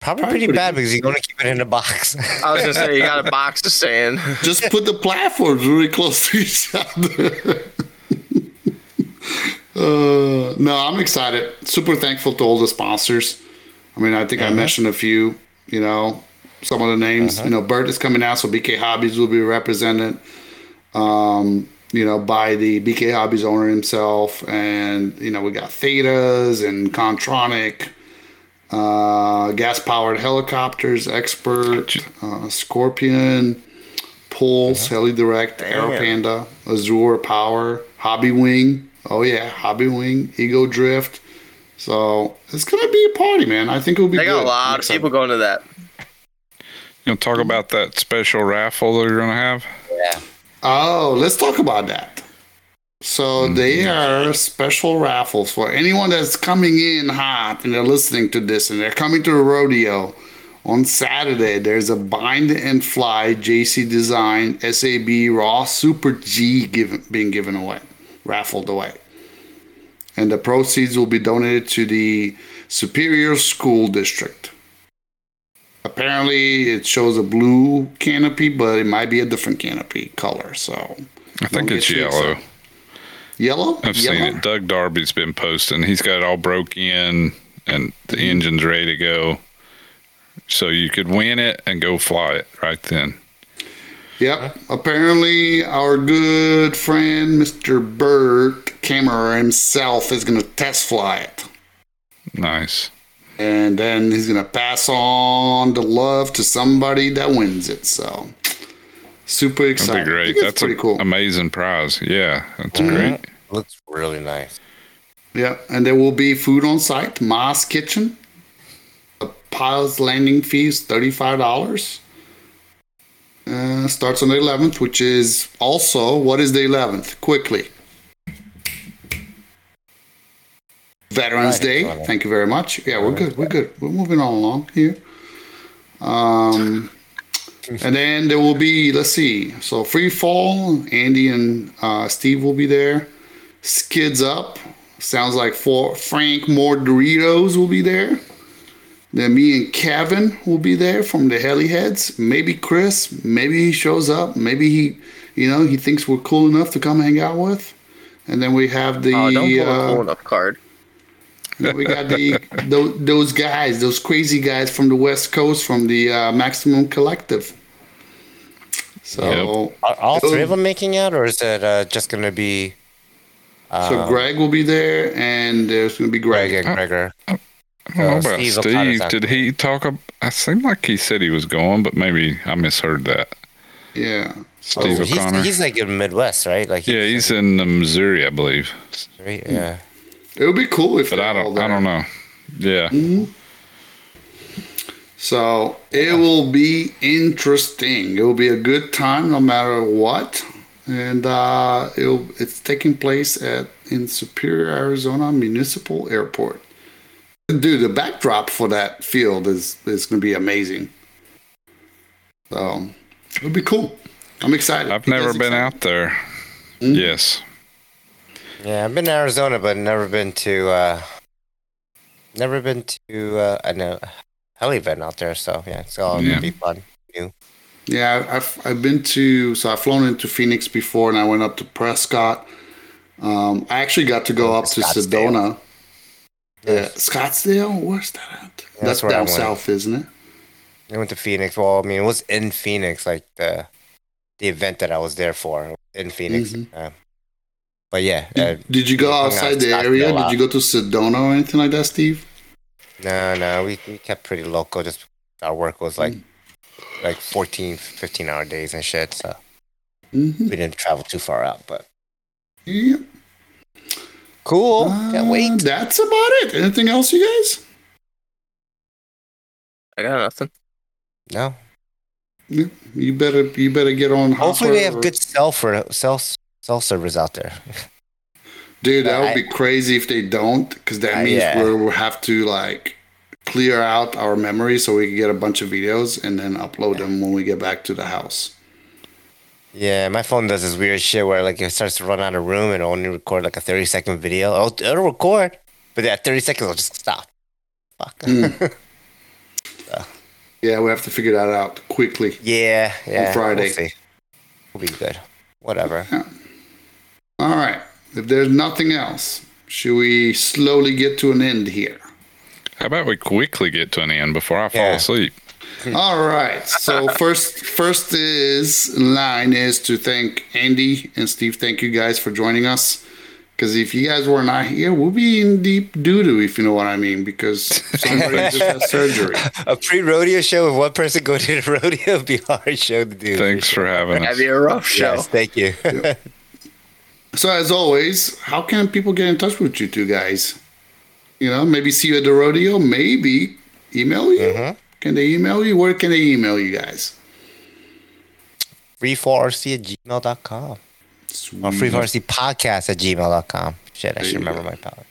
Probably, probably pretty pretty bad because you're gonna keep it in a box. I was gonna say you got a box to stay in. Just put the platforms really close to each other. uh, no, I'm excited. Super thankful to all the sponsors. I mean, I think I mentioned a few. You know, some of the names. You know, Bert is coming out, so BK Hobbies will be represented. Um, you know, by the BK Hobbies owner himself, and you know, we got Thetas and Kontronik. Uh, gas powered helicopters, expert, uh, Scorpion, Pulse, Heli Direct, Aero Panda, Azure Power, Hobby Wing. Oh yeah, Hobby Wing, Ego Drift. So it's gonna be a party, man. I think it'll be They got good. a lot I'm of excited. people going to that. You know, talk about that special raffle that you're going to have? yeah. Oh, let's talk about that. So mm-hmm. they are special raffles for anyone that's coming in hot and they're listening to this and they're coming to the rodeo on Saturday. There's a bind and fly JC Design SAB Raw Super G given, being given away, raffled away. And the proceeds will be donated to the Superior School District. Apparently, it shows a blue canopy, but it might be a different canopy color. So I think it's yellow. excited. Yellow? I've Yellow? seen it. Doug Darby's been posting. He's got it all broke in and the engine's ready to go. So you could win it and go fly it right then. Yep. Apparently, our good friend Mr. Bert Kammerer himself is going to test fly it. Nice. And then he's going to pass on the love to somebody that wins it. So, super That'd excited. be great. That's pretty an cool. amazing prize. Yeah, that's Mm-hmm. great. Looks really nice. Yeah, and there will be food on site. Ma's Kitchen. The pilot's landing fee is thirty-five dollars. Uh, starts on the eleventh, which is also what is the eleventh? Quickly. Veterans Right, Day. it. Thank you very much. Yeah, we're good. We're good. We're moving on along here. Um, and then there will be. Let's see. So free fall. Andy and uh, Steve will be there. Skids Up, Sounds like for Frank more Doritos will be there. Then me and Kevin will be there from the Heliheads. Maybe Chris. Maybe he shows up. Maybe he, you know, he thinks we're cool enough to come hang out with. And then we have the. Oh, don't pull a uh, cool enough card. we got the those, those guys, those crazy guys from the West Coast, from the uh, Maximum Collective. So, Are all three of them making out, or is it uh, just going to be so Greg will be there, and there's going to be Greg. Greg and Gregor? I don't know Uh, about Steve Steve. Did he talk? Ab- I seem like he said he was going, but maybe I misheard that. Yeah. Steve Oh, he's, O'Connor. he's like in the Midwest, right? Like yeah, he's in uh, Missouri, I believe. right? yeah. It would be cool if But I don't. I don't know. Yeah. So it will be interesting. It will be a good time no matter what. And uh, it'll, it's taking place at in Superior, Arizona Municipal Airport. Dude, the backdrop for that field is is going to be amazing. So it'll be cool. I'm excited. I've never been excited? out there. Mm-hmm. Yes. Yeah, I've been to Arizona, but never been to. uh Never been to uh, I know heli event out there, so yeah, it's all Yeah. gonna be fun. New. Yeah, I've I've been to so I've flown into Phoenix before, and I went up to Prescott. Um, I actually got to go Oh, up to Scottsdale. Sedona. Yeah, Scottsdale. Where's that at? that's That's I down south, isn't it? I went to Phoenix. Well, I mean, it was in Phoenix, like the the event that I was there for in Phoenix. Mhm. Uh, but yeah, uh, Did, did you go out outside the area? Did you go to Sedona or anything like that, Steve? no, no, we, we kept pretty local. Just our work was like Mm. like 14, 15 hour days and shit. So Mm-hmm. we didn't travel too far out. But Yeah. Cool. Uh, Can't wait. That's about it. Anything else, you guys? I got nothing. No. Yeah. You better you better get on. Hopefully they have or- good cell for cell cell servers out there. Dude, that would I- be crazy if they don't, because that Uh, means yeah. we'll we'll have to like clear out our memory so we can get a bunch of videos and then upload them when we get back to the house. Yeah, my phone does this weird shit where like it starts to run out of room and only record like a thirty second video. It'll, it'll record, but at thirty seconds it'll just stop. Fuck. Mm. Yeah, we have to figure that out quickly. yeah, yeah. Friday. We'll, see. we'll be good. Whatever. All right. If there's nothing else, should we slowly get to an end here? How about we quickly get to an end before I fall Yeah. asleep? All right. So first, first is line is to thank Andy and Steve. Thank you guys for joining us. Because if you guys were not here, we'll be in deep doo doo, if you know what I mean. Because somebody just had surgery. A pre rodeo show with one person going to the rodeo would be a hard show to do. Thanks for having us. Have you a rough show? Yes, thank you. So as always, how can people get in touch with you two guys? You know, maybe see you at the rodeo. Maybe email you. Mhm. Can they email you? Where can they email you guys? Free4rc at gmail.com. Or free4rc podcast at gmail.com. Shit, I There should remember go. my power.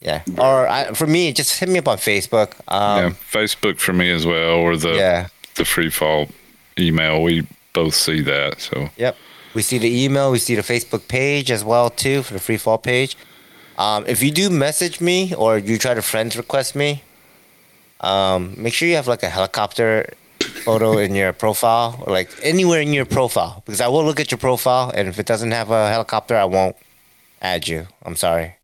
Yeah. Or I, for me, just hit me up on Facebook. yeah, Um, Facebook for me as well, or the yeah. the free fall email. We both see that. So Yep. We see the email. We see the Facebook page as well too for the free fall page. Um, if you do message me or you try to friends request me, um, make sure you have like a helicopter photo in your profile or like anywhere in your profile because I will look at your profile and if it doesn't have a helicopter, I won't add you. I'm sorry.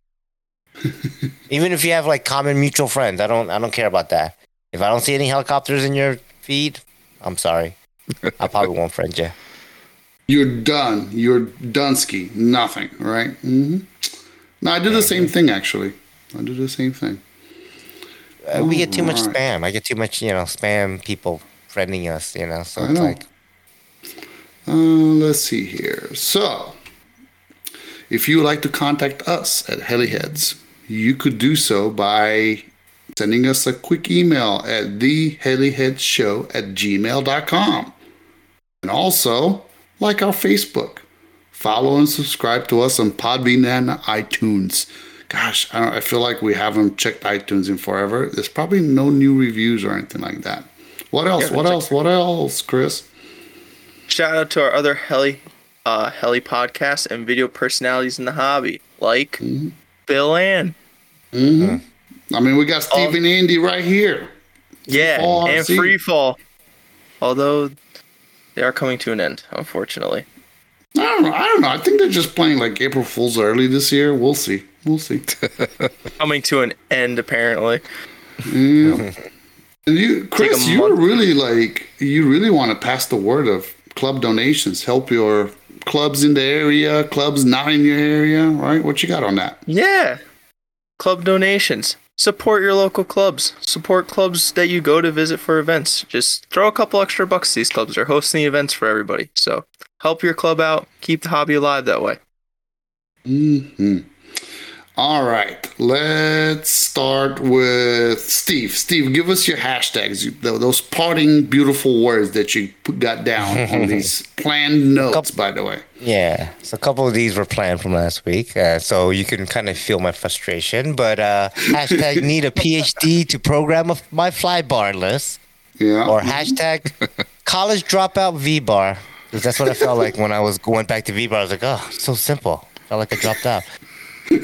Even if you have like common mutual friends, I don't I don't care about that. If I don't see any helicopters in your feed, I'm sorry. I probably won't friend you. You're done. You're Dunsky. Nothing, right? Mm-hmm. No, I do the same thing actually. I do the same thing. Uh, we get too much Alright. spam. I get too much, you know, spam people friending us, you know. So I it's know. like, Uh, let's see here. So, if you would like to contact us at Heliheads, you could do so by sending us a quick email at theheliheadshow at gmail.com. And also, like our Facebook. Follow and subscribe to us on Podbean and iTunes. Gosh, I, don't, I feel like we haven't checked iTunes in forever. There's probably no new reviews or anything like that. What else? Yeah, what check else? What else, Chris? Shout out to our other heli, uh, heli podcasts and video personalities in the hobby, like mm-hmm. Bill Ann. Mm-hmm. Mm-hmm. I mean, we got Steve and Andy right here. Yeah, Fall and RC. free fall. Although they are coming to an end, unfortunately. I don't know. I don't know. I think they're just playing like April Fools early this year. We'll see. We'll see. Coming to an end, apparently. Yeah. And you, Chris, you really like you really want to pass the word of club donations. Help your clubs in the area, clubs not in your area, right? What you got on that? Yeah. Club donations. Support your local clubs. Support clubs that you go to visit for events. Just throw a couple extra bucks these clubs. They're hosting events for everybody. So help your club out. Keep the hobby alive that way. hmm All right, let's start with Steve. Steve, give us your hashtags, those parting beautiful words that you got down on these planned notes, by the way. Yeah, so a couple of these were planned from last week, uh, so you can kind of feel my frustration. But uh, hashtag need a PhD to program a, my flybarless, Yeah. or hashtag college dropout V bar. that's what I felt like when I was going back to V bar. I was like, oh, so simple. Felt like I dropped out.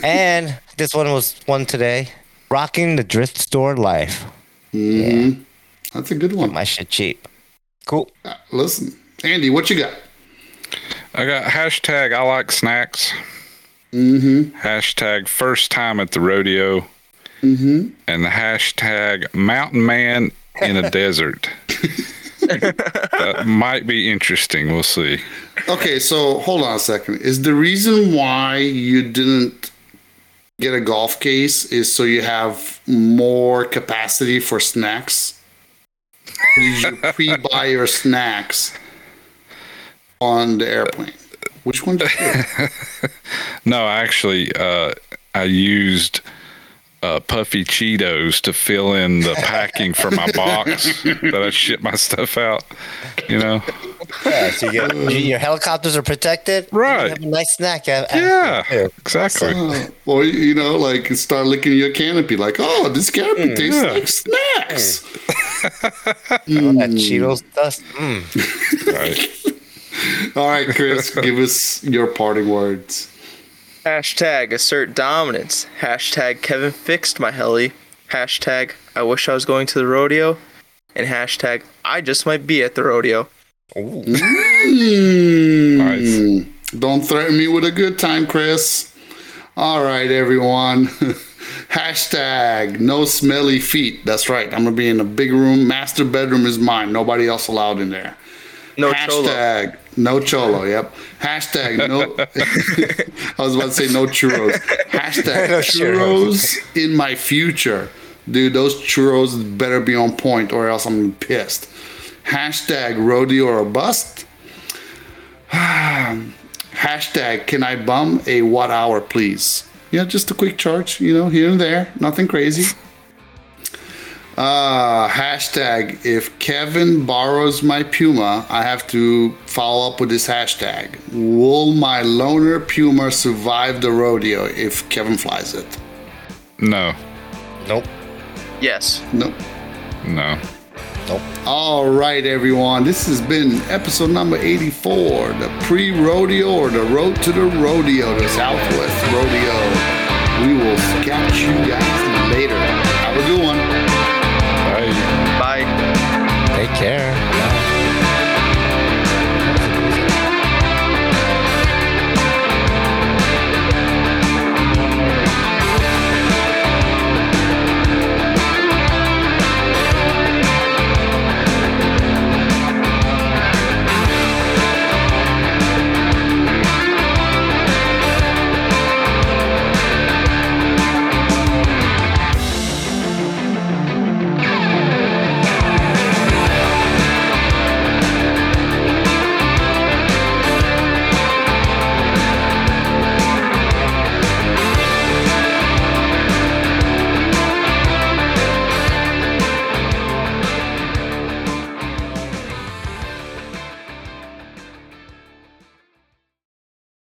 And this one was one today, rocking the thrift store life. Mhm. That's a good one. My shit cheap. Cool. Uh, Listen, Andy, what you got? I got hashtag I like snacks. Mm-hmm. Hashtag first time at the rodeo. Mm-hmm. And the hashtag mountain man in a desert. that might be interesting. We'll see. Okay, so hold on a second. Is the reason why you didn't get a golf case is so you have more capacity for snacks? Did you pre-buy your snacks on the airplane? Which one did you do? No, actually, uh, I used uh, puffy Cheetos to fill in the packing for my box that I ship my stuff out. You know, Yeah, so you get, your- your helicopters are protected. Right. You have a nice snack. a- after, yeah, too. exactly. Uh, or you know, like start licking your canopy, like, oh, this canopy tastes yeah. like snacks. All that Cheetos dust. Mm. Right. All right, Chris, give us your parting words. Hashtag assert dominance. Hashtag Kevin fixed my heli. Hashtag I wish I was going to the rodeo. And hashtag I just might be at the rodeo. Mm. Don't threaten me with a good time, Chris. All right, everyone. Hashtag no smelly feet. That's right. I'm gonna be in a big room. Master bedroom is mine. Nobody else allowed in there. No cholo. No cholo. Yep. Hashtag no. I was about to say no churros. Hashtag No churros in my future, dude. Those churros better be on point, or else I'm pissed. Hashtag rodeo or bust. Hashtag can I bum a watt hour, please? Yeah, just a quick charge, you know, here and there, nothing crazy. Uh, hashtag if Kevin borrows my Puma, I have to follow up with this hashtag. Will my loaner Puma survive the rodeo if Kevin flies it? No, Nope. Yes. Nope. no. Nope. All right, everyone. This has been episode number 84, the pre rodeo or the road to the rodeo, the Southwest Rodeo. We will catch you guys later. care.